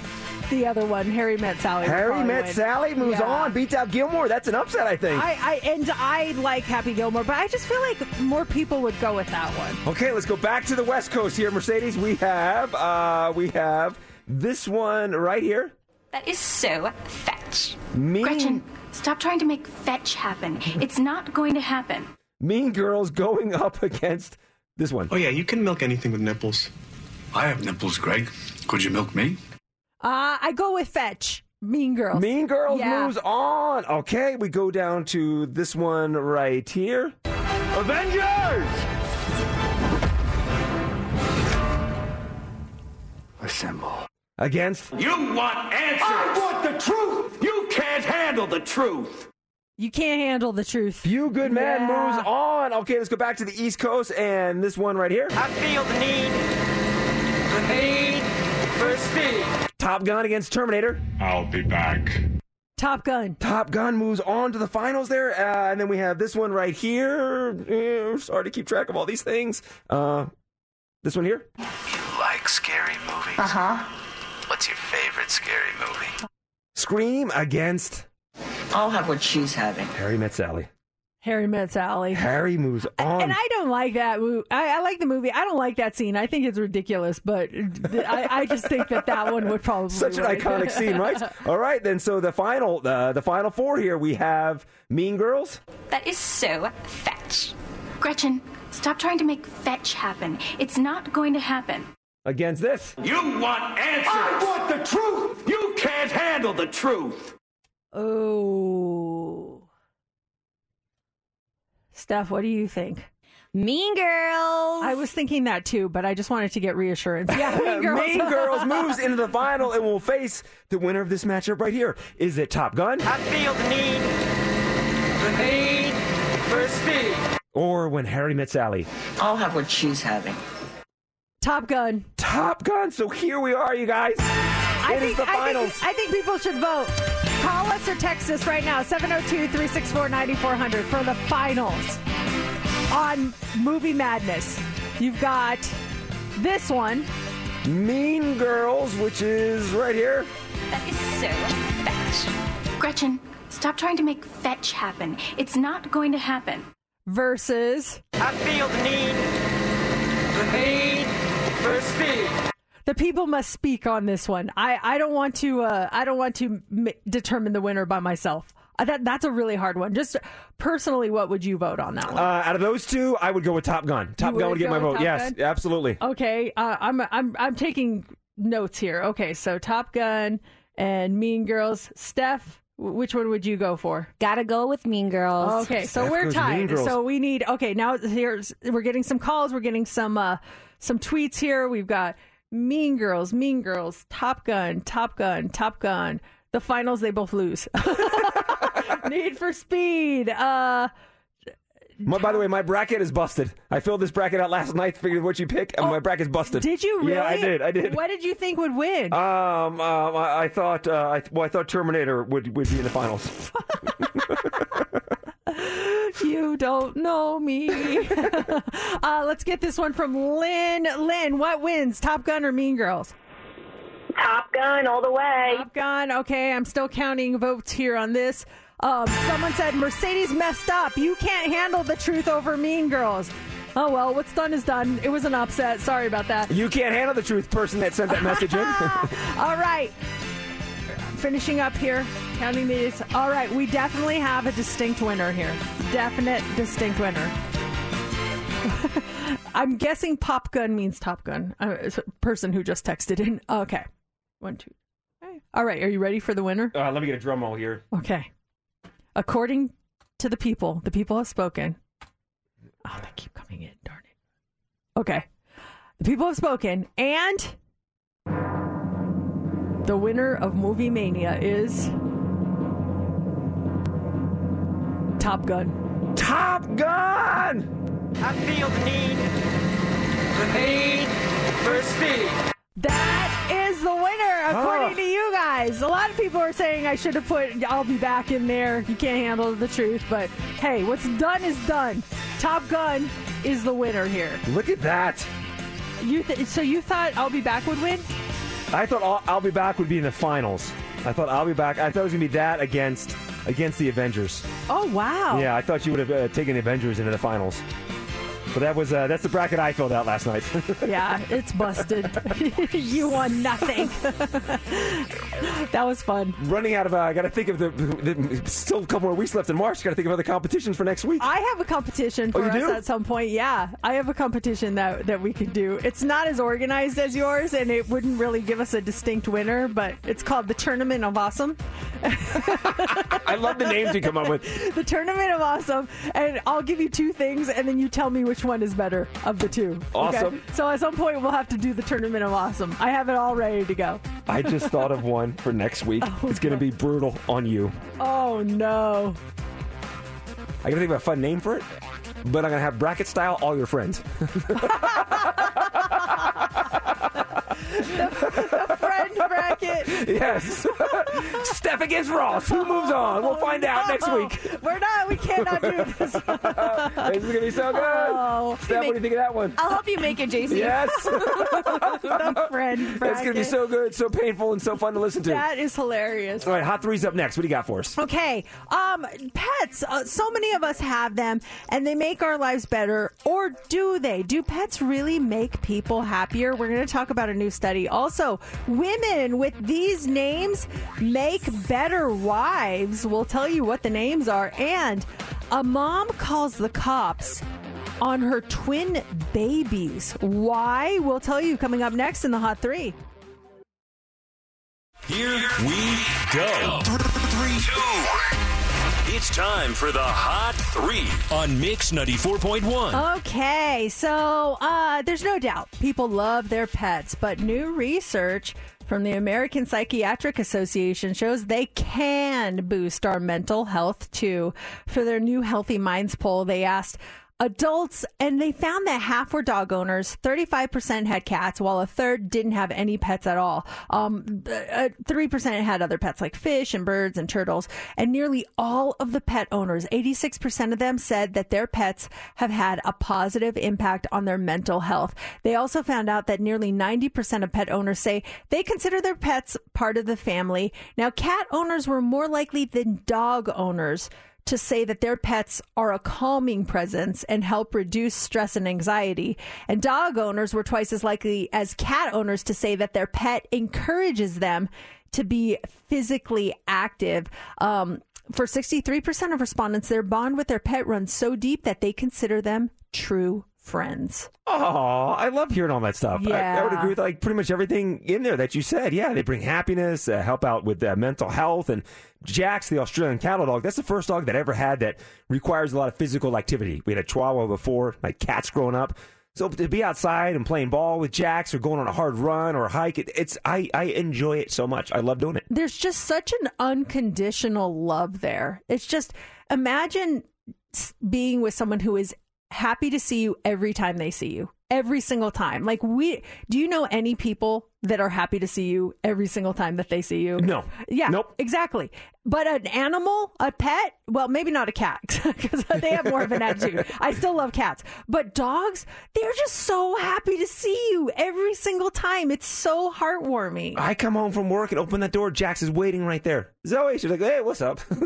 the other one, Harry Met Sally. Harry probably Met win. Sally moves Yeah. on, beats out Gilmore. That's an upset, I think. I, I and I like Happy Gilmore, but I just feel like more people would go with that one. Okay, let's go back to the West Coast here, Mercedes. We have uh we have this one right here. That is so fetch. Mean Gretchen, stop trying to make fetch happen. It's not going to happen. Mean Girls going up against this one. Oh, yeah, you can milk anything with nipples. I have nipples, Greg. Could you milk me? Uh, I go with Fetch. Mean Girls. Mean Girls Yeah. moves on. Okay, we go down to this one right here. Avengers! Assemble. Against You want answers! I want the truth! You can't handle the truth! You can't handle the truth. Few Good Men Yeah. moves on. Okay, let's go back to the East Coast and this one right here. I feel the need, the need for speed. Top Gun against Terminator. I'll be back. Top Gun. Top Gun moves on to the finals there. Uh, and then we have this one right here. Eh, sorry to keep track of all these things. Uh, this one here. You like scary movies? Uh huh. What's your favorite scary movie? Scream against I'll have what she's having. Harry Met Sally. Harry Met Sally. Harry moves on. And I don't like that movie. I, I like the movie. I don't like that scene. I think it's ridiculous, but I, I just think that that one would probably Such an win. iconic scene, right? All right, then. So the final, uh, the final four here, we have Mean Girls. That is so fetch. Gretchen, stop trying to make fetch happen. It's not going to happen. against this. You want answers! I want the truth! You can't handle the truth! Oh. Steph, what do you think? Mean Girls. I was thinking that too, but I just wanted to get reassurance. Yeah, Mean Girls. Mean Girls moves into the final and will face the winner of this matchup right here. Is it Top Gun I feel the need, the need for speed. or When Harry Met Sally? I'll have what she's having. Top Gun. Top Gun. So here we are, you guys. I It is think, the I finals. think, I think people should vote. Call us or text us right now, 702 364 9400 for the finals on Movie Madness. You've got this one. Mean Girls, which is right here. That is so fetch. Gretchen, stop trying to make fetch happen. It's not going to happen. versus I feel the need, the need for speed. The people must speak on this one. I, I don't want to uh, I don't want to m- determine the winner by myself. Uh, that that's a really hard one. Just personally, what would you vote on that one? Uh, out of those two, I would go with Top Gun. Top You Gun would would get my vote. Top yes, Gun? absolutely. Okay, uh, I'm I'm I'm taking notes here. Okay, so Top Gun and Mean Girls. Steph, which one would you go for? Gotta go with Mean Girls. Okay, so Steph we're tied. So we need okay. Now here's we're getting some calls. We're getting some uh some tweets here. We've got Mean Girls, Mean Girls, Top Gun, Top Gun, Top Gun. The finals they both lose. Need for Speed. Uh My, by the way, my bracket is busted. I filled this bracket out last night, figured what you pick, and my bracket's busted. Oh, did you really? Yeah, I did. I did. What did you think would win? Um, um, I, I thought, uh, I, well, I thought Terminator would would be in the finals. You don't know me. uh, let's get this one from Lynn. Lynn, what wins, Top Gun or Mean Girls? Top Gun all the way. Top Gun. Okay, I'm still counting votes here on this. Um, someone said Mercedes messed up. You can't handle the truth over Mean Girls. Oh well, what's done is done. It was an upset. Sorry about that. You can't handle the truth, person that sent that message in. All right. Finishing up here, counting these. All right, we definitely have a distinct winner here. Definite distinct winner. I'm guessing Pop Gun means Top Gun. Uh, a person who just texted in. Okay. One, two. Okay. All right, are you ready for the winner? uh, let me get a drum roll here. Okay. According to the people, the people have spoken. Oh, they keep coming in. Darn it. Okay. The people have spoken, and the winner of Movie Mania is Top Gun. Top Gun! I feel the need, the need for speed. That is the winner, according Oh. to you guys. A lot of people are saying I should have put I'll be back in there. You can't handle the truth, but hey, what's done is done. Top Gun is the winner here. Look at that. You th- so you thought I'll be back would win? I thought I'll, I'll be back would be in the finals. I thought I'll be back. I thought it was gonna be that against against the Avengers. Oh wow. Yeah, I thought you would have uh, taken the Avengers into the finals. But that was uh, that's the bracket I filled out last night. Yeah, it's busted. you won nothing. that was fun. Running out of, uh, I got to think of the, the, still a couple more weeks left in March. Got to think of other competitions for next week. I have a competition Oh, for you us do? at some point. Yeah, I have a competition that that we could do. It's not as organized as yours, and it wouldn't really give us a distinct winner. But it's called the Tournament of Awesome. I love the names you come up with. the Tournament of Awesome, and I'll give you two things, and then you tell me which one is better of the two. okay? Awesome. So at some point we'll have to do the Tournament of Awesome. I have it all ready to go. I just thought of one for next week. Oh, it's going to be brutal on you. Oh no. I got to think of a fun name for it, but I'm going to have bracket style all your friends. The friend bracket. yes. Steph against Ross. Who moves on? We'll find out next week. We're not. We cannot do this. this is going to be so good. Oh. Steph, what do you think of that one? I'll help you make it, JC. Yes. the friend bracket. It's going to be so good, so painful, and so fun to listen to. That is hilarious. All right, Hot Three's up next. What do you got for us? Okay, um, pets. Uh, so many of us have them, and they make our lives better. Or do they? Do pets really make people happier? We're going to talk about a new study. Also, women with these names make better wives. We'll tell you what the names are. And a mom calls the cops on her twin babies. Why? We'll tell you coming up next in the Hot Three. Here we go. Three, two. It's time for the Hot Three on Mix 94.1. Okay, so uh, there's no doubt people love their pets, but new research from the American Psychiatric Association shows they can boost our mental health too. For their new Healthy Minds poll, they asked adults, and they found that half were dog owners, 35% had cats, while a third didn't have any pets at all. Um, uh, 3% had other pets like fish and birds and turtles. And nearly all of the pet owners, 86% of them said that their pets have had a positive impact on their mental health. They also found out that nearly 90% of pet owners say they consider their pets part of the family. Now, cat owners were more likely than dog owners to say that their pets are a calming presence and help reduce stress and anxiety. And dog owners were twice as likely as cat owners to say that their pet encourages them to be physically active. Um, for 63% of respondents, their bond with their pet runs so deep that they consider them true friends. Oh, I love hearing all that stuff. I, I would agree with like pretty much everything in there that you said. Yeah, they bring happiness, uh, help out with uh, mental health, and Jax, the Australian cattle dog, that's the first dog that I ever had that requires a lot of physical activity. We had a Chihuahua before, my cats growing up. So to be outside and playing ball with Jax or going on a hard run or a hike, it, it's I, I enjoy it so much. I love doing it. there's just such an unconditional love there. It's just imagine being with someone who is happy to see you every time they see you. Every single time. Like we do you know any people that are happy to see you every single time that they see you? No. Yeah. Nope. Exactly. But an animal, a pet, well, maybe not a cat because they have more of an attitude. I still love cats. But dogs, they're just so happy to see you every single time. It's so heartwarming. I come home from work and open that door. Jax is waiting right there. Zoe, she's like, "Hey, what's up?" yeah,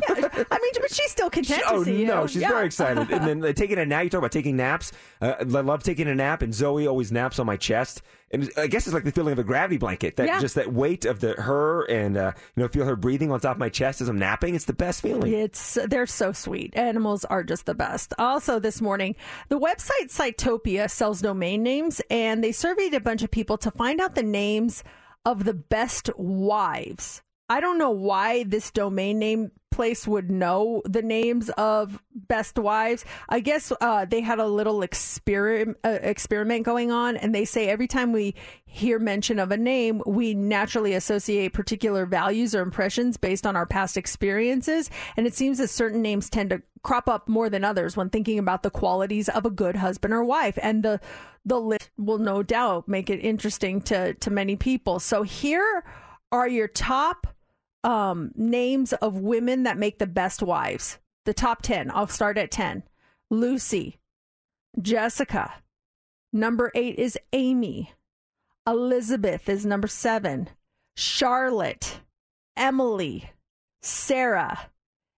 I mean, but she's still content oh to see you. no, she's Yeah. very excited. and then taking a nap. You talk about taking naps. Uh, I love taking a nap, and Zoe always naps on my chest. And I guess it's like the feeling of a gravity blanket. That Yeah. just that weight of the her, and uh, you know, feel her breathing on top of my chest as I'm napping. It's the best feeling. It's they're so sweet. Animals are just the best. Also, this morning, the website Sitopia sells domain names, and they surveyed a bunch of people to find out the names of the best wives. I don't know why this domain name place would know the names of best wives. I guess uh, they had a little experiment uh, experiment going on, and they say every time we hear mention of a name, we naturally associate particular values or impressions based on our past experiences. And it seems that certain names tend to crop up more than others when thinking about the qualities of a good husband or wife. And the the list will no doubt make it interesting to to many people. So here are your top um, names of women that make the best wives. The top 10. I'll start at 10. Lucy, Jessica. Number eight is Amy. Elizabeth is number seven. Charlotte, Emily, Sarah.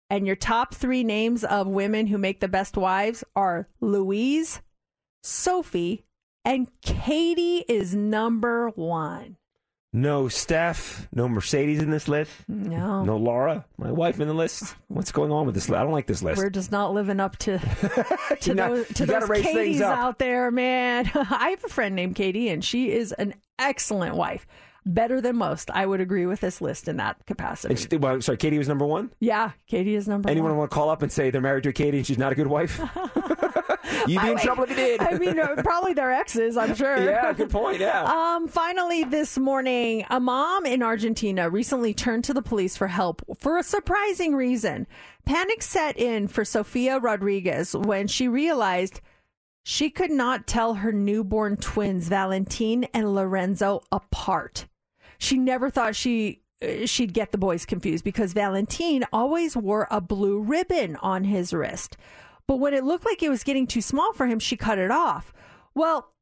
And your top three names of women who make the best wives are Louise, Sophie, and Katie is number one. No Steph, no Mercedes in this list. No. No Laura, my wife in the list. What's going on with this list? I don't like this list. We're just not living up to to not- those, to those Katies out there, man. I have a friend named Katie, and she is an excellent wife. Better than most. I would agree with this list in that capacity. She- well, sorry, Katie was number one. yeah, Katie is number Anyone one. Anyone want to call up and say they're married to a Katie and she's not a good wife? You'd be in trouble if you did. I mean, uh, probably their exes, I'm sure. Yeah, good point, yeah. Um, finally, this morning, a mom in Argentina recently turned to the police for help for a surprising reason. Panic set in for Sofia Rodriguez when she realized she could not tell her newborn twins, Valentine and Lorenzo, apart. She never thought she uh, she'd get the boys confused because Valentine always wore a blue ribbon on his wrist. But when it looked like it was getting too small for him, she cut it off. Well,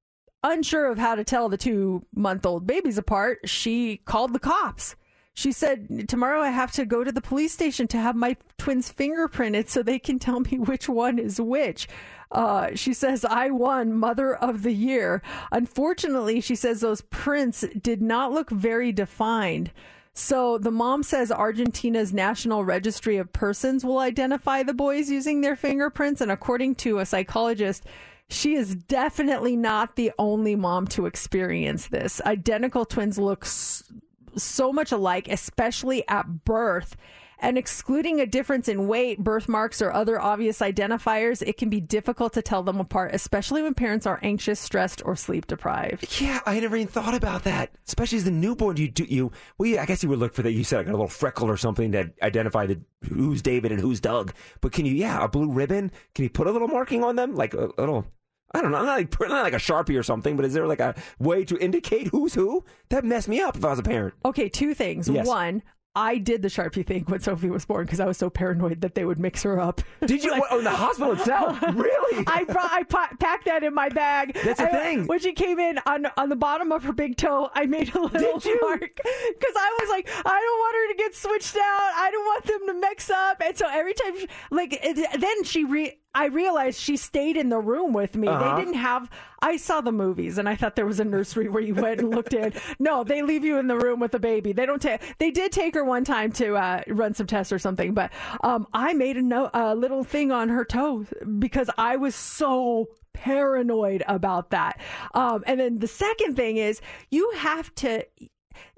unsure of how to tell the two month old babies apart, she called the cops. She said, Tomorrow I have to go to the police station to have my twins fingerprinted so they can tell me which one is which. Uh, she says, I won Mother of the Year. Unfortunately, she says those prints did not look very defined. So the mom says Argentina's National Registry of Persons will identify the boys using their fingerprints. And according to a psychologist, she is definitely not the only mom to experience this. Identical twins look so much alike, especially at birth. And excluding a difference in weight, birthmarks, or other obvious identifiers, it can be difficult to tell them apart, especially when parents are anxious, stressed, or sleep deprived. Yeah, I never even thought about that. Especially as the newborn, you do you. Well, yeah, I guess you would look for that. You said like a little freckle or something to identify the who's David and who's Doug. But can you? Yeah, a blue ribbon. Can you put a little marking on them, like a little? I don't know, not like not like a sharpie or something. But is there like a way to indicate who's who? That messed me up if I was a parent. Okay, two things. Yes. One, I did the Sharpie thing when Sophie was born because I was so paranoid that they would mix her up. Did you? oh, in the hospital itself? Really? I brought, I pa- packed that in my bag. That's And thing. When she came in on on the bottom of her big toe, I made a little mark because I was like, I don't want her to get switched out. I don't want them to mix up. And so every time, she, like, it, then she re. I realized she stayed in the room with me. Uh-huh. They didn't have. I saw the movies, and I thought there was a nursery where you went and looked in. No, they leave you in the room with the baby. They don't take. They did take her one time to uh, run some tests or something, but um, I made a, no- a little thing on her toe because I was so paranoid about that. Um, and then the second thing is you have to.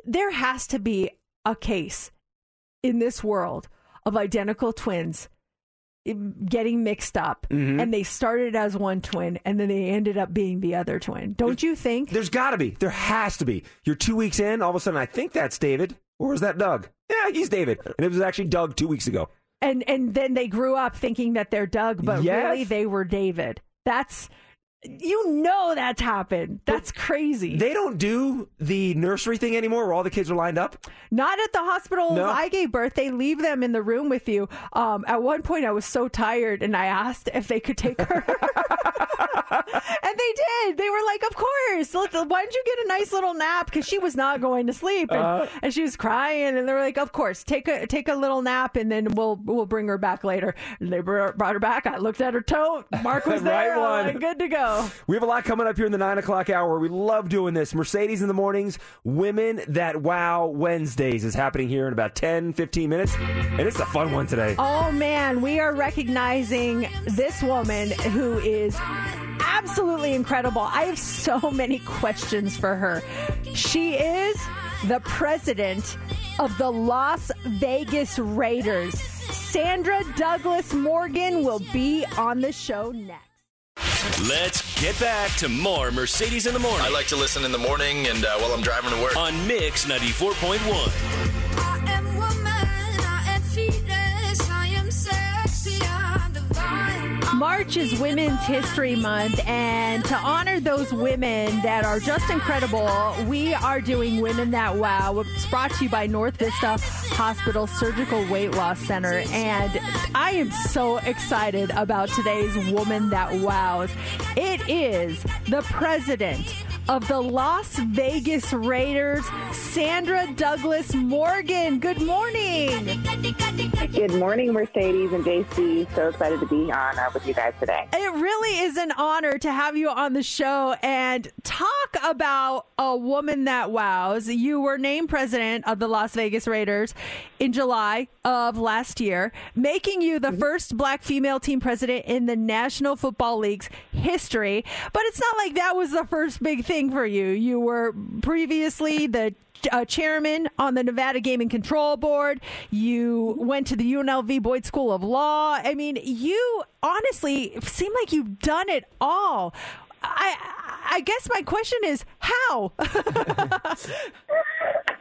There has to be a case in this world of identical twins getting mixed up Mhm. and they started as one twin and then they ended up being the other twin. Don't you think? There's got to be. There has to be. You're two weeks in. All of a sudden, I think that's David, or is that Doug? Yeah, he's David, and it was actually Doug two weeks ago. And and then they grew up thinking that they're Doug, but Yes. really they were David. That's you know that's happened. That's crazy. They don't do the nursery thing anymore, where all the kids are lined up. Not at the hospital No? I gave birth. They leave them in the room with you. Um, at one point, I was so tired, and I asked if they could take her, and they did. They were like, "Of course. Why don't you get a nice little nap?" Because she was not going to sleep, and, Uh. and she was crying. And they were like, "Of course, take a take a little nap, and then we'll we'll bring her back later." And they brought her back. I looked at her toe. Mark was there. Was one. like, good to go. We have a lot coming up here in the nine o'clock hour. We love doing this. Mercedes in the mornings, Women That Wow Wednesdays is happening here in about 10, 15 minutes. And it's a fun one today. Oh man, we are recognizing this woman who is absolutely incredible. I have so many questions for her. She is the president of the Las Vegas Raiders. Sandra Douglass Morgan will be on the show next. Let's get back to more Mercedes in the morning I like to listen in the morning and uh, while I'm driving to work. on Mix 94.1. March is Women's History Month, and to honor those women that are just incredible, we are doing Women That Wow. It's brought to you by North Vista Hospital Surgical Weight Loss Center, and I am so excited about today's Woman That Wows. It is the president of the Las Vegas Raiders, Sandra Douglass Morgan. Good morning. Good morning, Mercedes and JC. So excited to be on uh, with you guys today. It really is an honor to have you on the show and talk about a woman that wows. You were named president of the Las Vegas Raiders in July of last year, making you the first black female team president in the National Football League's history. But it's not like that was the first big thing for you. You were previously the uh, chairman on the Nevada Gaming Control Board. You went to the UNLV Boyd School of Law. I mean, you honestly seem like you've done it all. I I guess my question is how.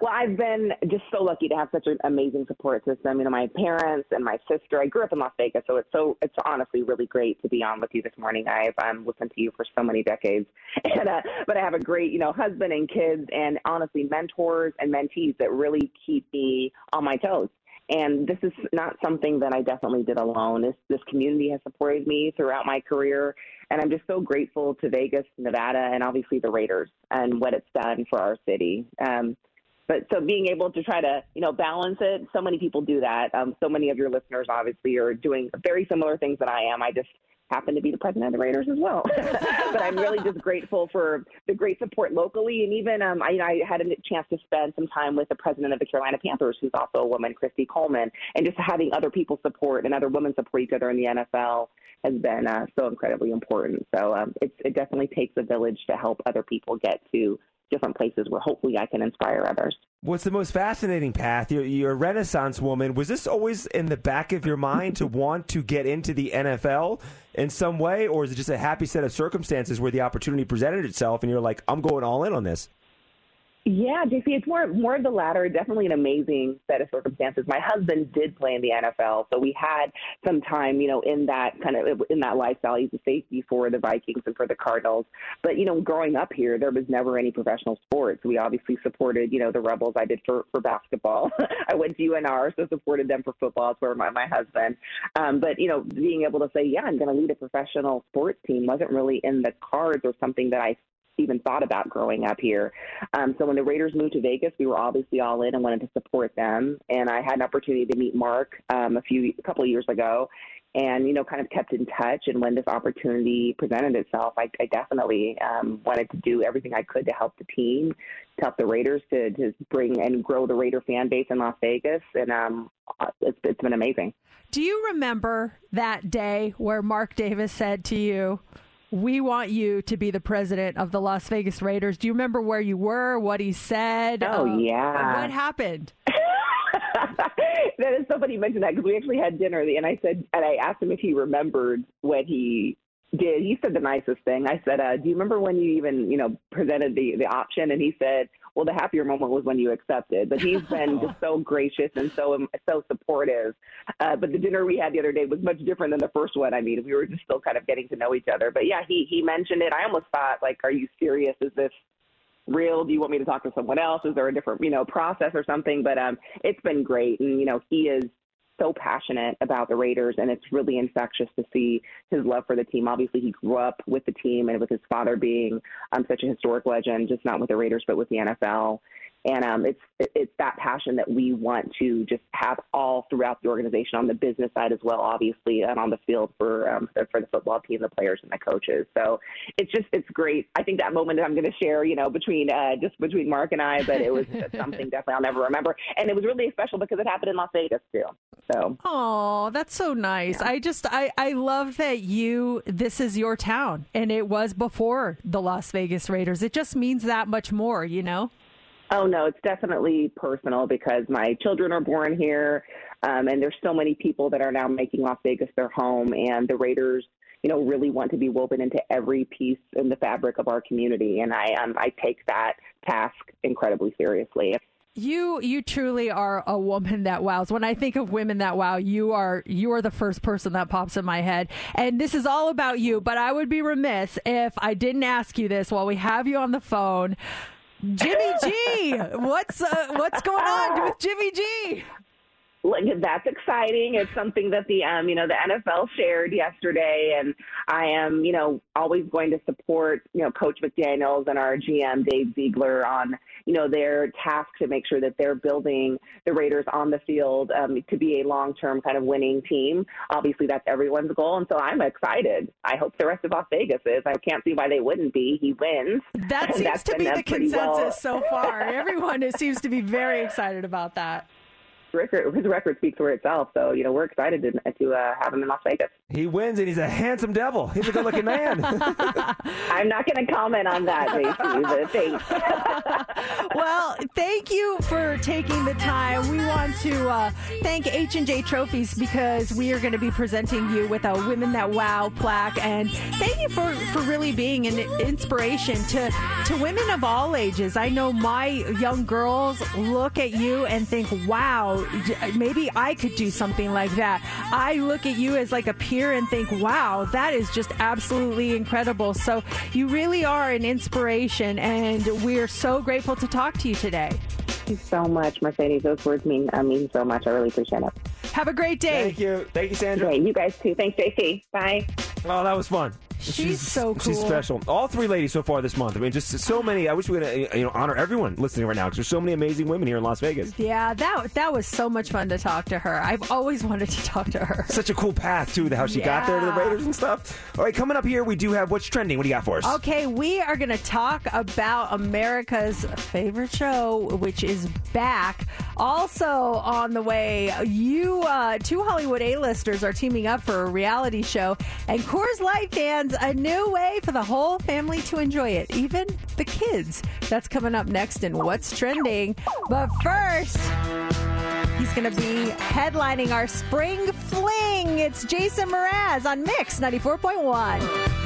well, I've been just so lucky to have such an amazing support system. You know, my parents and my sister. I grew up in Las Vegas, so it's so it's honestly really great to be on with you this morning. I've um, listened to you for so many decades, and uh, but I have a great you know husband and kids, and honestly mentors and mentees that really keep me on my toes. And this is not something that I definitely did alone. This this community has supported me throughout my career, and I'm just so grateful to Vegas, Nevada, and obviously the Raiders and what it's done for our city. Um, but so being able to try to you know balance it, so many people do that. Um, so many of your listeners obviously are doing very similar things that I am. I just happen to be the president of the Raiders as well. but I'm really just grateful for the great support locally, and even um, I, I had a chance to spend some time with the president of the Carolina Panthers, who's also a woman, Kristi Coleman, and just having other people support and other women support each other in the NFL has been uh, so incredibly important. So um, it definitely takes a village to help other people get to different places where hopefully I can inspire others. What's the most fascinating path? You're, you're, a Renaissance woman. Was this always in the back of your mind to want to get into the NFL in some way, or is it just a happy set of circumstances where the opportunity presented itself and you're like, I'm going all in on this? Yeah, JC, it's more more of the latter. Definitely an amazing set of circumstances. My husband did play in the NFL, so we had some time, you know, in that kind of in that lifestyle. He's a safety for the Vikings and for the Cardinals. But you know, growing up here, there was never any professional sports. We obviously supported, you know, the Rebels. I did for for basketball. I went to UNR, so supported them for football. It's where my my husband. Um, but you know, being able to say, yeah, I'm going to lead a professional sports team wasn't really in the cards or something that I even thought about growing up here. Um, so when the Raiders moved to Vegas, we were obviously all in and wanted to support them. And I had an opportunity to meet Mark um, a few a couple of years ago, and you know, kind of kept in touch. And when this opportunity presented itself, I, I definitely um, wanted to do everything I could to help the team, to help the Raiders to, to bring and grow the Raider fan base in Las Vegas. And um, it's, it's been amazing. Do you remember that day where Mark Davis said to you? We want you to be the president of the Las Vegas Raiders. Do you remember where you were, what he said? Oh, uh, yeah. What happened? that is so funny mentioned that because we actually had dinner and I said, and I asked him if he remembered what he did. He said the nicest thing. I said, uh, "Do you remember when you even, you know, presented the the option?" And he said, "Well, the happier moment was when you accepted." But he's been just so gracious and so um, so supportive. Uh, but the dinner we had the other day was much different than the first one. I mean, we were just still kind of getting to know each other. But yeah, he he mentioned it. I almost thought, like, "Are you serious? Is this?" real do you want me to talk to someone else is there a different you know process or something but um it's been great and you know he is so passionate about the Raiders, and it's really infectious to see his love for the team. Obviously, he grew up with the team and with his father being um, such a historic legend, just not with the Raiders, but with the NFL and um, it's it's that passion that we want to just have all throughout the organization on the business side as well, obviously, and on the field for um, for the football team, the players, and the coaches. So it's just it's great. I think that moment that I'm going to share, you know, between uh, just between Mark and I, but it was something definitely I'll never remember, and it was really special because it happened in Las Vegas too. So oh, that's so nice. Yeah. I just I I love that you this is your town, and it was before the Las Vegas Raiders. It just means that much more, you know. Oh no, it's definitely personal because my children are born here, um, and there's so many people that are now making Las Vegas their home, and the Raiders, you know, really want to be woven into every piece in the fabric of our community, and I um, I take that task incredibly seriously. You you truly are a woman that wows. When I think of women that wow, you are you are the first person that pops in my head. And this is all about you, but I would be remiss if I didn't ask you this while we have you on the phone. Jimmy G, what's uh, what's going on with Jimmy G? Like, that's exciting. It's something that the um, you know the NFL shared yesterday, and I am you know always going to support you know Coach McDaniels and our GM Dave Ziegler on you know their task to make sure that they're building the Raiders on the field um, to be a long term kind of winning team. Obviously, that's everyone's goal, and so I'm excited. I hope the rest of Las Vegas is. I can't see why they wouldn't be. He wins. That seems to be the consensus well- so far. Everyone seems to be very excited about that. Record, his record speaks for itself. So you know we're excited to, to uh, have him in Las Vegas. He wins, and he's a handsome devil. He's a good-looking man. I'm not going to comment on that, JC. but thanks. well, thank you for taking the time. We want to uh, thank H and J Trophies because we are going to be presenting you with a Women That Wow plaque, and thank you for for really being an inspiration to to women of all ages. I know my young girls look at you and think, "Wow, j- maybe I could do something like that." I look at you as like a peer and think, "Wow, that is just absolutely incredible." So you really are an inspiration, and we're so grateful to talk to you today. Thank you so much, Mercedes. Those words mean uh, mean so much. I really appreciate it. Have a great day. Thank you. Thank you, Sandra. Great. You guys too. Thanks, JC. Bye. Oh, that was fun. She's so cool. She's special. All three ladies so far this month. I mean, just so many. I wish we could you know honor everyone listening right now because there's so many amazing women here in Las Vegas. Yeah, that that was so much fun to talk to her. I've always wanted to talk to her. Such a cool path too, how she got there to the Raiders and stuff. All right, coming up here, we do have what's trending. What do you got for us? Okay, we are going to talk about America's favorite show, which is back. Also on the way, you uh, two Hollywood A-listers are teaming up for a reality show, and Coors Light fans a new way for the whole family to enjoy it, even the kids. That's coming up next in What's Trending. But first. He's going to be headlining our spring fling. It's Jason Mraz on Mix 94.1.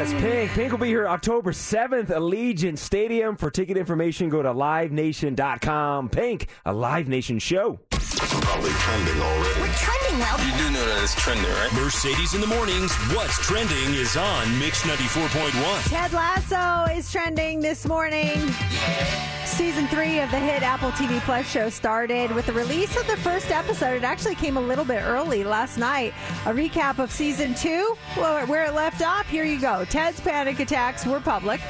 That's Pink. Pink will be here October 7th, Allegiant Stadium. For ticket information, go to livenation.com. Pink, a Live Nation show. Probably trending already. We're trending well. You do know that it's trending, right? Mercedes in the mornings. What's trending is on Mix 94.1. Ted Lasso is trending this morning. Season three of the hit Apple TV Plus show started with the release of the first episode. It actually came a little bit early last night. A recap of season two, where it left off. Here you go. Ted's panic attacks were public.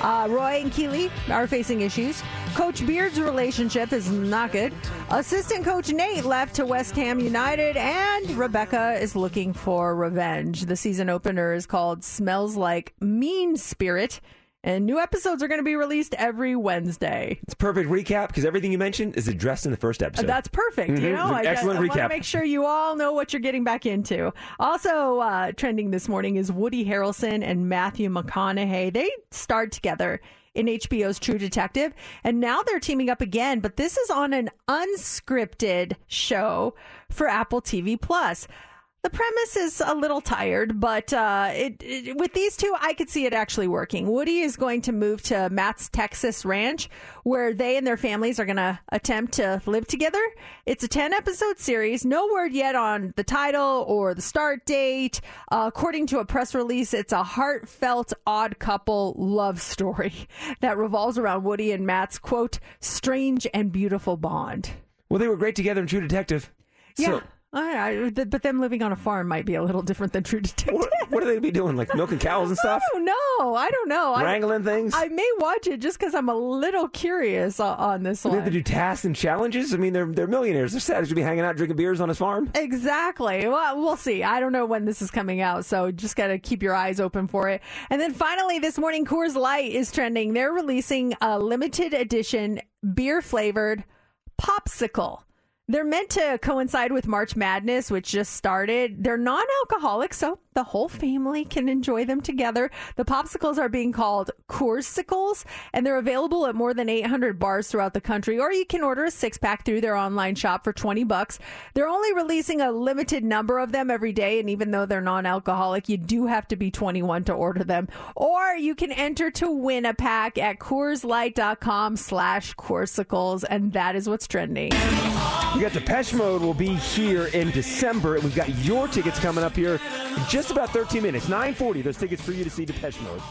Uh, Roy and Keeley are facing issues. Coach Beard's relationship is not good. Assistant coach Nate left to West Ham United, and Rebecca is looking for revenge. The season opener is called Smells Like Mean Spirit, and new episodes are going to be released every Wednesday. It's a perfect recap because everything you mentioned is addressed in the first episode. That's perfect. You Mhm. know, I, excellent I, want to recap. make sure you all know what you're getting back into. Also, uh, trending this morning is Woody Harrelson and Matthew McConaughey. They starred together in HBO's True Detective, and now they're teaming up again. But this is on an unscripted show for Apple TV Plus. The premise is a little tired, but uh, it, it, with these two, I could see it actually working. Woody is going to move to Matt's Texas ranch, where they and their families are going to attempt to live together. It's a 10 episode series. No word yet on the title or the start date. Uh, according to a press release, it's a heartfelt, odd couple love story that revolves around Woody and Matt's, quote, strange and beautiful bond. well, they were great together in True Detective. Yeah. So, I, I, th- but them living on a farm might be a little different than True Detective. what, what are they be doing? Like milking cows and stuff? I don't know. I don't know. I- Wrangling things? I may watch it just because I'm a little curious o- on this one. they have to do tasks and challenges? I mean, they're they're millionaires. They're sad to be hanging out drinking beers on his farm. Exactly. Well, we'll see. I don't know when this is coming out, so just got to keep your eyes open for it. And then finally, this morning, Coors Light is trending. They're releasing a limited edition beer flavored popsicle. They're meant to coincide with March Madness, which just started. They're non alcoholic, so the whole family can enjoy them together. The popsicles are being called Coorsicles, and they're available at more than 800 bars throughout the country, or you can order a six pack through their online shop for 20 bucks. They're only releasing a limited number of them every day, and even though they're non alcoholic, you do have to be 21 to order them. Or you can enter to win a pack at CoorsLight.com slash Coorsicles, and that is what's trending. We got Depeche Mode will be here in December, and we've got your tickets coming up here in just about 13 minutes. 9:40. Those tickets for you to see Depeche Mode.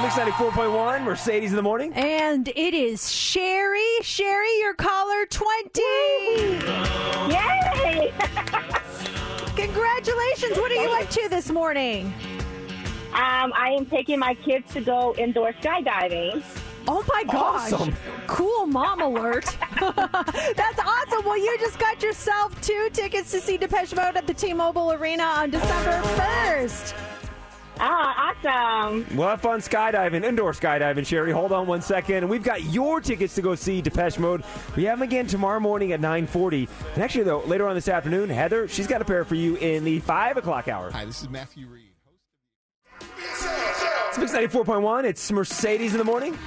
Mix 94.1, Mercedes in the morning. And it is Sherry. Sherry, your caller 20. Yay! Congratulations. What are you up to this morning? Um, I am taking my kids to go indoor skydiving. Oh my gosh. Awesome. Cool mom alert. That's awesome. Well, you just got yourself two tickets to see Depeche Mode at the T-Mobile Arena on December 1st. Ah, awesome. We'll have fun skydiving, indoor skydiving, Sherry. Hold on one second. We've got your tickets to go see Depeche Mode. We have them again tomorrow morning at 940. And actually, though, later on this afternoon, Heather, she's got a pair for you in the 5 o'clock hour. Hi, this is Matthew Reed. It's Mix 94.1. It's Mercedes in the morning.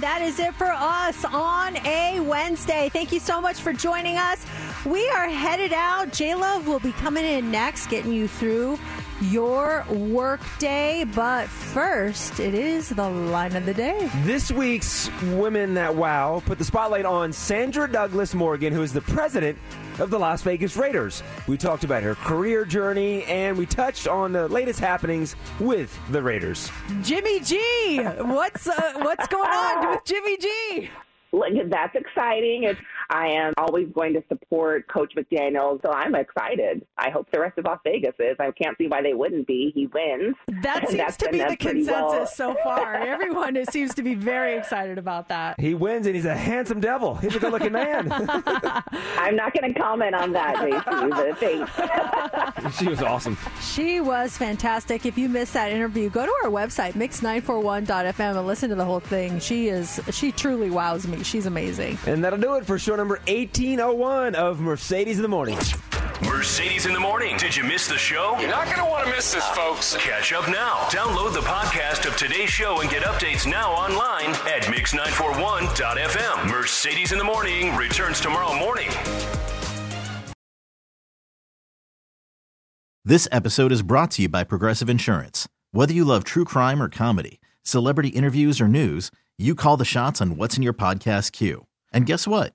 That is it for us on a Wednesday. Thank you so much for joining us. We are headed out. J Love will be coming in next, getting you through your workday. But first, it is the line of the day. This week's Women That Wow put the spotlight on Sandra Douglass Morgan, who is the president of the Las Vegas Raiders. We talked about her career journey and we touched on the latest happenings with the Raiders. Jimmy G, what's uh, what's going on with Jimmy G? Look, that's exciting. It's, I am always going to support Coach McDaniel, so I'm excited. I hope the rest of Las Vegas is. I can't see why they wouldn't be. He wins. That seems that's to be the consensus well. so far. Everyone seems to be very excited about that. He wins and he's a handsome devil. He's a good looking man. I'm not going to comment on that, JC, but thanks. she was awesome. She was fantastic. If you missed that interview, go to our website, mix941.fm, and listen to the whole thing. She is, she truly wows me. She's amazing. And that'll do it for show number 1801 of Mercedes in the Morning. Mercedes in the morning. Did you miss the show? You're not going to want to miss this, folks. Catch up now. Download the podcast of today's show and get updates now online at mix941.fm. Mercedes in the morning returns tomorrow morning. This episode is brought to you by Progressive Insurance. Whether you love true crime or comedy, celebrity interviews or news, you call the shots on what's in your podcast queue. And guess what?